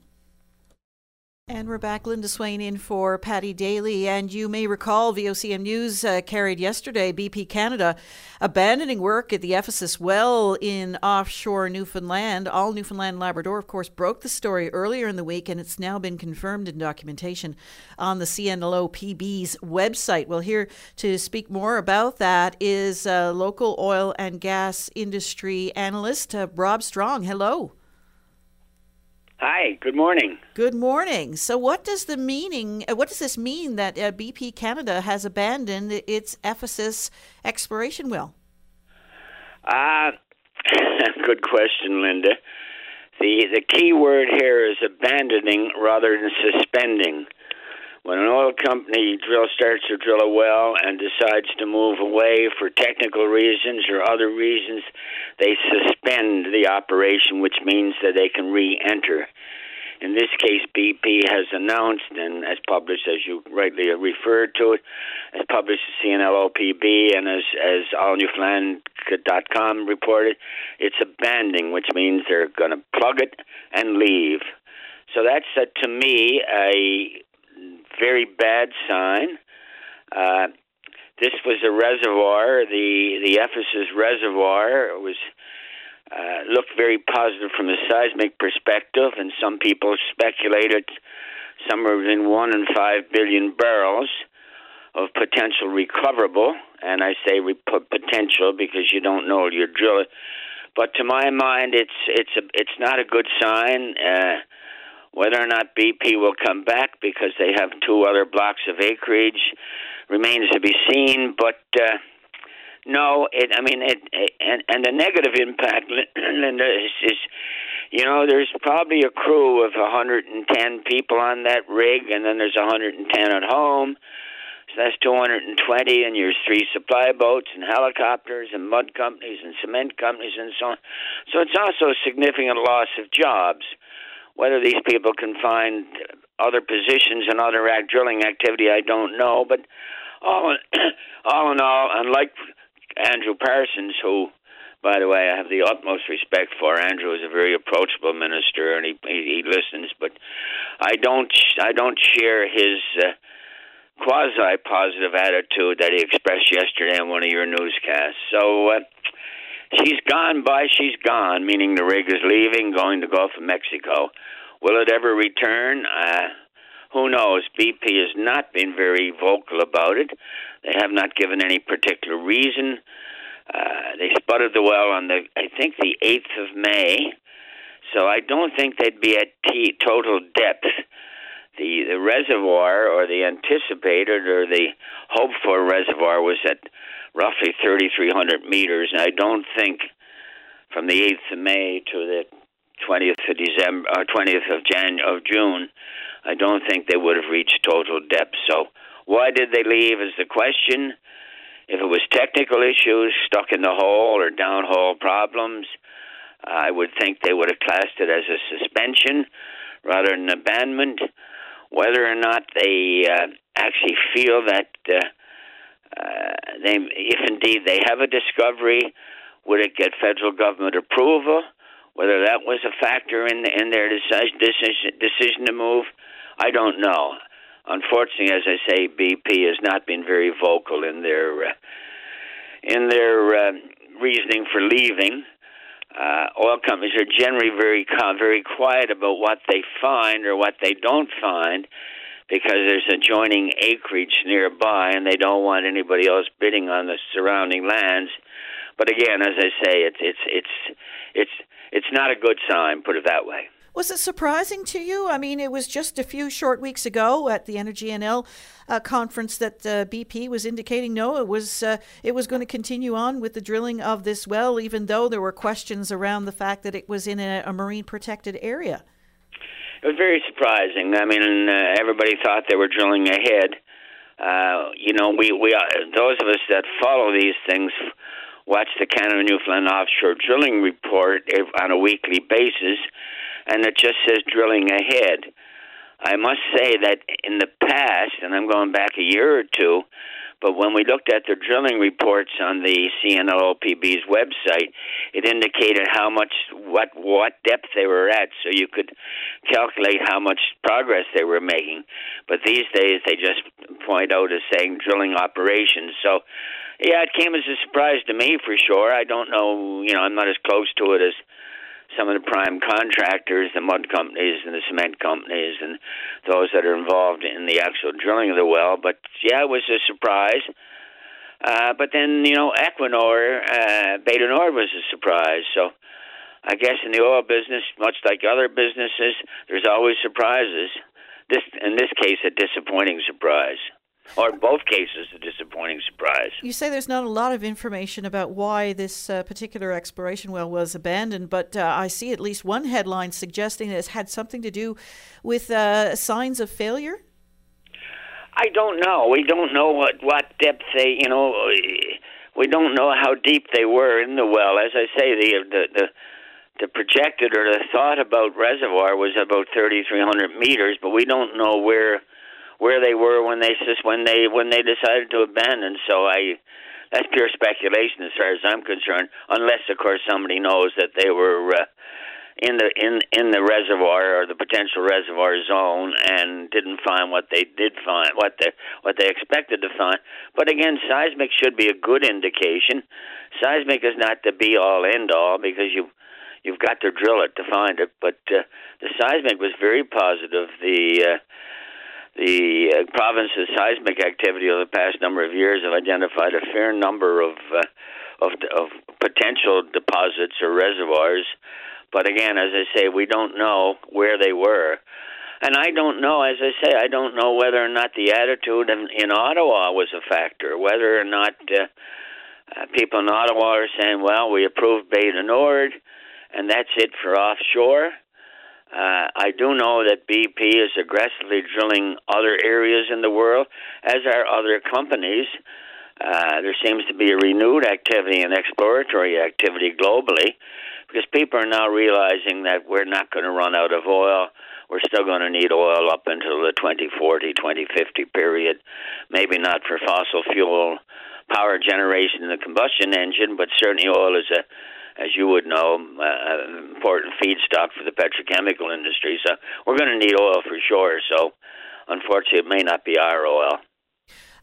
And we're back. Linda Swain in for Paddy Daly. And you may recall VOCM News uh, carried yesterday BP Canada abandoning work at the Ephesus well in offshore Newfoundland. All Newfoundland Labrador, of course, broke the story earlier in the week, and it's now been confirmed in documentation on the CNLOPB's website. Well, here to speak more about that is uh, local oil and gas industry analyst uh, Rob Strong. Hello. Hi, good morning. Good morning. So, what does the meaning? Uh, what does this mean that uh, BP Canada has abandoned its Ephesus exploration well? Uh, good question, Linda. the The key word here is abandoning rather than suspending. When an oil company drill starts to drill a well and decides to move away for technical reasons or other reasons, they suspend the operation, which means that they can re-enter. In this case, BP has announced and has published, as you rightly referred to it, has published the CNLOPB and as as allnewfoundland.com reported, it's abandoning, which means they're going to plug it and leave. So that's, uh, to me, a very bad sign. Uh, this was a reservoir. The the Ephesus reservoir was uh, looked very positive from a seismic perspective, and some people speculated somewhere between one and five billion barrels of potential recoverable. And I say re- potential because you don't know your drill. But to my mind, it's it's a it's not a good sign. Uh, whether or not BP will come back because they have two other blocks of acreage remains to be seen. But uh, no, it. I mean, it, it and and the negative impact, Linda, is, is you know, there's probably a crew of 110 people on that rig, and then there's 110 at home. So that's 220, and there's three supply boats and helicopters and mud companies and cement companies and so on. So it's also a significant loss of jobs. Whether these people can find other positions and other act drilling activity, I don't know. But all in, all in all, unlike Andrew Parsons, who, by the way, I have the utmost respect for. Andrew is a very approachable minister, and he he, he listens. But I don't I don't share his. Uh, quasi positive attitude that he expressed yesterday on one of your newscasts. So uh, she's gone by, she's gone, meaning the rig is leaving, going to Gulf of Mexico. Will it ever return? Uh, who knows? BP has not been very vocal about it. They have not given any particular reason. Uh, they spudded the well on the, I think, the 8th of May. So I don't think they'd be at t- total depth. The, the reservoir, or the anticipated, or the hoped for reservoir, was at roughly 3,300 meters. And I don't think from the 8th of May to the 20th of December, or 20th of Jan of June, I don't think they would have reached total depth. So why did they leave is the question. If it was technical issues, stuck in the hole, or downhole problems, I would think they would have classed it as a suspension rather than abandonment. Whether or not they uh, actually feel that uh, uh, they, if indeed they have a discovery, would it get federal government approval? Whether that was a factor in in their decision decision, decision to move, I don't know. Unfortunately, as I say, BP has not been very vocal in their uh, in their uh, reasoning for leaving. Uh, oil companies are generally very very quiet about what they find or what they don't find, because there's adjoining acreage nearby, and they don't want anybody else bidding on the surrounding lands. But again, as I say, it's it's it's it's it's not a good sign. Put it that way. Was it surprising to you? I mean, it was just a few short weeks ago at the Energy NL uh, conference that uh, BP was indicating no, it was uh, it was going to continue on with the drilling of this well, even though there were questions around the fact that it was in a, a marine protected area. It was very surprising. I mean, uh, everybody thought they were drilling ahead. Uh, you know, we we uh, those of us that follow these things watch the Canada Newfoundland offshore drilling report on a weekly basis, and it just says drilling ahead. I must say that in the past, and I'm going back a year or two, but when we looked at the drilling reports on the CNLOPB's website, it indicated how much, what, what depth they were at, so you could calculate how much progress they were making. But these days, they just point out as saying drilling operations. So, yeah, it came as a surprise to me for sure. I don't know, you know, I'm not as close to it as some of the prime contractors, the mud companies and the cement companies, and those that are involved in the actual drilling of the well. But yeah, it was a surprise. Uh, but then you know, Equinor, uh, du Nord was a surprise. So I guess in the oil business, much like other businesses, there's always surprises. This, in this case, a disappointing surprise or in both cases, a disappointing surprise. You say there's not a lot of information about why this uh, particular exploration well was abandoned, but uh, I see at least one headline suggesting that it's had something to do with uh, signs of failure. I don't know. We don't know what what depth they, you know, we don't know how deep they were in the well. As I say, the the the, the projected or the thought about reservoir was about 3,300 meters, but we don't know where where they were when they when they when they decided to abandon. So I that's pure speculation as far as I'm concerned, unless of course somebody knows that they were uh, in the in in the reservoir or the potential reservoir zone and didn't find what they did find, what they what they expected to find. But again, seismic should be a good indication. Seismic is not the be all end all because you you've got to drill it to find it. But uh, the seismic was very positive. The uh, the uh, province's seismic activity over the past number of years have identified a fair number of uh, of, of potential deposits or reservoirs. But again, as I say, we don't know where they were. And I don't know, as I say, I don't know whether or not the attitude in, in Ottawa was a factor, whether or not uh, uh, people in Ottawa are saying, well, we approved Bay du Nord, and that's it for offshore. Uh, I do know that BP is aggressively drilling other areas in the world, as are other companies. Uh, there seems to be a renewed activity and exploratory activity globally because people are now realizing that we're not going to run out of oil. We're still going to need oil up until the 2040, 2050 period. Maybe not for fossil fuel power generation in the combustion engine, but certainly oil is a as you would know, uh, important feedstock for the petrochemical industry. So we're going to need oil for sure. So unfortunately, it may not be our oil.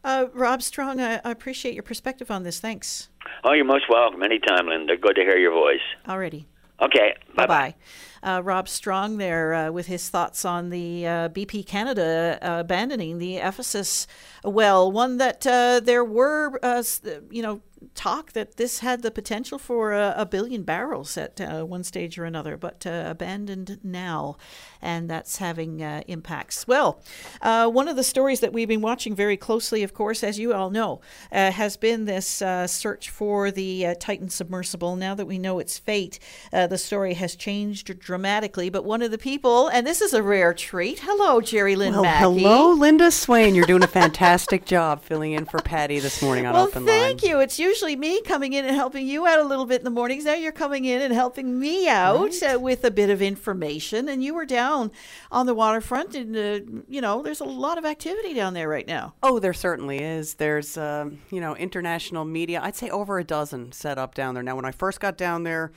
Uh, Rob Strong, I, I, appreciate your perspective on this. Thanks. Oh, you're most welcome. Anytime, Linda. Good to hear your voice. Already. Okay. Bye bye. Uh, Rob Strong there uh, with his thoughts on the uh, BP Canada uh, abandoning the Ephesus well, one that uh, there were, uh, you know, talk that this had the potential for a, a billion barrels at uh, one stage or another, but uh, abandoned now, and that's having uh, impacts. Well, uh, one of the stories that we've been watching very closely, of course, as you all know, uh, has been this uh, search for the Titan submersible. Now that we know its fate, the story has changed dramatically. But one of the people, and this is a rare treat. Hello, Jerry Lynn well, Mackey. Hello, Linda Swain. You're doing a fantastic job filling in for Paddy this morning on well, Open Line. Well, thank you. It's usually usually me coming in and helping you out a little bit in the mornings. Now you're coming in and helping me out right. uh, with a bit of information. And you were down on the waterfront, and uh, you know, there's a lot of activity down there right now. Oh, there certainly is. There's, um, you know, international media. I'd say over a dozen set up down there. Now, when I first got down there,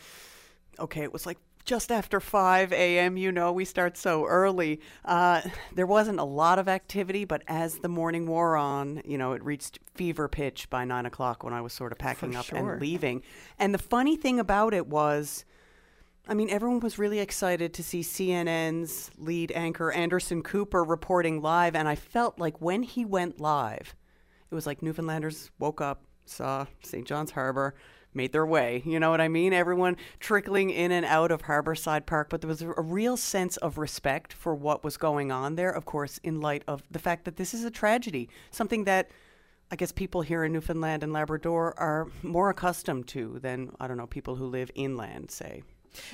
okay, it was like just after 5 a.m. You know, we start so early. Uh, there wasn't a lot of activity, but as the morning wore on, you know, it reached fever pitch by 9 o'clock when I was sort of packing For up sure. and leaving. And the funny thing about it was, I mean, everyone was really excited to see CNN's lead anchor, Anderson Cooper, reporting live. And I felt like when he went live, it was like Newfoundlanders woke up, saw St. John's Harbor made their way. You know what I mean? Everyone trickling in and out of Harborside Park, but there was a real sense of respect for what was going on there, of course, in light of the fact that this is a tragedy, something that I guess people here in Newfoundland and Labrador are more accustomed to than, I don't know, people who live inland, say.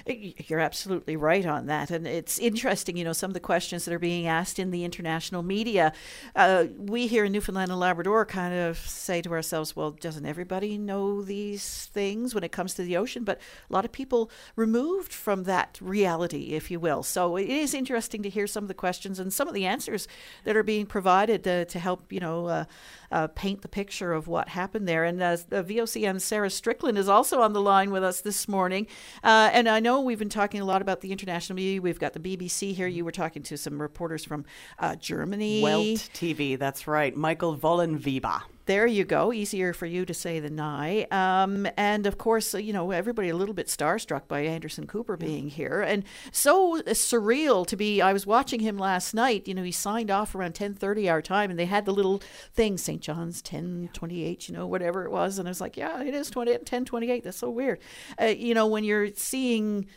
You're absolutely right on that. And it's interesting, you know, some of the questions that are being asked in the international media. Uh, we here in Newfoundland and Labrador kind of say to ourselves, well, doesn't everybody know these things when it comes to the ocean? But a lot of people removed from that reality, if you will. So it is interesting to hear some of the questions and some of the answers that are being provided uh, to help, you know, uh, uh, paint the picture of what happened there. And uh, the VOCM Sarah Strickland is also on the line with us this morning. Uh, and I know we've been talking a lot about the international media. We've got the BBC here. You were talking to some reporters from uh, Germany. Welt TV, that's right. Michael Vollenweiber. There you go. Easier for you to say than I. Um, and of course, you know, everybody a little bit starstruck by Anderson Cooper being here. And so surreal to be. I was watching him last night. You know, he signed off around 10.30 our time, and they had the little thing, St. John's 10.28, you know, whatever it was. And I was like, yeah, it is 20, 10.28. That's so weird. Uh, you know, when you're seeing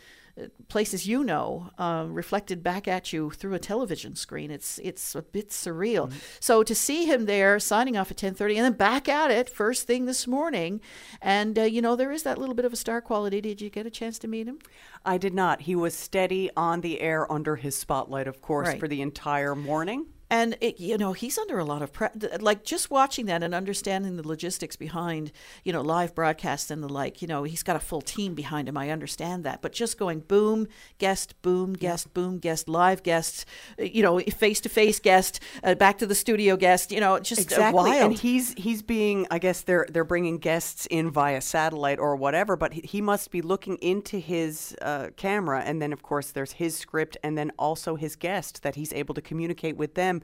places you know uh, reflected back at you through a television screen. It's it's a bit surreal. Mm-hmm. So to see him there signing off at 10:30 and then back at it first thing this morning, and uh, you know there is that little bit of a star quality. Did you get a chance to meet him? I did not. He was steady on the air under his spotlight, of course, Right. for the entire morning. And it, you know he's under a lot of pre- like just watching that and understanding the logistics behind you know live broadcasts and the like. You know he's got a full team behind him. I understand that, but just going boom guest, boom guest, boom guest, live guest, you know face to face guest, uh, back to the studio guest. You know just uh, exactly wild. and he's he's being i guess they're they're bringing guests in via satellite or whatever but he, he must be looking into his uh, camera and then of course there's his script and then also his guest that he's able to communicate with them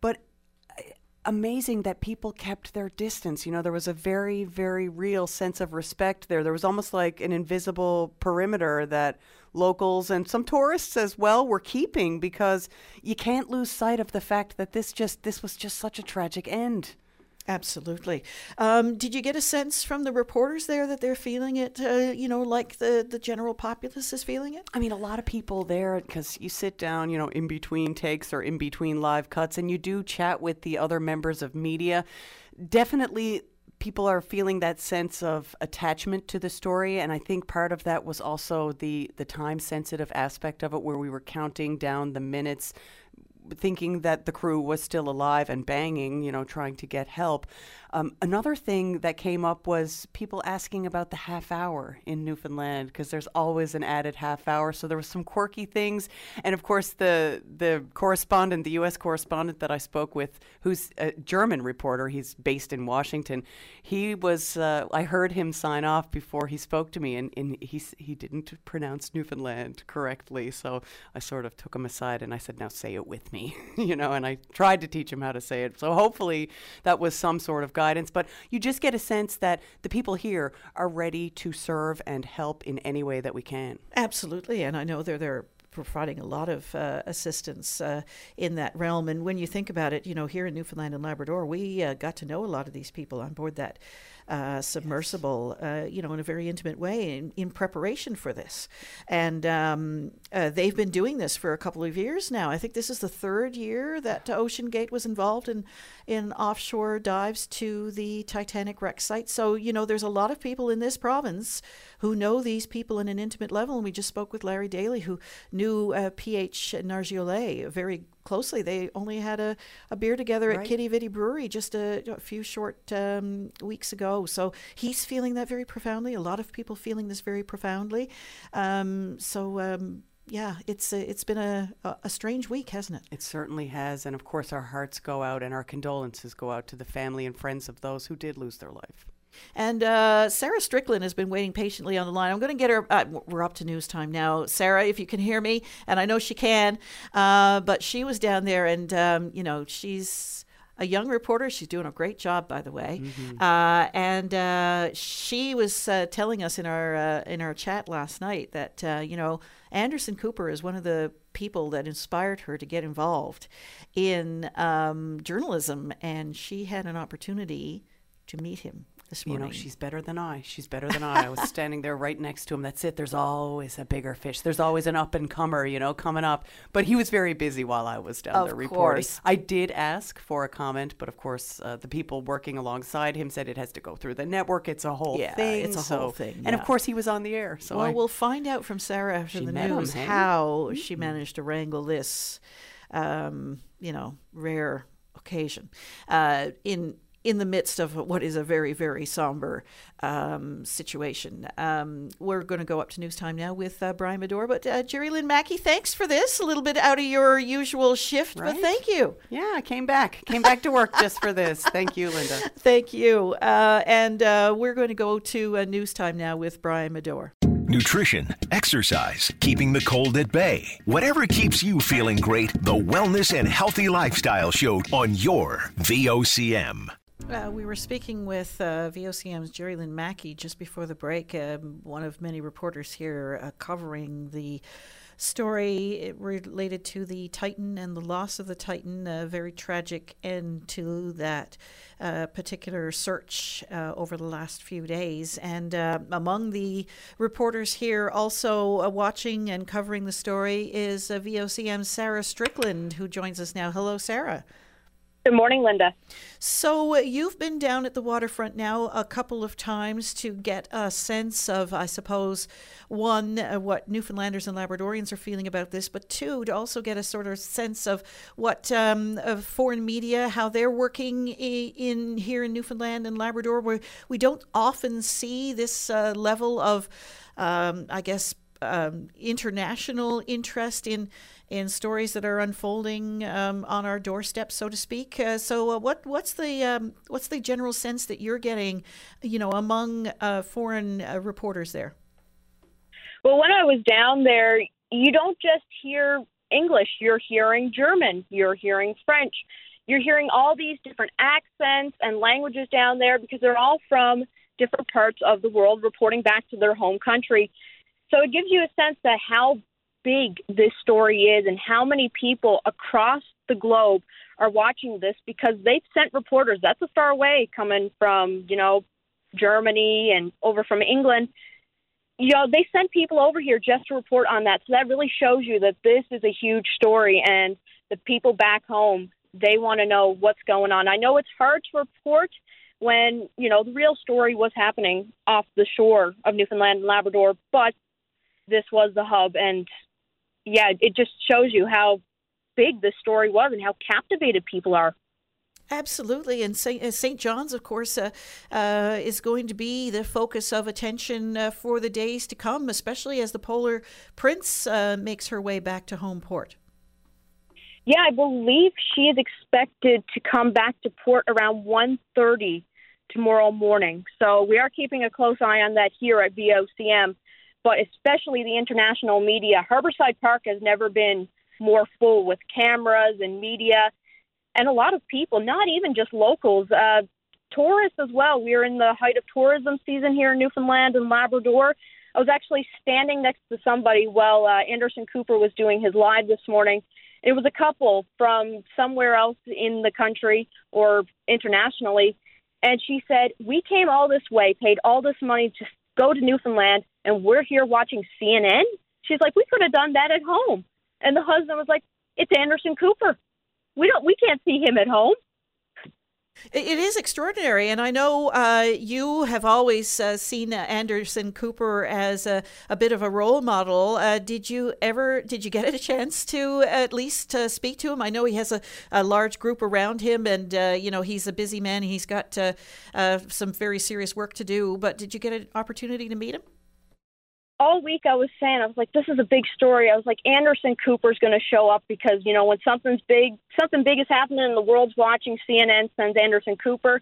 but uh, amazing that people kept their distance. You know there was a very very real sense of respect there. There was almost like an invisible perimeter that locals and some tourists as well were keeping because you can't lose sight of the fact that this just this was just such a tragic end Absolutely. Um, did you get a sense from the reporters there that they're feeling it, uh, you know, like the, the general populace is feeling it? I mean, a lot of people there, because you sit down, you know, in between takes or in between live cuts, and you do chat with the other members of media. Definitely, people are feeling that sense of attachment to the story, and I think part of that was also the the time sensitive aspect of it, where we were counting down the minutes thinking that the crew was still alive and banging, you know, trying to get help. Um, another thing that came up was people asking about the half hour in Newfoundland because there's always an added half hour. So there were some quirky things, and of course the the correspondent, the U.S. correspondent that I spoke with, who's a German reporter, he's based in Washington. He was uh, I heard him sign off before he spoke to me, and, and he he didn't pronounce Newfoundland correctly. So I sort of took him aside and I said, "Now say it with me," you know, and I tried to teach him how to say it. So hopefully that was some sort of guidance. But you just get a sense that the people here are ready to serve and help in any way that we can. Absolutely, and I know they're they're providing a lot of uh, assistance uh, in that realm. And when you think about it, you know, here in Newfoundland and Labrador, we uh, got to know a lot of these people on board that uh, submersible, uh, you know, in a very intimate way in, in preparation for this. And um, uh, they've been doing this for a couple of years now. I think this is the third year that OceanGate was involved in in offshore dives to the Titanic wreck site. So you know, there's a lot of people in this province who know these people in an intimate level. And we just spoke with Larry Daly, who knew uh, PH Nargeolet very closely. They only had a, a beer together at Right. Quidi Vidi Brewery just a, a few short um, weeks ago. So he's feeling that very profoundly. A lot of people feeling this very profoundly. Um, so um, yeah, it's a, it's been a a strange week, hasn't it? It certainly has. And of course, our hearts go out and our condolences go out to the family and friends of those who did lose their life. And uh, Sarah Strickland has been waiting patiently on the line. I'm going to get her. Uh, we're up to news time now. Sarah, if you can hear me, and I know she can, uh, but she was down there, and um, you know she's a young reporter. She's doing a great job, by the way. Uh, and uh, she was uh, telling us in our uh, in our chat last night that uh, you know Anderson Cooper is one of the people that inspired her to get involved in um, journalism, and she had an opportunity to meet him. This You know, she's better than I. She's better than I. I was standing there right next to him. That's it. There's always a bigger fish. There's always an up and comer, you know, coming up. But he was very busy while I was down Of there reporting. course. I did ask for a comment, but of course, uh, the people working alongside him said it has to go through the network. It's a whole Yeah, thing. it's a so- whole thing, And of course, he was on the air. So well, I, we'll find out from Sarah after the met him, news hey? how she managed to wrangle this, um, you know, rare occasion uh, in in the midst of what is a very very somber um, situation. Um, we're going to go up to news time now with uh, Brian Medor, but uh, Jerry Lynn Mackey, thanks for this. A little bit out of your usual shift, but thank you. Yeah, I came back. Came back to work just for this. Thank you, Linda. Thank you. Uh, and uh, we're going to go to uh, news time now with Brian Medor. Nutrition, exercise, keeping the cold at bay. Whatever keeps you feeling great, the Wellness and Healthy Lifestyle Show on your VOCM. Uh, we were speaking with uh, VOCM's Jerry Lynn Mackey just before the break, um, one of many reporters here uh, covering the story related to the Titan and the loss of the Titan. A very tragic end to that uh, particular search uh, over the last few days. And uh, among the reporters here also uh, watching and covering the story is uh, VOCM's Sarah Strickland, who joins us now. Hello, Sarah. Good morning, Linda. So uh, you've been down at the waterfront now a couple of times to get a sense of, I suppose, one, uh, what Newfoundlanders and Labradorians are feeling about this, but two, to also get a sort of sense of what um, of foreign media, how they're working i- in here in Newfoundland and Labrador, where we don't often see this uh, level of, um, I guess, um, international interest in in stories that are unfolding um, on our doorstep, so to speak. Uh, so, uh, what what's the um, what's the general sense that you're getting, you know, among uh, foreign uh, reporters there? Well, when I was down there, you don't just hear English, you're hearing German, you're hearing French, you're hearing all these different accents and languages down there because they're all from different parts of the world reporting back to their home country. So it gives you a sense of how big this story is and how many people across the globe are watching this because they've sent reporters. That's a far away coming from, you know, Germany and over from England you know, they sent people over here just to report on that. So that really shows you that this is a huge story, and the people back home they want to know what's going on. I know it's hard to report when you know the real story was happening off the shore of Newfoundland and Labrador, but this was the hub, and yeah, it just shows you how big this story was and how captivated people are. Absolutely, and St. Uh. John's, of course, uh, uh, is going to be the focus of attention uh, for the days to come, especially as the Polar Prince uh, makes her way back to home port. Yeah, I believe she is expected to come back to port around 1:30 tomorrow morning. So we are keeping a close eye on that here at VOCM, but especially the international media. Harborside Park has never been more full with cameras and media and a lot of people, not even just locals, uh, tourists as well. We are in the height of tourism season here in Newfoundland and Labrador. I was actually standing next to somebody while uh, Anderson Cooper was doing his live this morning. It was a couple from somewhere else in the country or internationally. And she said, We came all this way, paid all this money to go to Newfoundland, and we're here watching CNN. She's like, We could have done that at home. And the husband was like, It's Anderson Cooper. We don't we can't see him at home. It is extraordinary, and I know uh, you have always uh, seen Anderson Cooper as a, a bit of a role model. Uh, did you ever did you get a chance to at least uh, speak to him? I know he has a, a large group around him, and uh, you know he's a busy man. He's got uh, some very serious work to do. But did you get an opportunity to meet him? All week I was saying, I was like, this is a big story. I was like, Anderson Cooper's going to show up because, you know, when something's big, something big is happening and the world's watching, CNN sends Anderson Cooper.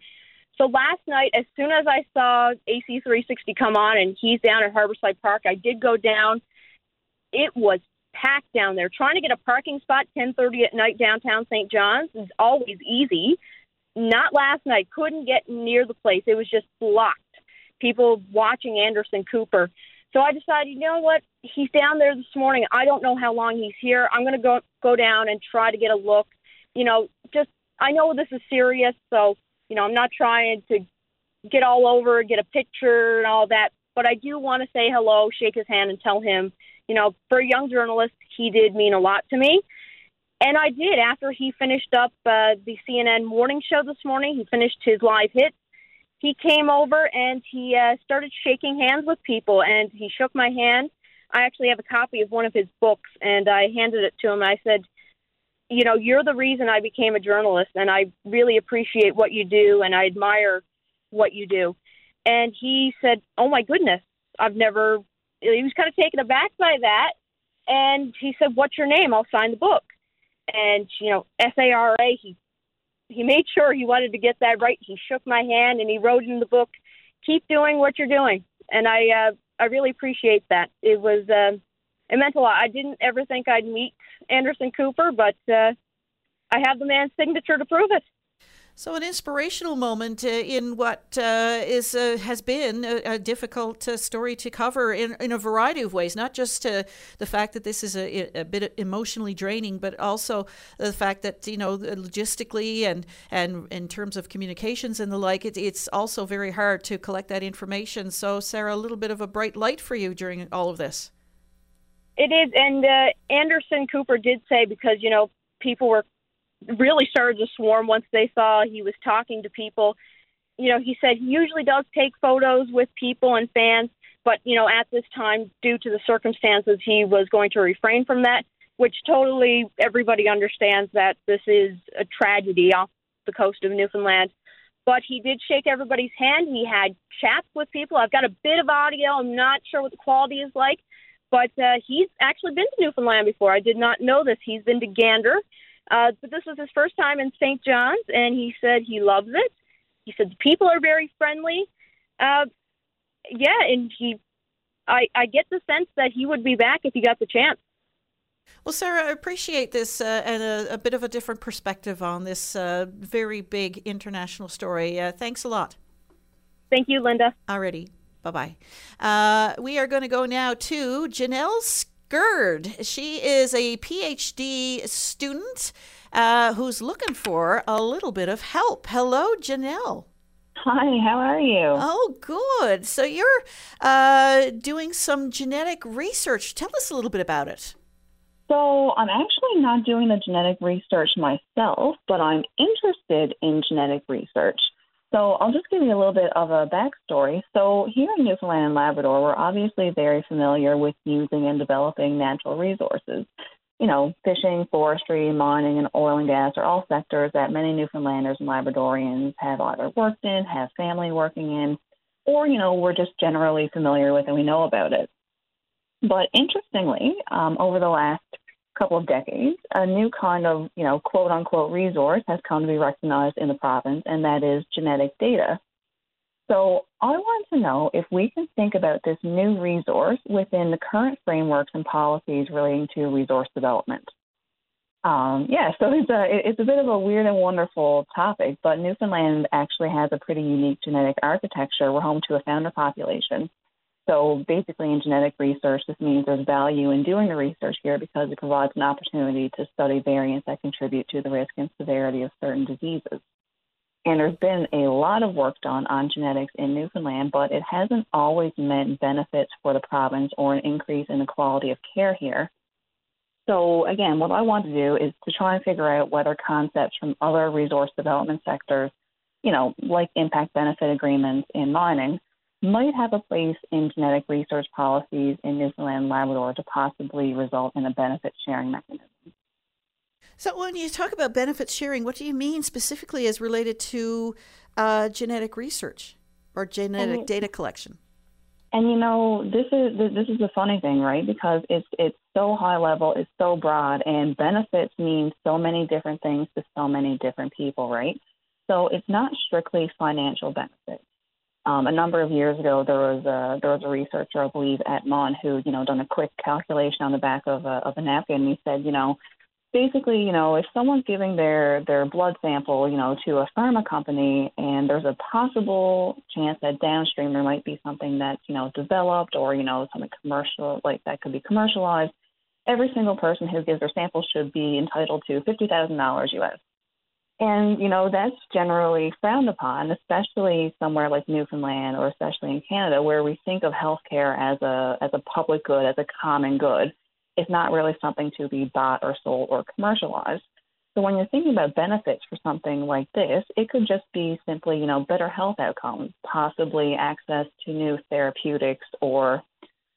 So last night, as soon as I saw AC360 come on and he's down at Harborside Park, I did go down. It was packed down there. Trying to get a parking spot 10:30 at night downtown St. John's is always easy. Not last night. Couldn't get near the place. It was just blocked. People watching Anderson Cooper. So I decided, you know what? He's down there this morning. I don't know how long he's here. I'm going to go go down and try to get a look. You know, just I know this is serious, so you know I'm not trying to get all over, get a picture and all that. But I do want to say hello, shake his hand, and tell him, you know, for a young journalist, he did mean a lot to me. And I did after he finished up uh, the CNN morning show this morning. He finished his live hits. He came over and he uh, started shaking hands with people, and he shook my hand. I actually have a copy of one of his books, and I handed it to him. I said, "You know, you're the reason I became a journalist, and I really appreciate what you do, and I admire what you do." And he said, "Oh my goodness, I've never." He was kind of taken aback by that, and he said, "What's your name? I'll sign the book." And you know, S A R A. He he made sure he wanted to get that right. He shook my hand and he wrote in the book, "Keep doing what you're doing." And I uh, I really appreciate that. It was uh, it meant a lot. I didn't ever think I'd meet Anderson Cooper, but uh, I have the man's signature to prove it. So, an inspirational moment uh, in what uh, is uh, has been a, a difficult uh, story to cover in, in a variety of ways. Not just uh, the fact that this is a, a bit emotionally draining, but also the fact that you know logistically and and in terms of communications and the like, it, it's also very hard to collect that information. So, Sarah, a little bit of a bright light for you during all of this. It is, and uh, Anderson Cooper did say because you know people were really started to swarm once they saw he was talking to people. You know, he said he usually does take photos with people and fans, but, you know, at this time, due to the circumstances, he was going to refrain from that, which totally everybody understands that this is a tragedy off the coast of Newfoundland. But he did shake everybody's hand. He had chats with people. I've got a bit of audio. I'm not sure what the quality is like, but uh, he's actually been to Newfoundland before. I did not know this. He's been to Gander. Uh, but this was his first time in St. John's, and he said he loves it. He said the people are very friendly. Uh, yeah, and he, I, I get the sense that he would be back if he got the chance. Well, Sarah, I appreciate this uh, and a, a, bit of a different perspective on this uh, very big international story. Uh, thanks a lot. Thank you, Linda. Already. Bye bye. Uh, we are going to go now to Janelle Skeard. She is a PhD student uh, who's looking for a little bit of help. Hello, Janelle. Hi, how are you? Oh, good. So you're uh, doing some genetic research. Tell us a little bit about it. So, I'm actually not doing the genetic research myself, but I'm interested in genetic research. So I'll just give you a little bit of a backstory. So here in Newfoundland and Labrador, we're obviously very familiar with using and developing natural resources. You know, fishing, forestry, mining, and oil and gas are all sectors that many Newfoundlanders and Labradorians have either worked in, have family working in, or, you know, we're just generally familiar with and we know about it. But interestingly, um, over the last couple of decades, a new kind of, you know, quote unquote resource has come to be recognized in the province, and that is genetic data. So I want to know if we can think about this new resource within the current frameworks and policies relating to resource development. Um, yeah, so it's a it's a bit of a weird and wonderful topic, but Newfoundland actually has a pretty unique genetic architecture. We're home to a founder population so basically, in genetic research, this means there's value in doing the research here because it provides an opportunity to study variants that contribute to the risk and severity of certain diseases. And there's been a lot of work done on genetics in Newfoundland, but it hasn't always meant benefits for the province or an increase in the quality of care here. So, again, what I want to do is to try and figure out whether concepts from other resource development sectors, you know, like impact benefit agreements in mining, might have a place in genetic research policies in Newfoundland and Labrador to possibly result in a benefit sharing mechanism. So, when you talk about benefit sharing, what do you mean specifically as related to uh, genetic research or genetic and, data collection? And you know, this is this is the funny thing, right? Because it's it's so high level, it's so broad, and benefits mean so many different things to so many different people, right? So it's not strictly financial benefits. Um, a number of years ago, there was a there was a researcher, I believe, at MUN who you know done a quick calculation on the back of a of a napkin. And he said, you know, basically, you know, if someone's giving their their blood sample, you know, to a pharma company, and there's a possible chance that downstream there might be something that's you know developed or you know something commercial like that could be commercialized, every single person who gives their sample should be entitled to fifty thousand dollars U.S. And, you know, that's generally frowned upon, especially somewhere like Newfoundland or especially in Canada, where we think of healthcare as a as a public good, as a common good. It's not really something to be bought or sold or commercialized. So when you're thinking about benefits for something like this, it could just be simply, you know, better health outcomes, possibly access to new therapeutics or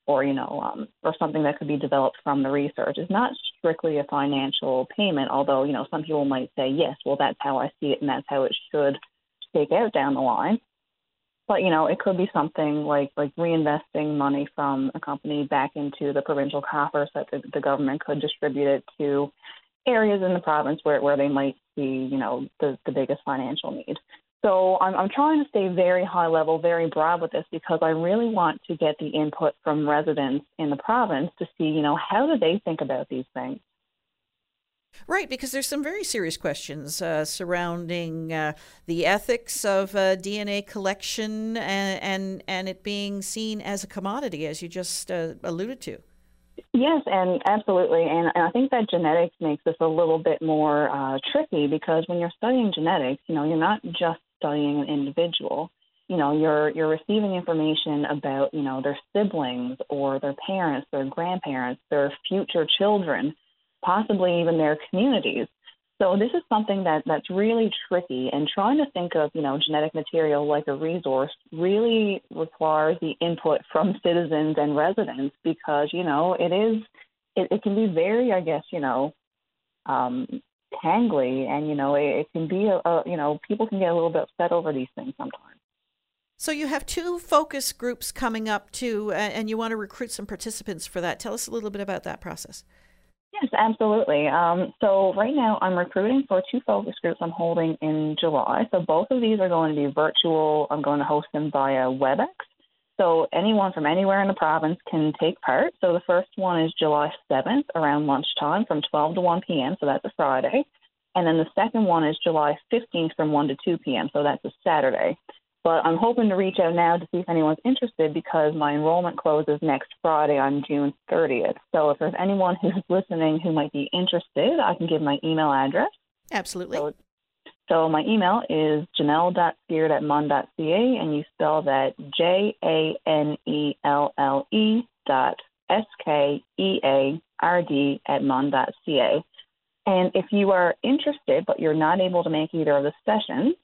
or you know, um, or something that could be developed from the research. It's not strictly a financial payment, although you know some people might say, yes, well that's how I see it, and that's how it should shake out down the line. But you know, it could be something like like reinvesting money from a company back into the provincial coffers that the, the government could distribute it to areas in the province where, where they might see, you know, the, the biggest financial need. So I'm, I'm trying to stay very high level, very broad with this because I really want to get the input from residents in the province to see, you know, how do they think about these things. Right, because there's some very serious questions uh, surrounding uh, the ethics of uh, DNA collection and, and, and it being seen as a commodity, as you just uh, alluded to. Yes, and absolutely. And, and I think that genetics makes this a little bit more uh, tricky because when you're studying genetics, you know, you're not just studying an individual. You know, you're you're receiving information about, you know, their siblings or their parents, their grandparents, their future children, possibly even their communities. So this is something that that's really tricky, and trying to think of you know genetic material like a resource really requires the input from citizens and residents because you know it is it, it can be very I guess you know um, tangly, and you know it, it can be a, a you know people can get a little bit upset over these things sometimes. So you have two focus groups coming up too, and you want to recruit some participants for that. Tell us a little bit about that process. Yes, absolutely. Um, so right now I'm recruiting for two focus groups I'm holding in July. So both of these are going to be virtual. I'm going to host them via WebEx. So anyone from anywhere in the province can take part. So the first one is July 7th around lunchtime from 12 to 1 p.m. So that's a Friday. And then the second one is July 15th from 1 to 2 p.m. So that's a Saturday. But I'm hoping to reach out now to see if anyone's interested because my enrollment closes next Friday on June 30th. So if there's anyone who's listening who might be interested, I can give my email address. Absolutely. So, so my email is janelle.skeard at mun.ca, and you spell that J A N E L L E dot S K E A R D at mun.ca. And if you are interested but you're not able to make either of the sessions,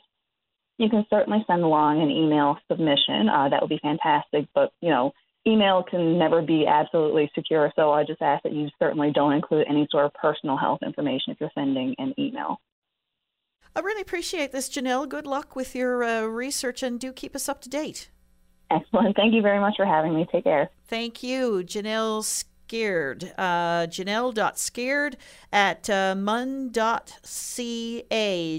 you can certainly send along an email submission. Uh, that would be fantastic. But, you know, email can never be absolutely secure. So I just ask that you certainly don't include any sort of personal health information if you're sending an email. I really appreciate this, Janelle. Good luck with your uh, research and do keep us up to date. Excellent. Thank you very much for having me. Take care. Thank you, Janelle Skeard. Uh, Janelle.skeard at uh, mun.ca.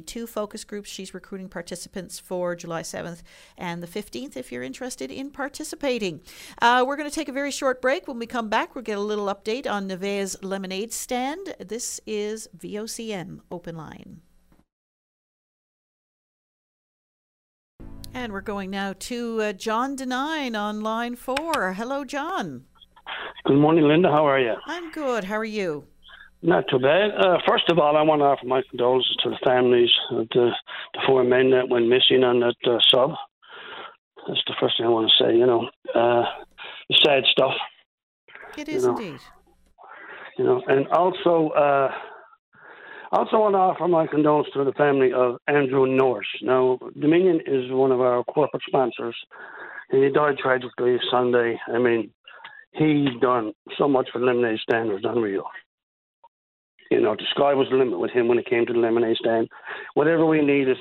Two focus groups. She's recruiting participants for July 7th and the 15th if you're interested in participating. Uh, we're going to take a very short break. When we come back, we'll get a little update on Nevaeh's lemonade stand. This is VOCM Open Line. And we're going now to uh, John Denine on line four. Hello, John. Good morning, Linda. How are you? I'm good. How are you? Not too bad. Uh, first of all, I want to offer my condolences to the families of the, the four men that went missing on that uh, sub. That's the first thing I want to say. You know, uh, sad stuff. It is you know. indeed. You know, and also, uh, also want to offer my condolences to the family of Andrew Norris. Now, Dominion is one of our corporate sponsors, and he died tragically Sunday. I mean, he's done so much for lemonade stand; it was unreal. You know, the sky was the limit with him when it came to the lemonade stand. Whatever we need is,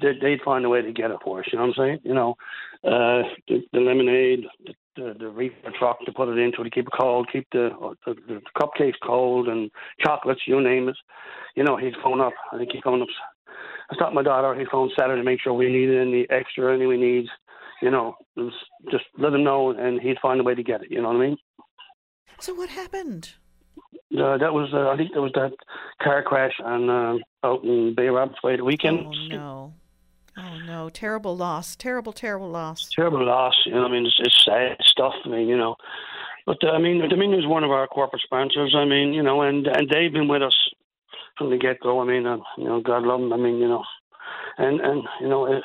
they- they'd find a way to get it for us. You know what I'm saying? You know, uh, the, the lemonade, the, the, the reefer truck to put it into to keep it cold, keep the, the the cupcakes cold, and chocolates, you name it. You know, he'd phone up. I think he phoned up. I stopped my daughter. He phoned Saturday to make sure we needed any extra, any we need. You know, just let him know, and he'd find a way to get it. You know what I mean? So what happened? Uh, that was, uh, I think, there was that car crash on uh, out in Bay Rapids Way the weekend. Oh no! Oh no! Terrible loss. Terrible, terrible loss. Terrible loss. You know, I mean, it's, it's sad stuff. I mean, you know, but uh, I mean, Dominion is one of our corporate sponsors. I mean, you know, and and they've been with us from the get go. I mean, uh, you know, God love them. I mean, you know, and and you know, it,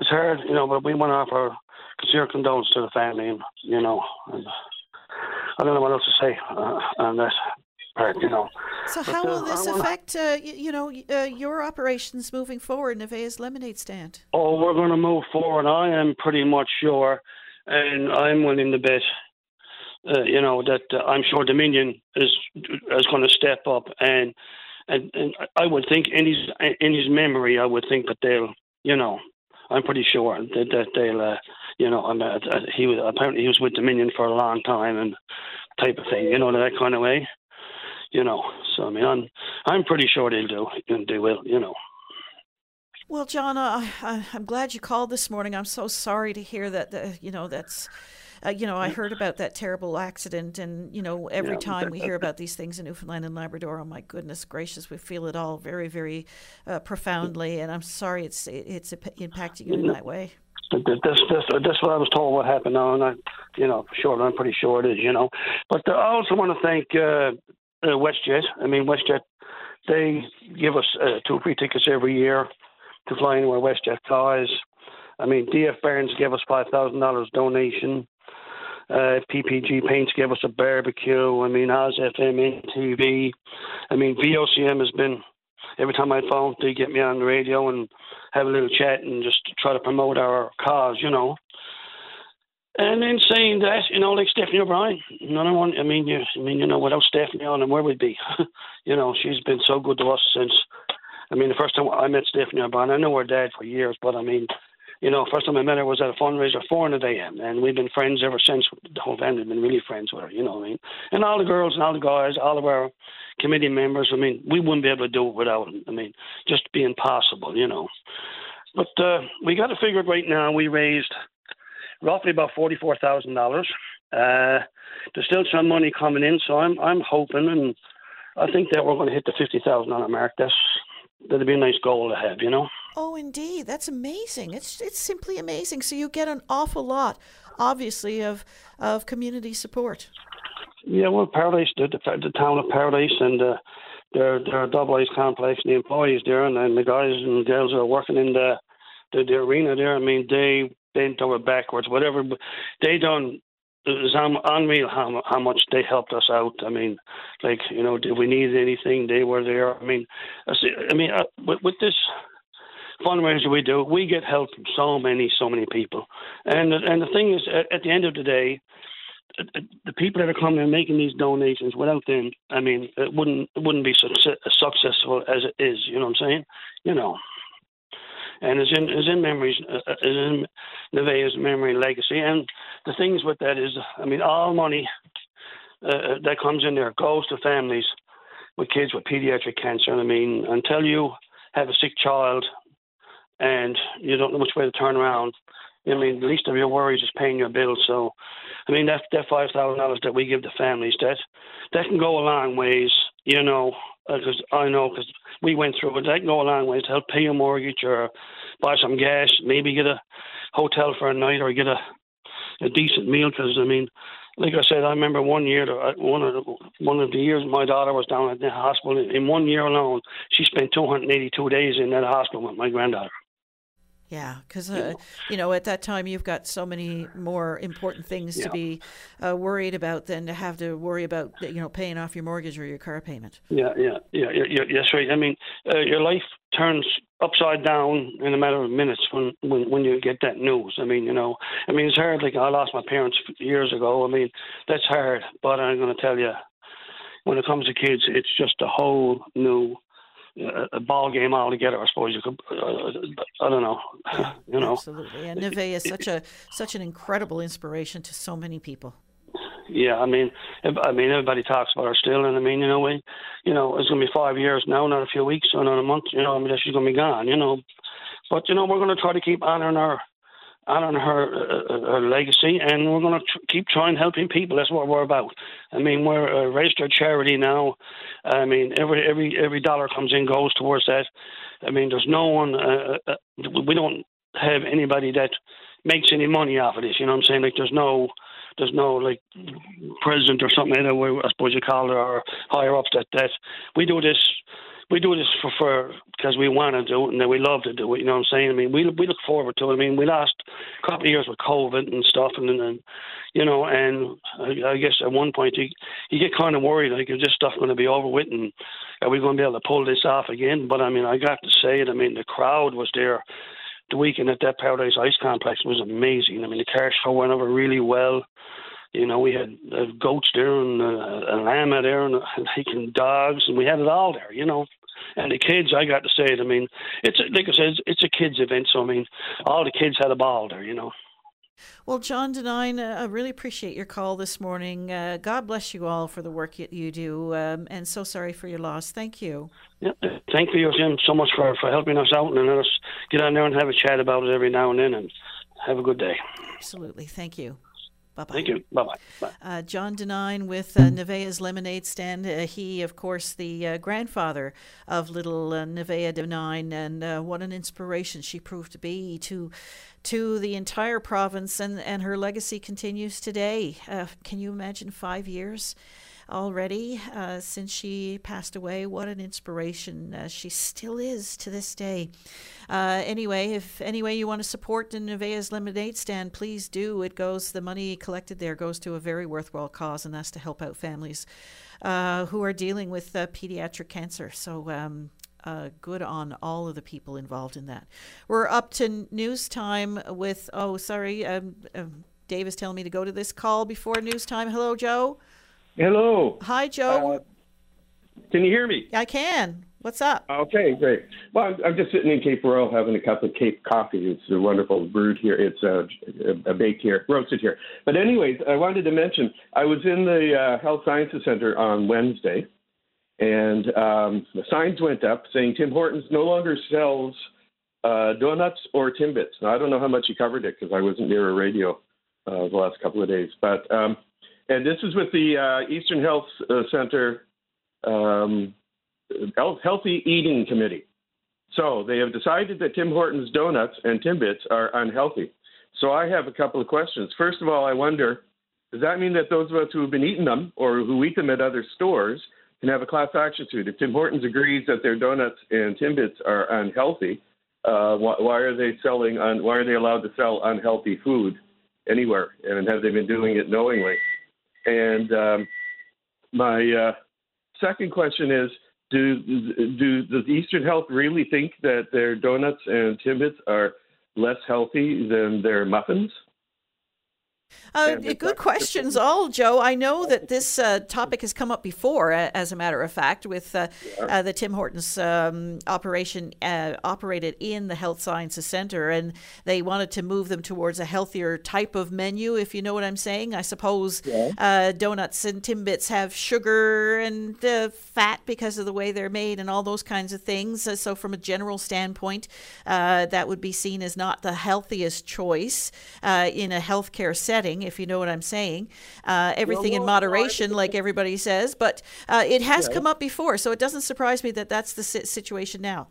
it's hard, you know, but we want to offer sincere condolences to the family, and you know, and I don't know what else to say uh, on that you know. So, But, how uh, will this affect, uh, you know, uh, your operations moving forward, Nevaeh's Lemonade Stand? Oh, we're going to move forward. I am pretty much sure, and I'm willing to bet, uh, you know, that uh, I'm sure Dominion is is going to step up, and and and I would think in his in his memory, I would think that they'll, you know, I'm pretty sure that that they'll, uh, you know, I'm, he was apparently he was with Dominion for a long time and type of thing, you know, that kind of way, you know. So I mean, I'm I'm pretty sure they'll do, and they will, you know. Well, John, uh, I, I'm glad you called this morning. I'm so sorry to hear that. Uh, you know, that's. Uh, you know, I heard about that terrible accident, and you know, every Yeah, time we hear about these things in Newfoundland and Labrador, oh my goodness gracious, we feel it all very, very uh, profoundly. And I'm sorry it's it's impacting you in that way. Th- th- This, this, this, what I was told what happened now, and I, you know, sure, I'm pretty sure it is, you know. But uh, I also want to thank uh, uh, WestJet. I mean, WestJet, they give us uh, two free tickets every year to fly anywhere WestJet flies. I mean, DF Barnes gave us five thousand dollars donation. Uh, PPG Paints gave us a barbecue. I mean, Oz FM, TV. I mean, VOCM has been every time I phone, they get me on the radio and have a little chat and just try to promote our cause, you know. And then saying that, you know, like Stephanie O'Brien, another one. I mean, you, I mean, you know, without Stephanie on, and where we'd be. you know, she's been so good to us since. I mean, the first time I met Stephanie O'Brien, I know her dad for years, but I mean, you know, first time I met her was at a fundraiser for Four AM, and we've been friends ever since. The whole family have been really friends with her, you know what I mean? And all the girls and all the guys, all of our committee members, I mean, we wouldn't be able to do it without. I mean, just be impossible, you know. But uh, we got to figure it right now. We raised roughly about forty-four thousand dollars. Uh, there's still some money coming in, so I'm I'm hoping, and I think that we're going to hit the fifty thousand dollar mark. That's that'd be a nice goal to have, you know. Oh, indeed, that's amazing. It's it's simply amazing. So you get an awful lot, obviously, of of community support. Yeah, well, Paradise, the, the, the town of Paradise, and uh, their their Double Ice complex, and the employees there, and, and the guys and girls that are working in the, the the arena there. I mean, they bent over backwards, whatever. They done. It was un- unreal how how much they helped us out. I mean, like you know, if we need anything, they were there. I mean, I see, I mean, uh, with, with this fundraiser we do, we get help from so many, so many people. And and the thing is, at, at the end of the day, the- people that are coming and making these donations, without them, I mean, it wouldn't it wouldn't be success, successful as it is. You know what I'm saying? You know. And it's in it's in memories, uh, uh, it's in Nevaeh's memory legacy. And the things with that is, I mean, all money uh, that comes in there goes to families with kids with pediatric cancer. And I mean, until you have a sick child and you don't know which way to turn around, I mean, the least of your worries is paying your bills. So, I mean, that that five thousand dollars that we give the families, that that can go a long ways. You know, because I know because we went through it. That can go a long ways to help pay your mortgage or buy some gas, maybe get a hotel for a night or get a a decent meal. Because I mean, like I said, I remember one year, uh, one of the, one of the years my daughter was down at the hospital. In one year alone, she spent 282 days in that hospital with my granddaughter. Yeah, because uh, you know at that time you've got so many more important things to be uh, worried about than to have to worry about you know paying off your mortgage or your car payment. Yeah, yeah, yeah, yeah, yeah yes, right. I mean, uh, your life turns upside down in a matter of minutes when, when when you get that news. I mean, you know, I mean, it's hard. Like I lost my parents years ago. I mean, that's hard. But I'm going to tell you, when it comes to kids, it's just a whole new a ball game altogether. I suppose you could. Uh, I don't know. you know. Absolutely, and Nevaeh is such a such an incredible inspiration to so many people. Yeah, I mean, I mean, everybody talks about her still, and I mean, you know, we, you know, it's gonna be five years now, not a few weeks, or not a month. You know, I mean, she's gonna be gone. You know, but you know, we're gonna try to keep honoring her, honoring her, uh, uh, her legacy, and we're gonna tr- keep trying helping people. That's what we're about. I mean, we're a registered charity now. I mean, every every every dollar comes in goes towards that. I mean, there's no one. Uh, uh, we don't have anybody that makes any money off of this. You know what I'm saying? Like, there's no there's no like president or something I suppose you call it or higher ups that that we do this. We do this for, for because we want to do it and then we love to do it. You know what I'm saying? I mean, we we look forward to it. I mean, we lost a couple of years with COVID and stuff, and then you know, and I, I guess at one point you you get kind of worried like is this stuff going to be over with and are we going to be able to pull this off again? But I mean, I got to say it. I mean, the crowd was there the weekend at that Paradise Ice Complex was amazing. I mean, the car show went over really well. You know, we had uh, goats there and uh, a llama there and, uh, and dogs, and we had it all there. You know, and the kids, I got to say it. I mean, it's a, like I said, it's, it's a kids event, so I mean, all the kids had a ball there. You know. Well, John Denine, uh, I really appreciate your call this morning. Uh, God bless you all for the work that you do, um, and so sorry for your loss. Thank you. Yeah, thank you, Jim, so much for, for helping us out, and let us get on there and have a chat about it every now and then, and have a good day. Absolutely. Thank you. Bye bye. Thank you. Bye bye. Uh, John Denine with uh, Nevaeh's Lemonade Stand. Uh, he, of course, the uh, grandfather of little uh, Nevaeh Denine, and uh, what an inspiration she proved to be to to the entire province, and, and her legacy continues today. Uh, can you imagine five years? Already uh, since she passed away. What an inspiration uh, she still is to this day. Uh, anyway, if any way you want to support the Nevaeh's Lemonade Stand, please do. It goes, the money collected there goes to a very worthwhile cause, and that's to help out families uh, who are dealing with uh, pediatric cancer. So, um, uh, good on all of the people involved in that. We're up to news time with, oh, sorry, um, um, Dave is telling me to go to this call before news time. Hello, Joe. Hello. Hi, Joe. Uh, can you hear me? I can. What's up? Okay, great. Well, I'm, I'm just sitting in Cape Royal having a cup of Cape coffee. It's a wonderful brewed here. It's uh, a, a baked here, roasted here. But anyways, I wanted to mention I was in the uh, Health Sciences Center on Wednesday, and um, the signs went up saying Tim Hortons no longer sells uh, donuts or Timbits. Now I don't know how much you covered it because I wasn't near a radio uh, the last couple of days, but um, and this is with the uh, Eastern Health uh, Center um, Healthy Eating Committee. So they have decided that Tim Hortons donuts and Timbits are unhealthy. So I have a couple of questions. First of all, I wonder, does that mean that those of us who have been eating them or who eat them at other stores can have a class action suit? If Tim Hortons agrees that their donuts and Timbits are unhealthy, uh, why, why, are they selling? Un, why are they allowed to sell unhealthy food anywhere? And have they been doing it knowingly? And um, my uh, second question is do, do does Eastern Health really think that their donuts and Timbits are less healthy than their muffins? Uh, good questions, all, Joe. I know that this uh, topic has come up before, uh, as a matter of fact, with uh, uh, the Tim Hortons um, operation uh, operated in the Health Sciences Center, and they wanted to move them towards a healthier type of menu, if you know what I'm saying. I suppose yeah. donuts and Timbits have sugar and fat because of the way they're made and all those kinds of things. so, from a general standpoint, that would be seen as not the healthiest choice in a healthcare setting if you know what I'm saying. Uh, everything in moderation, no, like everybody says, but uh, it has yeah. come up before, so it doesn't surprise me that that's the situation now.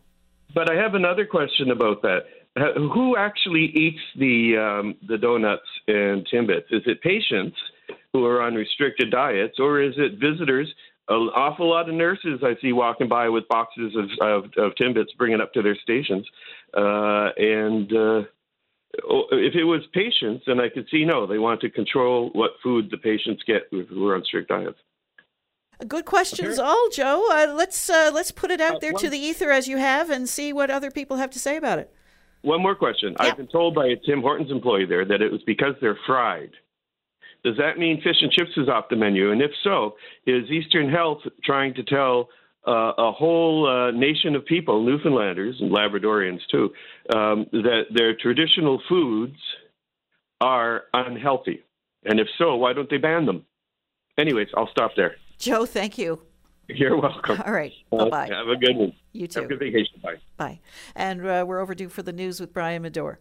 But I have another question about that. Who actually eats the um, the donuts and timbits? Is it patients who are on restricted diets, or is it visitors? An awful lot of nurses I see walking by with boxes of of, of timbits, bringing up to their stations, uh, and uh, if it was patients, then I could see no, they want to control what food the patients get who are on strict diets. Good questions, okay. all Joe. Uh, let's uh, let's put it out uh, there one, to the ether as you have, and see what other people have to say about it. One more question. Yeah. I've been told by a Tim Hortons employee there that it was because they're fried. Does that mean fish and chips is off the menu? And if so, is Eastern Health trying to tell uh, a whole uh, nation of people, Newfoundlanders and Labradorians too, um, that their traditional foods are unhealthy? And if so, why don't they ban them? Anyways, I'll stop there. Joe, thank you. You're welcome. All right. Bye bye. Have a good one. You too. Have a good vacation. Bye. Bye. And uh, we're overdue for the news with Brian Medore.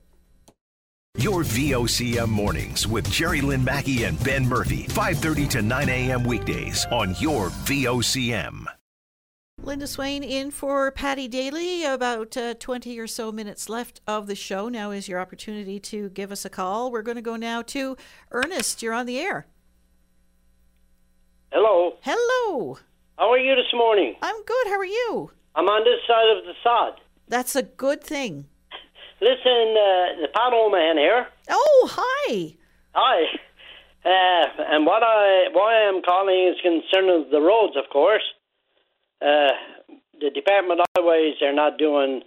Your VOCM mornings with Jerry Lynn Mackey and Ben Murphy, 5:30 to 9 a.m. weekdays on your VOCM. Linda Swain in for Paddy Daly. About uh, 20 or so minutes left of the show. Now is your opportunity to give us a call. We're going to go now to Ernest. You're on the air. Hello. Hello. How are you this morning? I'm good. How are you? I'm on this side of the sod. That's a good thing. Listen, uh, the pothole man here. Oh, hi. Hi. Uh, and what I why I'm calling is concerning the roads, of course. Uh, the Department of Highways are not doing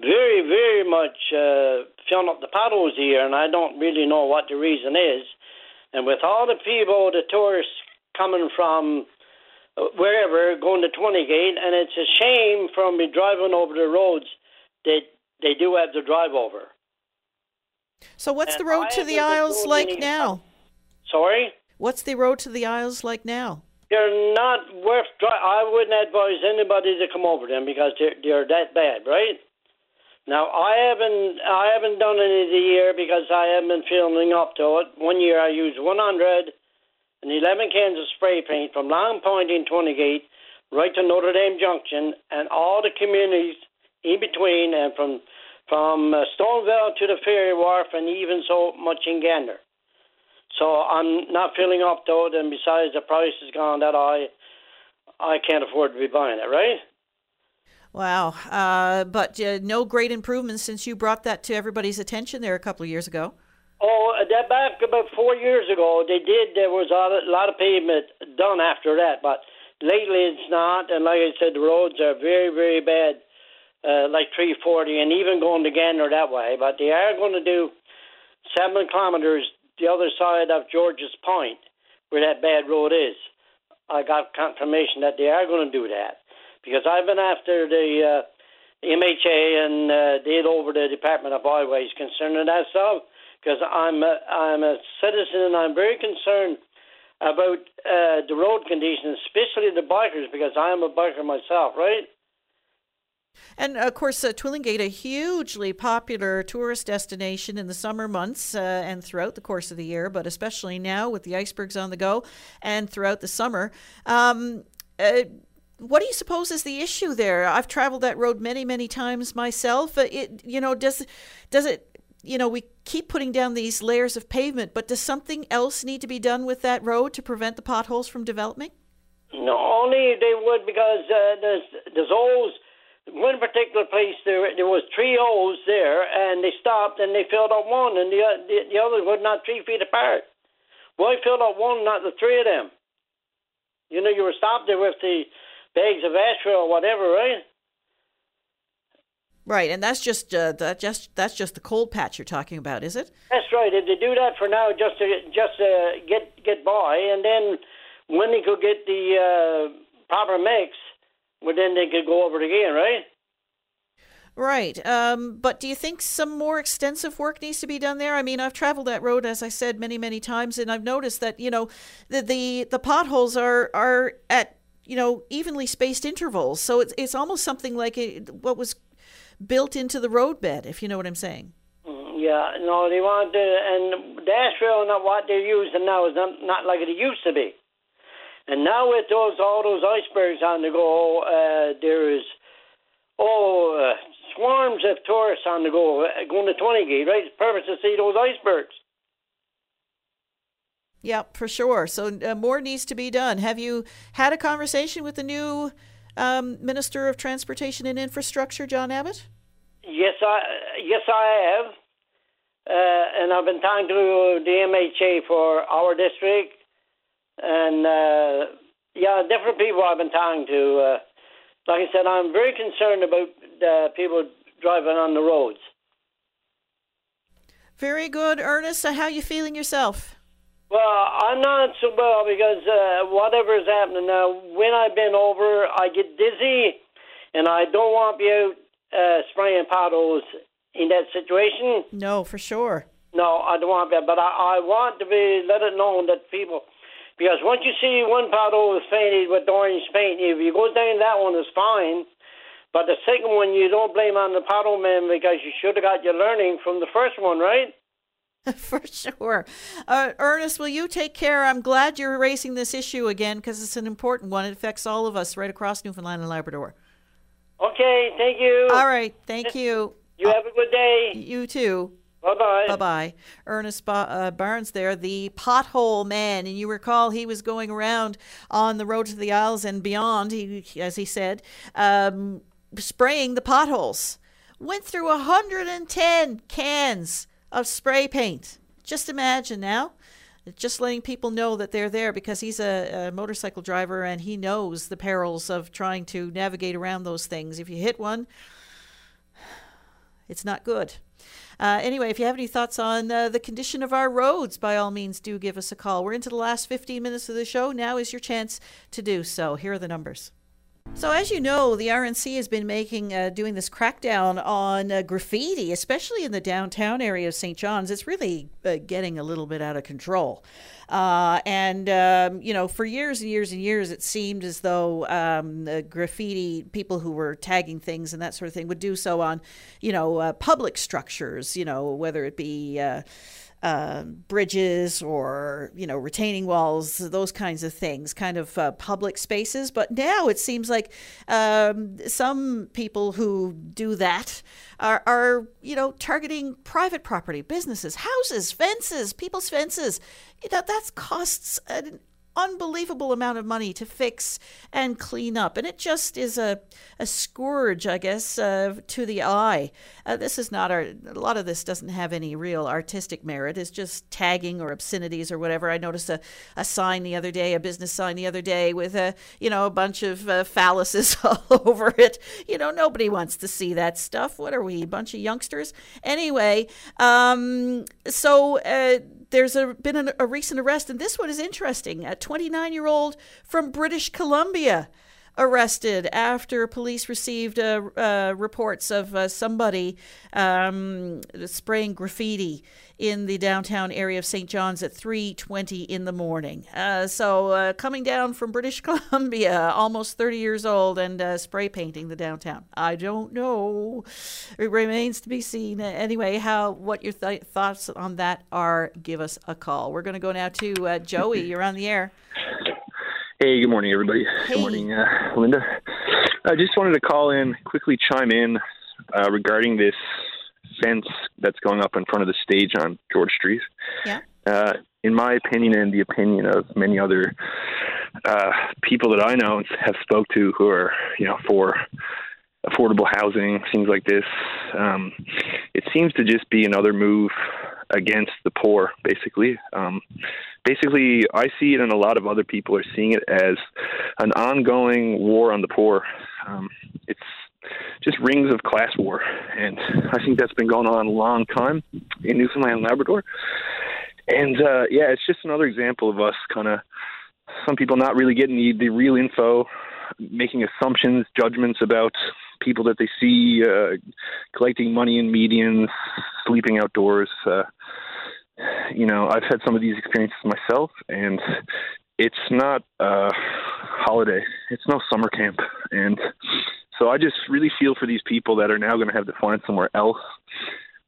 very, very much uh, filling up the potholes here, and I don't really know what the reason is. And with all the people, the tourists coming from wherever going to Twillingate, and it's a shame from me driving over the roads that they do have to drive over. So, what's And the road I to the Isles like any- now? Sorry? What's the road to the Isles like now? They're not worth. Dri- I wouldn't advise anybody to come over them because they're they're that bad, right? Now I haven't I haven't done any the year because I haven't been feeling up to it. One year I used 100 and 11 cans of spray paint from Long Point in Twillingate right to Notre Dame Junction and all the communities in between and from from uh, Stoneville to the ferry wharf and even so much in Gander. So I'm not feeling up to it, and besides the price has gone that high, I can't afford to be buying it, right? Wow. Uh, but uh, no great improvements since you brought that to everybody's attention there a couple of years ago. Oh, that back about four years ago, they did. There was a lot of, lot of pavement done after that, but lately it's not. And like I said, the roads are very, very bad, uh, like 340, and even going to Gander that way. But they are going to do seven kilometers the other side of George's Point, where that bad road is. I got confirmation that they are going to do that because I've been after the uh, MHA and uh, did over the Department of Highways concerning that stuff because I'm a, I'm a citizen and I'm very concerned about uh, the road conditions, especially the bikers because I'm a biker myself, right? And of course, uh, Twillingate, a hugely popular tourist destination in the summer months uh, and throughout the course of the year, but especially now with the icebergs on the go and throughout the summer. Um, uh, what do you suppose is the issue there? I've traveled that road many, many times myself. Uh, it, you know, does does it? You know, we keep putting down these layers of pavement, but does something else need to be done with that road to prevent the potholes from developing? No, only they would because uh, there's there's holes. One particular place there there was three holes there, and they stopped and they filled up one, and the the, the others were not three feet apart. Why fill up one, not the three of them? You know, you were stopped there with the bags of asphalt or whatever, right? Right, and that's just uh, that just that's just the cold patch you're talking about, is it? That's right. If they do that for now, just to just uh, get get by, and then when they could get the uh, proper mix, well, then they could go over it again, right? Right. Um, but do you think some more extensive work needs to be done there? I mean, I've traveled that road, as I said, many, many times, and I've noticed that you know the the, the potholes are are at you know evenly spaced intervals, so it's it's almost something like a, what was built into the roadbed, if you know what I'm saying. Mm, Yeah, no, they want to, and the asphalt, not what they're using now, is not, not like it used to be. And now with those all those icebergs on the go, uh, there is oh uh, swarms of tourists on the go uh, going to Twillingate, right? It's purpose to see those icebergs. Yeah, for sure. So uh, more needs to be done. Have you had a conversation with the new um, Minister of Transportation and Infrastructure, John Abbott? Yes, I yes I have, uh, and I've been talking to the MHA for our district, and uh, yeah, different people I've been talking to. Uh, like I said, I'm very concerned about uh, people driving on the roads. Very good, Ernest. Uh, how you feeling yourself? Well, I'm not so well because uh, whatever is happening now. When I've been over, I get dizzy, and I don't want to be out uh, spraying potholes in that situation. No, for sure. No, I don't want that, but I, I want to be let it known that people, because once you see one pothole is painted with orange paint, if you go down that one, it's fine. But the second one, you don't blame on the pothole man because you should have got your learning from the first one, right? For sure. Uh, Ernest, will you take care? I'm glad you're raising this issue again because it's an important one. It affects all of us right across Newfoundland and Labrador. Okay, thank you. All right, thank you. You have a good day. You too. Bye bye. Bye bye. Ernest ba- uh, Barnes there, the pothole man. And you recall he was going around on the road to the Isles and beyond, he, as he said, um, spraying the potholes. Went through 110 cans of spray paint. Just imagine now. Just letting people know that they're there because he's a, a motorcycle driver and he knows the perils of trying to navigate around those things. If you hit one, it's not good. Uh, anyway, if you have any thoughts on uh, the condition of our roads, by all means, do give us a call. We're into the last 15 minutes of the show. Now is your chance to do so. Here are the numbers. So, as you know, the RNC has been making uh, doing this crackdown on uh, graffiti, especially in the downtown area of St. John's. It's really uh, getting a little bit out of control. Uh, and, um, you know, for years and years and years, it seemed as though um, graffiti people who were tagging things and that sort of thing would do so on, you know, uh, public structures, you know, whether it be. Uh, bridges or you know retaining walls, those kinds of things, kind of uh, public spaces. But now it seems like um, some people who do that are, are you know targeting private property, businesses, houses, fences, people's fences. You know that costs an unbelievable amount of money to fix and clean up. And it just is a, a scourge, I guess, uh, to the eye. Uh, this is not our, a lot of this doesn't have any real artistic merit. It's just tagging or obscenities or whatever. I noticed a, a sign the other day, a business sign the other day with a, you know, a bunch of uh, phalluses all over it. You know, nobody wants to see that stuff. What are we, a bunch of youngsters? Anyway, um, so, uh, there's a, been an, a recent arrest, and this one is interesting. A 29 year old from British Columbia arrested after police received uh, uh, reports of uh, somebody um, spraying graffiti in the downtown area of St. John's at 3:20 in the morning. Uh, so uh, coming down from British Columbia, almost 30 years old, and uh, spray painting the downtown. I don't know. It remains to be seen. anyway, how what your th- thoughts on that are? Give us a call. We're going to go now to Joey. You're on the air. Hey, good morning, everybody. Hey. Good morning, uh, Linda. I just wanted to call in, quickly chime in uh, regarding this fence that's going up in front of the stage on George Street. Yeah. Uh, in my opinion, and the opinion of many other uh, people that I know and have spoke to who are, you know, for affordable housing, things like this, um, it seems to just be another move against the poor, basically. Um, basically, I see it, and a lot of other people are seeing it as an ongoing war on the poor. Um, it's just rings of class war, and I think that's been going on a long time in Newfoundland and Labrador. And uh, yeah, it's just another example of us kind of some people not really getting the, the real info, making assumptions, judgments about people that they see, uh, collecting money in medians, sleeping outdoors. Uh, you know, I've had some of these experiences myself, and it's not a holiday. It's no summer camp, and so I just really feel for these people that are now going to have to find somewhere else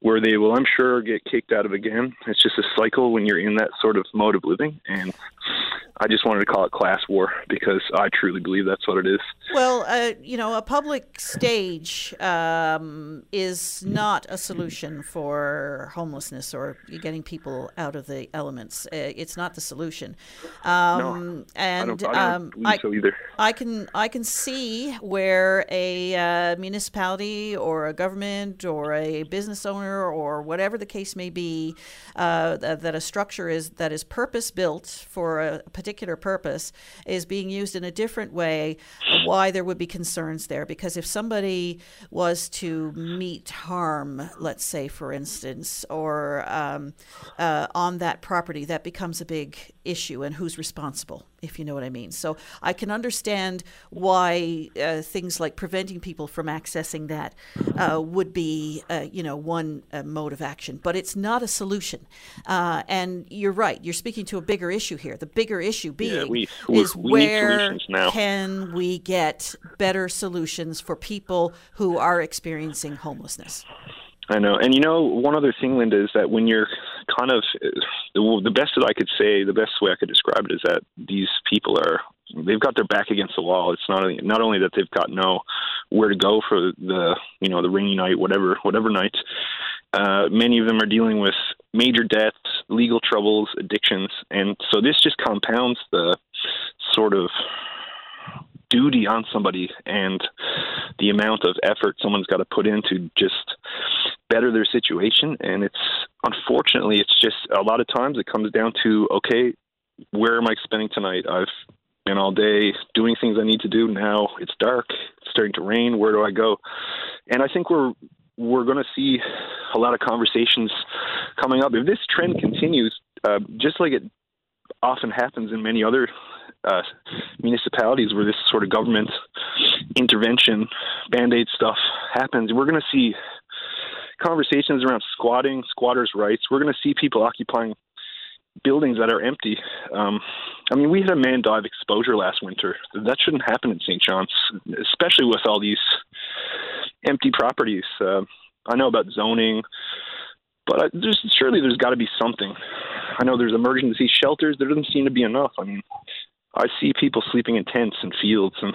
where they will, I'm sure, get kicked out of again. It's just a cycle when you're in that sort of mode of living, and I just wanted to call it class war because I truly believe that's what it is. Well, uh, you know, a public stage um, is not a solution for homelessness or getting people out of the elements. Uh, it's not the solution. Um, no, and I don't, I don't um, believe I, so either. I can I can see where a uh, municipality or a government or a business owner or whatever the case may be, uh, that, that a structure is that is purpose built for a particular purpose is being used in a different way. Why there would be concerns there? Because if somebody was to meet harm, let's say for instance, or um, uh, on that property, that becomes a big issue, and who's responsible? If you know what I mean. So I can understand why uh, things like preventing people from accessing that uh, would be, uh, you know, one uh, mode of action, but it's not a solution. Uh, and you're right. You're speaking to a bigger issue here. The bigger issue being we- we- is we where can we get better solutions for people who are experiencing homelessness? I know, and you know, one other thing, Linda, is that when you're kind of the best that I could say, the best way I could describe it is that these people are they've got their back against the wall. It's not only, not only that they've got no where to go for the you know the rainy night, whatever whatever night. Uh, many of them are dealing with major debts, legal troubles, addictions, and so this just compounds the sort of duty on somebody and the amount of effort someone's got to put into just better their situation. And it's unfortunately, it's just a lot of times it comes down to okay, where am I spending tonight? I've been all day doing things I need to do. Now it's dark. It's starting to rain. Where do I go? And I think we're we're going to see a lot of conversations coming up. If this trend continues, uh, just like it often happens in many other uh, municipalities where this sort of government intervention, band aid stuff happens, we're going to see conversations around squatting, squatters' rights. We're going to see people occupying buildings that are empty. Um, I mean, we had a man die of exposure last winter. That shouldn't happen in St. John's, especially with all these empty properties. Uh, I know about zoning, but I, there's, surely there's got to be something. I know there's emergency shelters. There doesn't seem to be enough. I mean, I see people sleeping in tents and fields and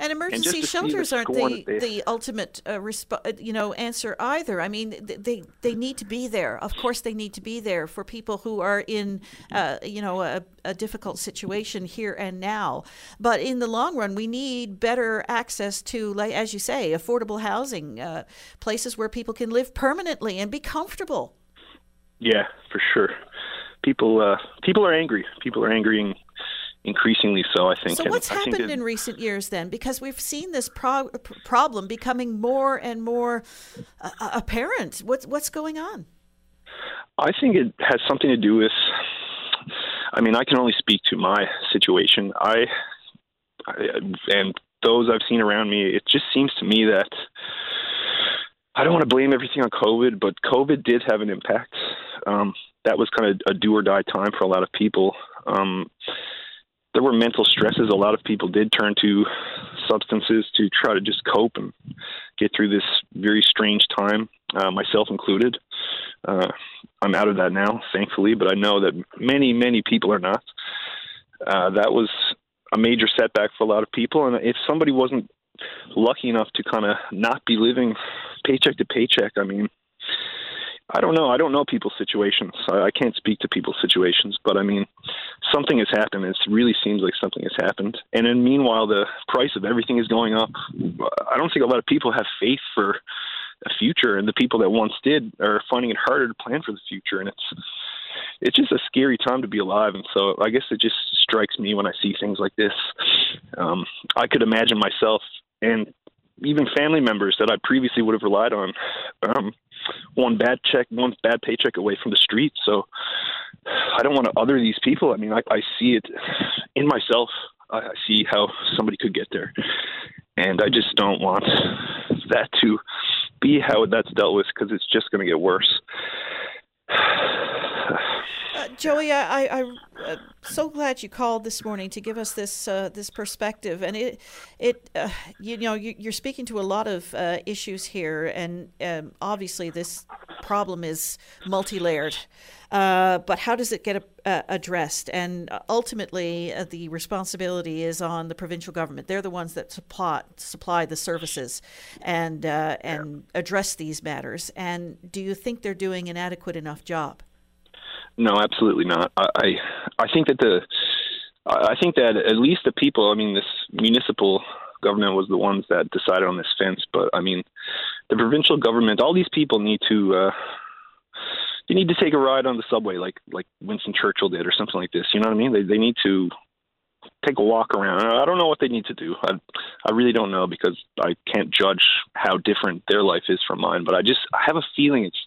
and emergency and shelters aren't the, they, the ultimate uh, resp- uh, you know answer either. I mean they they need to be there. Of course they need to be there for people who are in uh, you know a, a, difficult situation here and now. But in the long run we need better access to like as you say affordable housing, uh, places where people can live permanently and be comfortable. Yeah, for sure. People uh, people are angry. People are angry and increasingly so, I think. So, and what's I happened in recent years then? Because we've seen this pro- problem becoming more and more uh, apparent. What's what's going on? I think it has something to do with. I mean, I can only speak to my situation. I, I and those I've seen around me. It just seems to me that I don't want to blame everything on COVID, but COVID did have an impact. Um, that was kind of a do or die time for a lot of people. Um, there were mental stresses. A lot of people did turn to substances to try to just cope and get through this very strange time, uh, myself included. Uh, I'm out of that now, thankfully, but I know that many, many people are not. Uh, that was a major setback for a lot of people. And if somebody wasn't lucky enough to kind of not be living paycheck to paycheck, I mean, I don't know. I don't know people's situations. I, I can't speak to people's situations, but I mean, something has happened. It really seems like something has happened. And then meanwhile, the price of everything is going up. I don't think a lot of people have faith for a future, and the people that once did are finding it harder to plan for the future. And it's it's just a scary time to be alive. And so I guess it just strikes me when I see things like this. Um, I could imagine myself and even family members that I previously would have relied on. Um, one bad check, one bad paycheck away from the street. So I don't want to other these people. I mean, I, I see it in myself. I, I see how somebody could get there, and I just don't want that to be how that's dealt with because it's just going to get worse. Uh, Joey, I, I, I'm uh, so glad you called this morning to give us this uh, this perspective, and it it uh, you know you, you're speaking to a lot of uh, issues here, and um, obviously this problem is multi-layered. Uh, but how does it get uh, addressed? And ultimately, uh, the responsibility is on the provincial government. They're the ones that supply supply the services and uh, and address these matters. And do you think they're doing an adequate enough job? No, absolutely not. I, I, think that the, I think that at least the people. I mean, this municipal government was the ones that decided on this fence, but I mean, the provincial government. All these people need to. Uh, they need to take a ride on the subway, like like Winston Churchill did, or something like this. You know what I mean? They they need to take a walk around. I don't know what they need to do. I I really don't know because I can't judge how different their life is from mine. But I just I have a feeling it's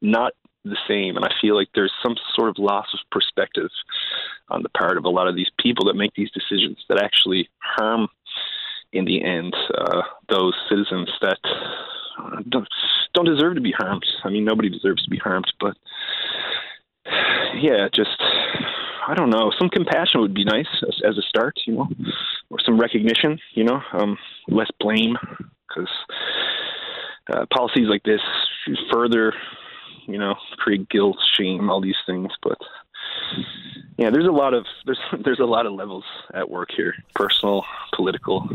not the same, and I feel like there's some sort of loss of perspective on the part of a lot of these people that make these decisions that actually harm, in the end, uh, those citizens that uh, don't don't deserve to be harmed. I mean, nobody deserves to be harmed, but yeah, just I don't know. Some compassion would be nice as, as a start, you know, or some recognition, you know, um, less blame, because uh, policies like this further, you know, create guilt, shame, all these things. But yeah, there's a lot of there's there's a lot of levels at work here, personal, political,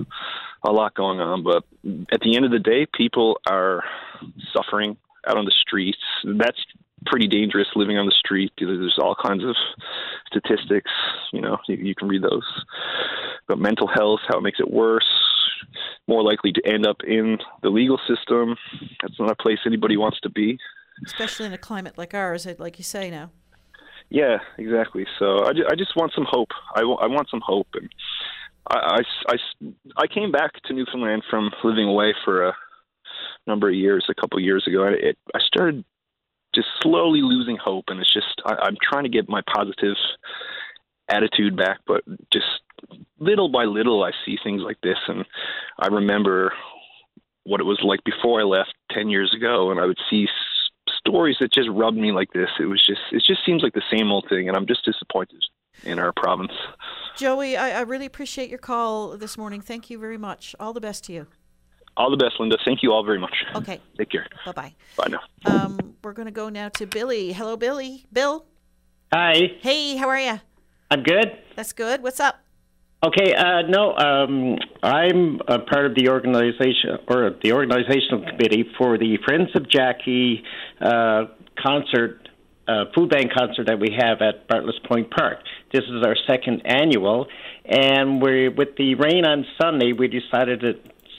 a lot going on. But at the end of the day, people are suffering out on the streets. That's pretty dangerous living on the street. There's all kinds of statistics. You know, you, you can read those. But mental health, how it makes it worse, more likely to end up in the legal system. That's not a place anybody wants to be. Especially in a climate like ours, like you say now. Yeah, exactly. So I, I just want some hope. I, I want some hope. And I, I, I, I came back to Newfoundland from living away for a number of years, a couple of years ago. And it, I started just slowly losing hope. And it's just, I, I'm trying to get my positive attitude back, but just little by little, I see things like this. And I remember what it was like before I left 10 years ago. And I would see stories that just rubbed me like this. It was just it just seems like the same old thing, and I'm just disappointed in our province. Joey, I, I really appreciate your call this morning. Thank you very much. All the best to you. All the best, Linda. Thank you all very much. Okay. Take care. Bye bye. Bye now. Um, we're going to go now to Billy. Hello, Billy. Bill. Hi. Hey, how are you? I'm good. That's good. What's up? Okay, uh, no, um, I'm a part of the organization or the organizational committee for the Friends of Jackie uh, concert, uh, food bank concert that we have at Bartlett's Point Park. This is our second annual, and we with the rain on Sunday, we decided to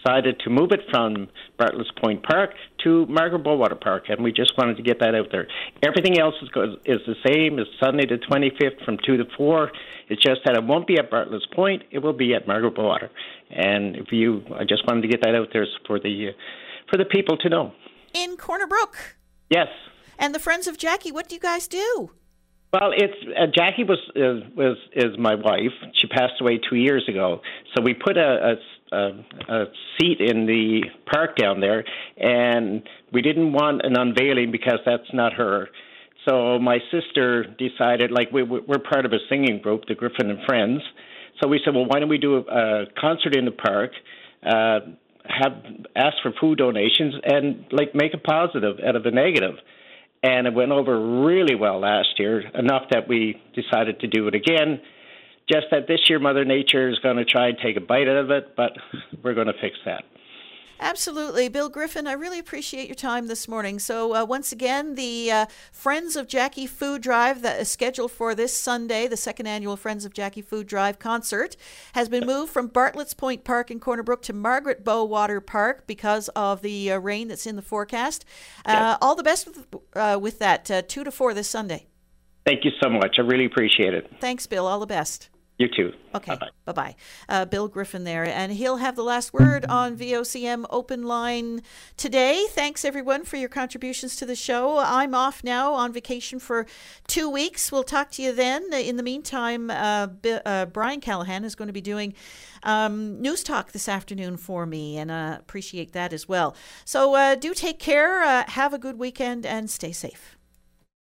decided to move it from Bartlett's Point Park to Margaret Bowater Park, and we just wanted to get that out there. Everything else is is the same. It's Sunday the 25th from 2 to 4. It's just that it won't be at Bartlett's Point. It will be at Margaret Bowater. And if you, I just wanted to get that out there for the for the people to know. In Corner Brook. Yes. And the Friends of Jackie, what do you guys do? Well, it's uh, Jackie was is, was is my wife. She passed away two years ago. So we put a, a, a, a seat in the park down there, and we didn't want an unveiling because that's not her. So my sister decided, like we we're part of a singing group, the Griffin and Friends. So we said, well, why don't we do a, a concert in the park? Uh, have ask for food donations and like make a positive out of a negative and it went over really well last year, enough that we decided to do it again. Just that this year, Mother Nature is going to try and take a bite out of it, but we're going to fix that. Absolutely. Bill Griffin, I really appreciate your time this morning. So, uh, once again, the uh, Friends of Jackie Food Drive that is scheduled for this Sunday, the second annual Friends of Jackie Food Drive concert, has been moved from Bartlett's Point Park in Corner Brook to Margaret Bowater Park because of the uh, rain that's in the forecast. Uh, all the best with, uh, with that, uh, 2 to 4 this Sunday. Thank you so much. I really appreciate it. Thanks, Bill. All the best. You too. Okay. Bye bye. Uh, Bill Griffin there. And he'll have the last word on VOCM Open Line today. Thanks, everyone, for your contributions to the show. I'm off now on vacation for two weeks. We'll talk to you then. In the meantime, uh, B- uh, Brian Callahan is going to be doing um, news talk this afternoon for me, and uh, appreciate that as well. So uh, do take care, uh, have a good weekend, and stay safe.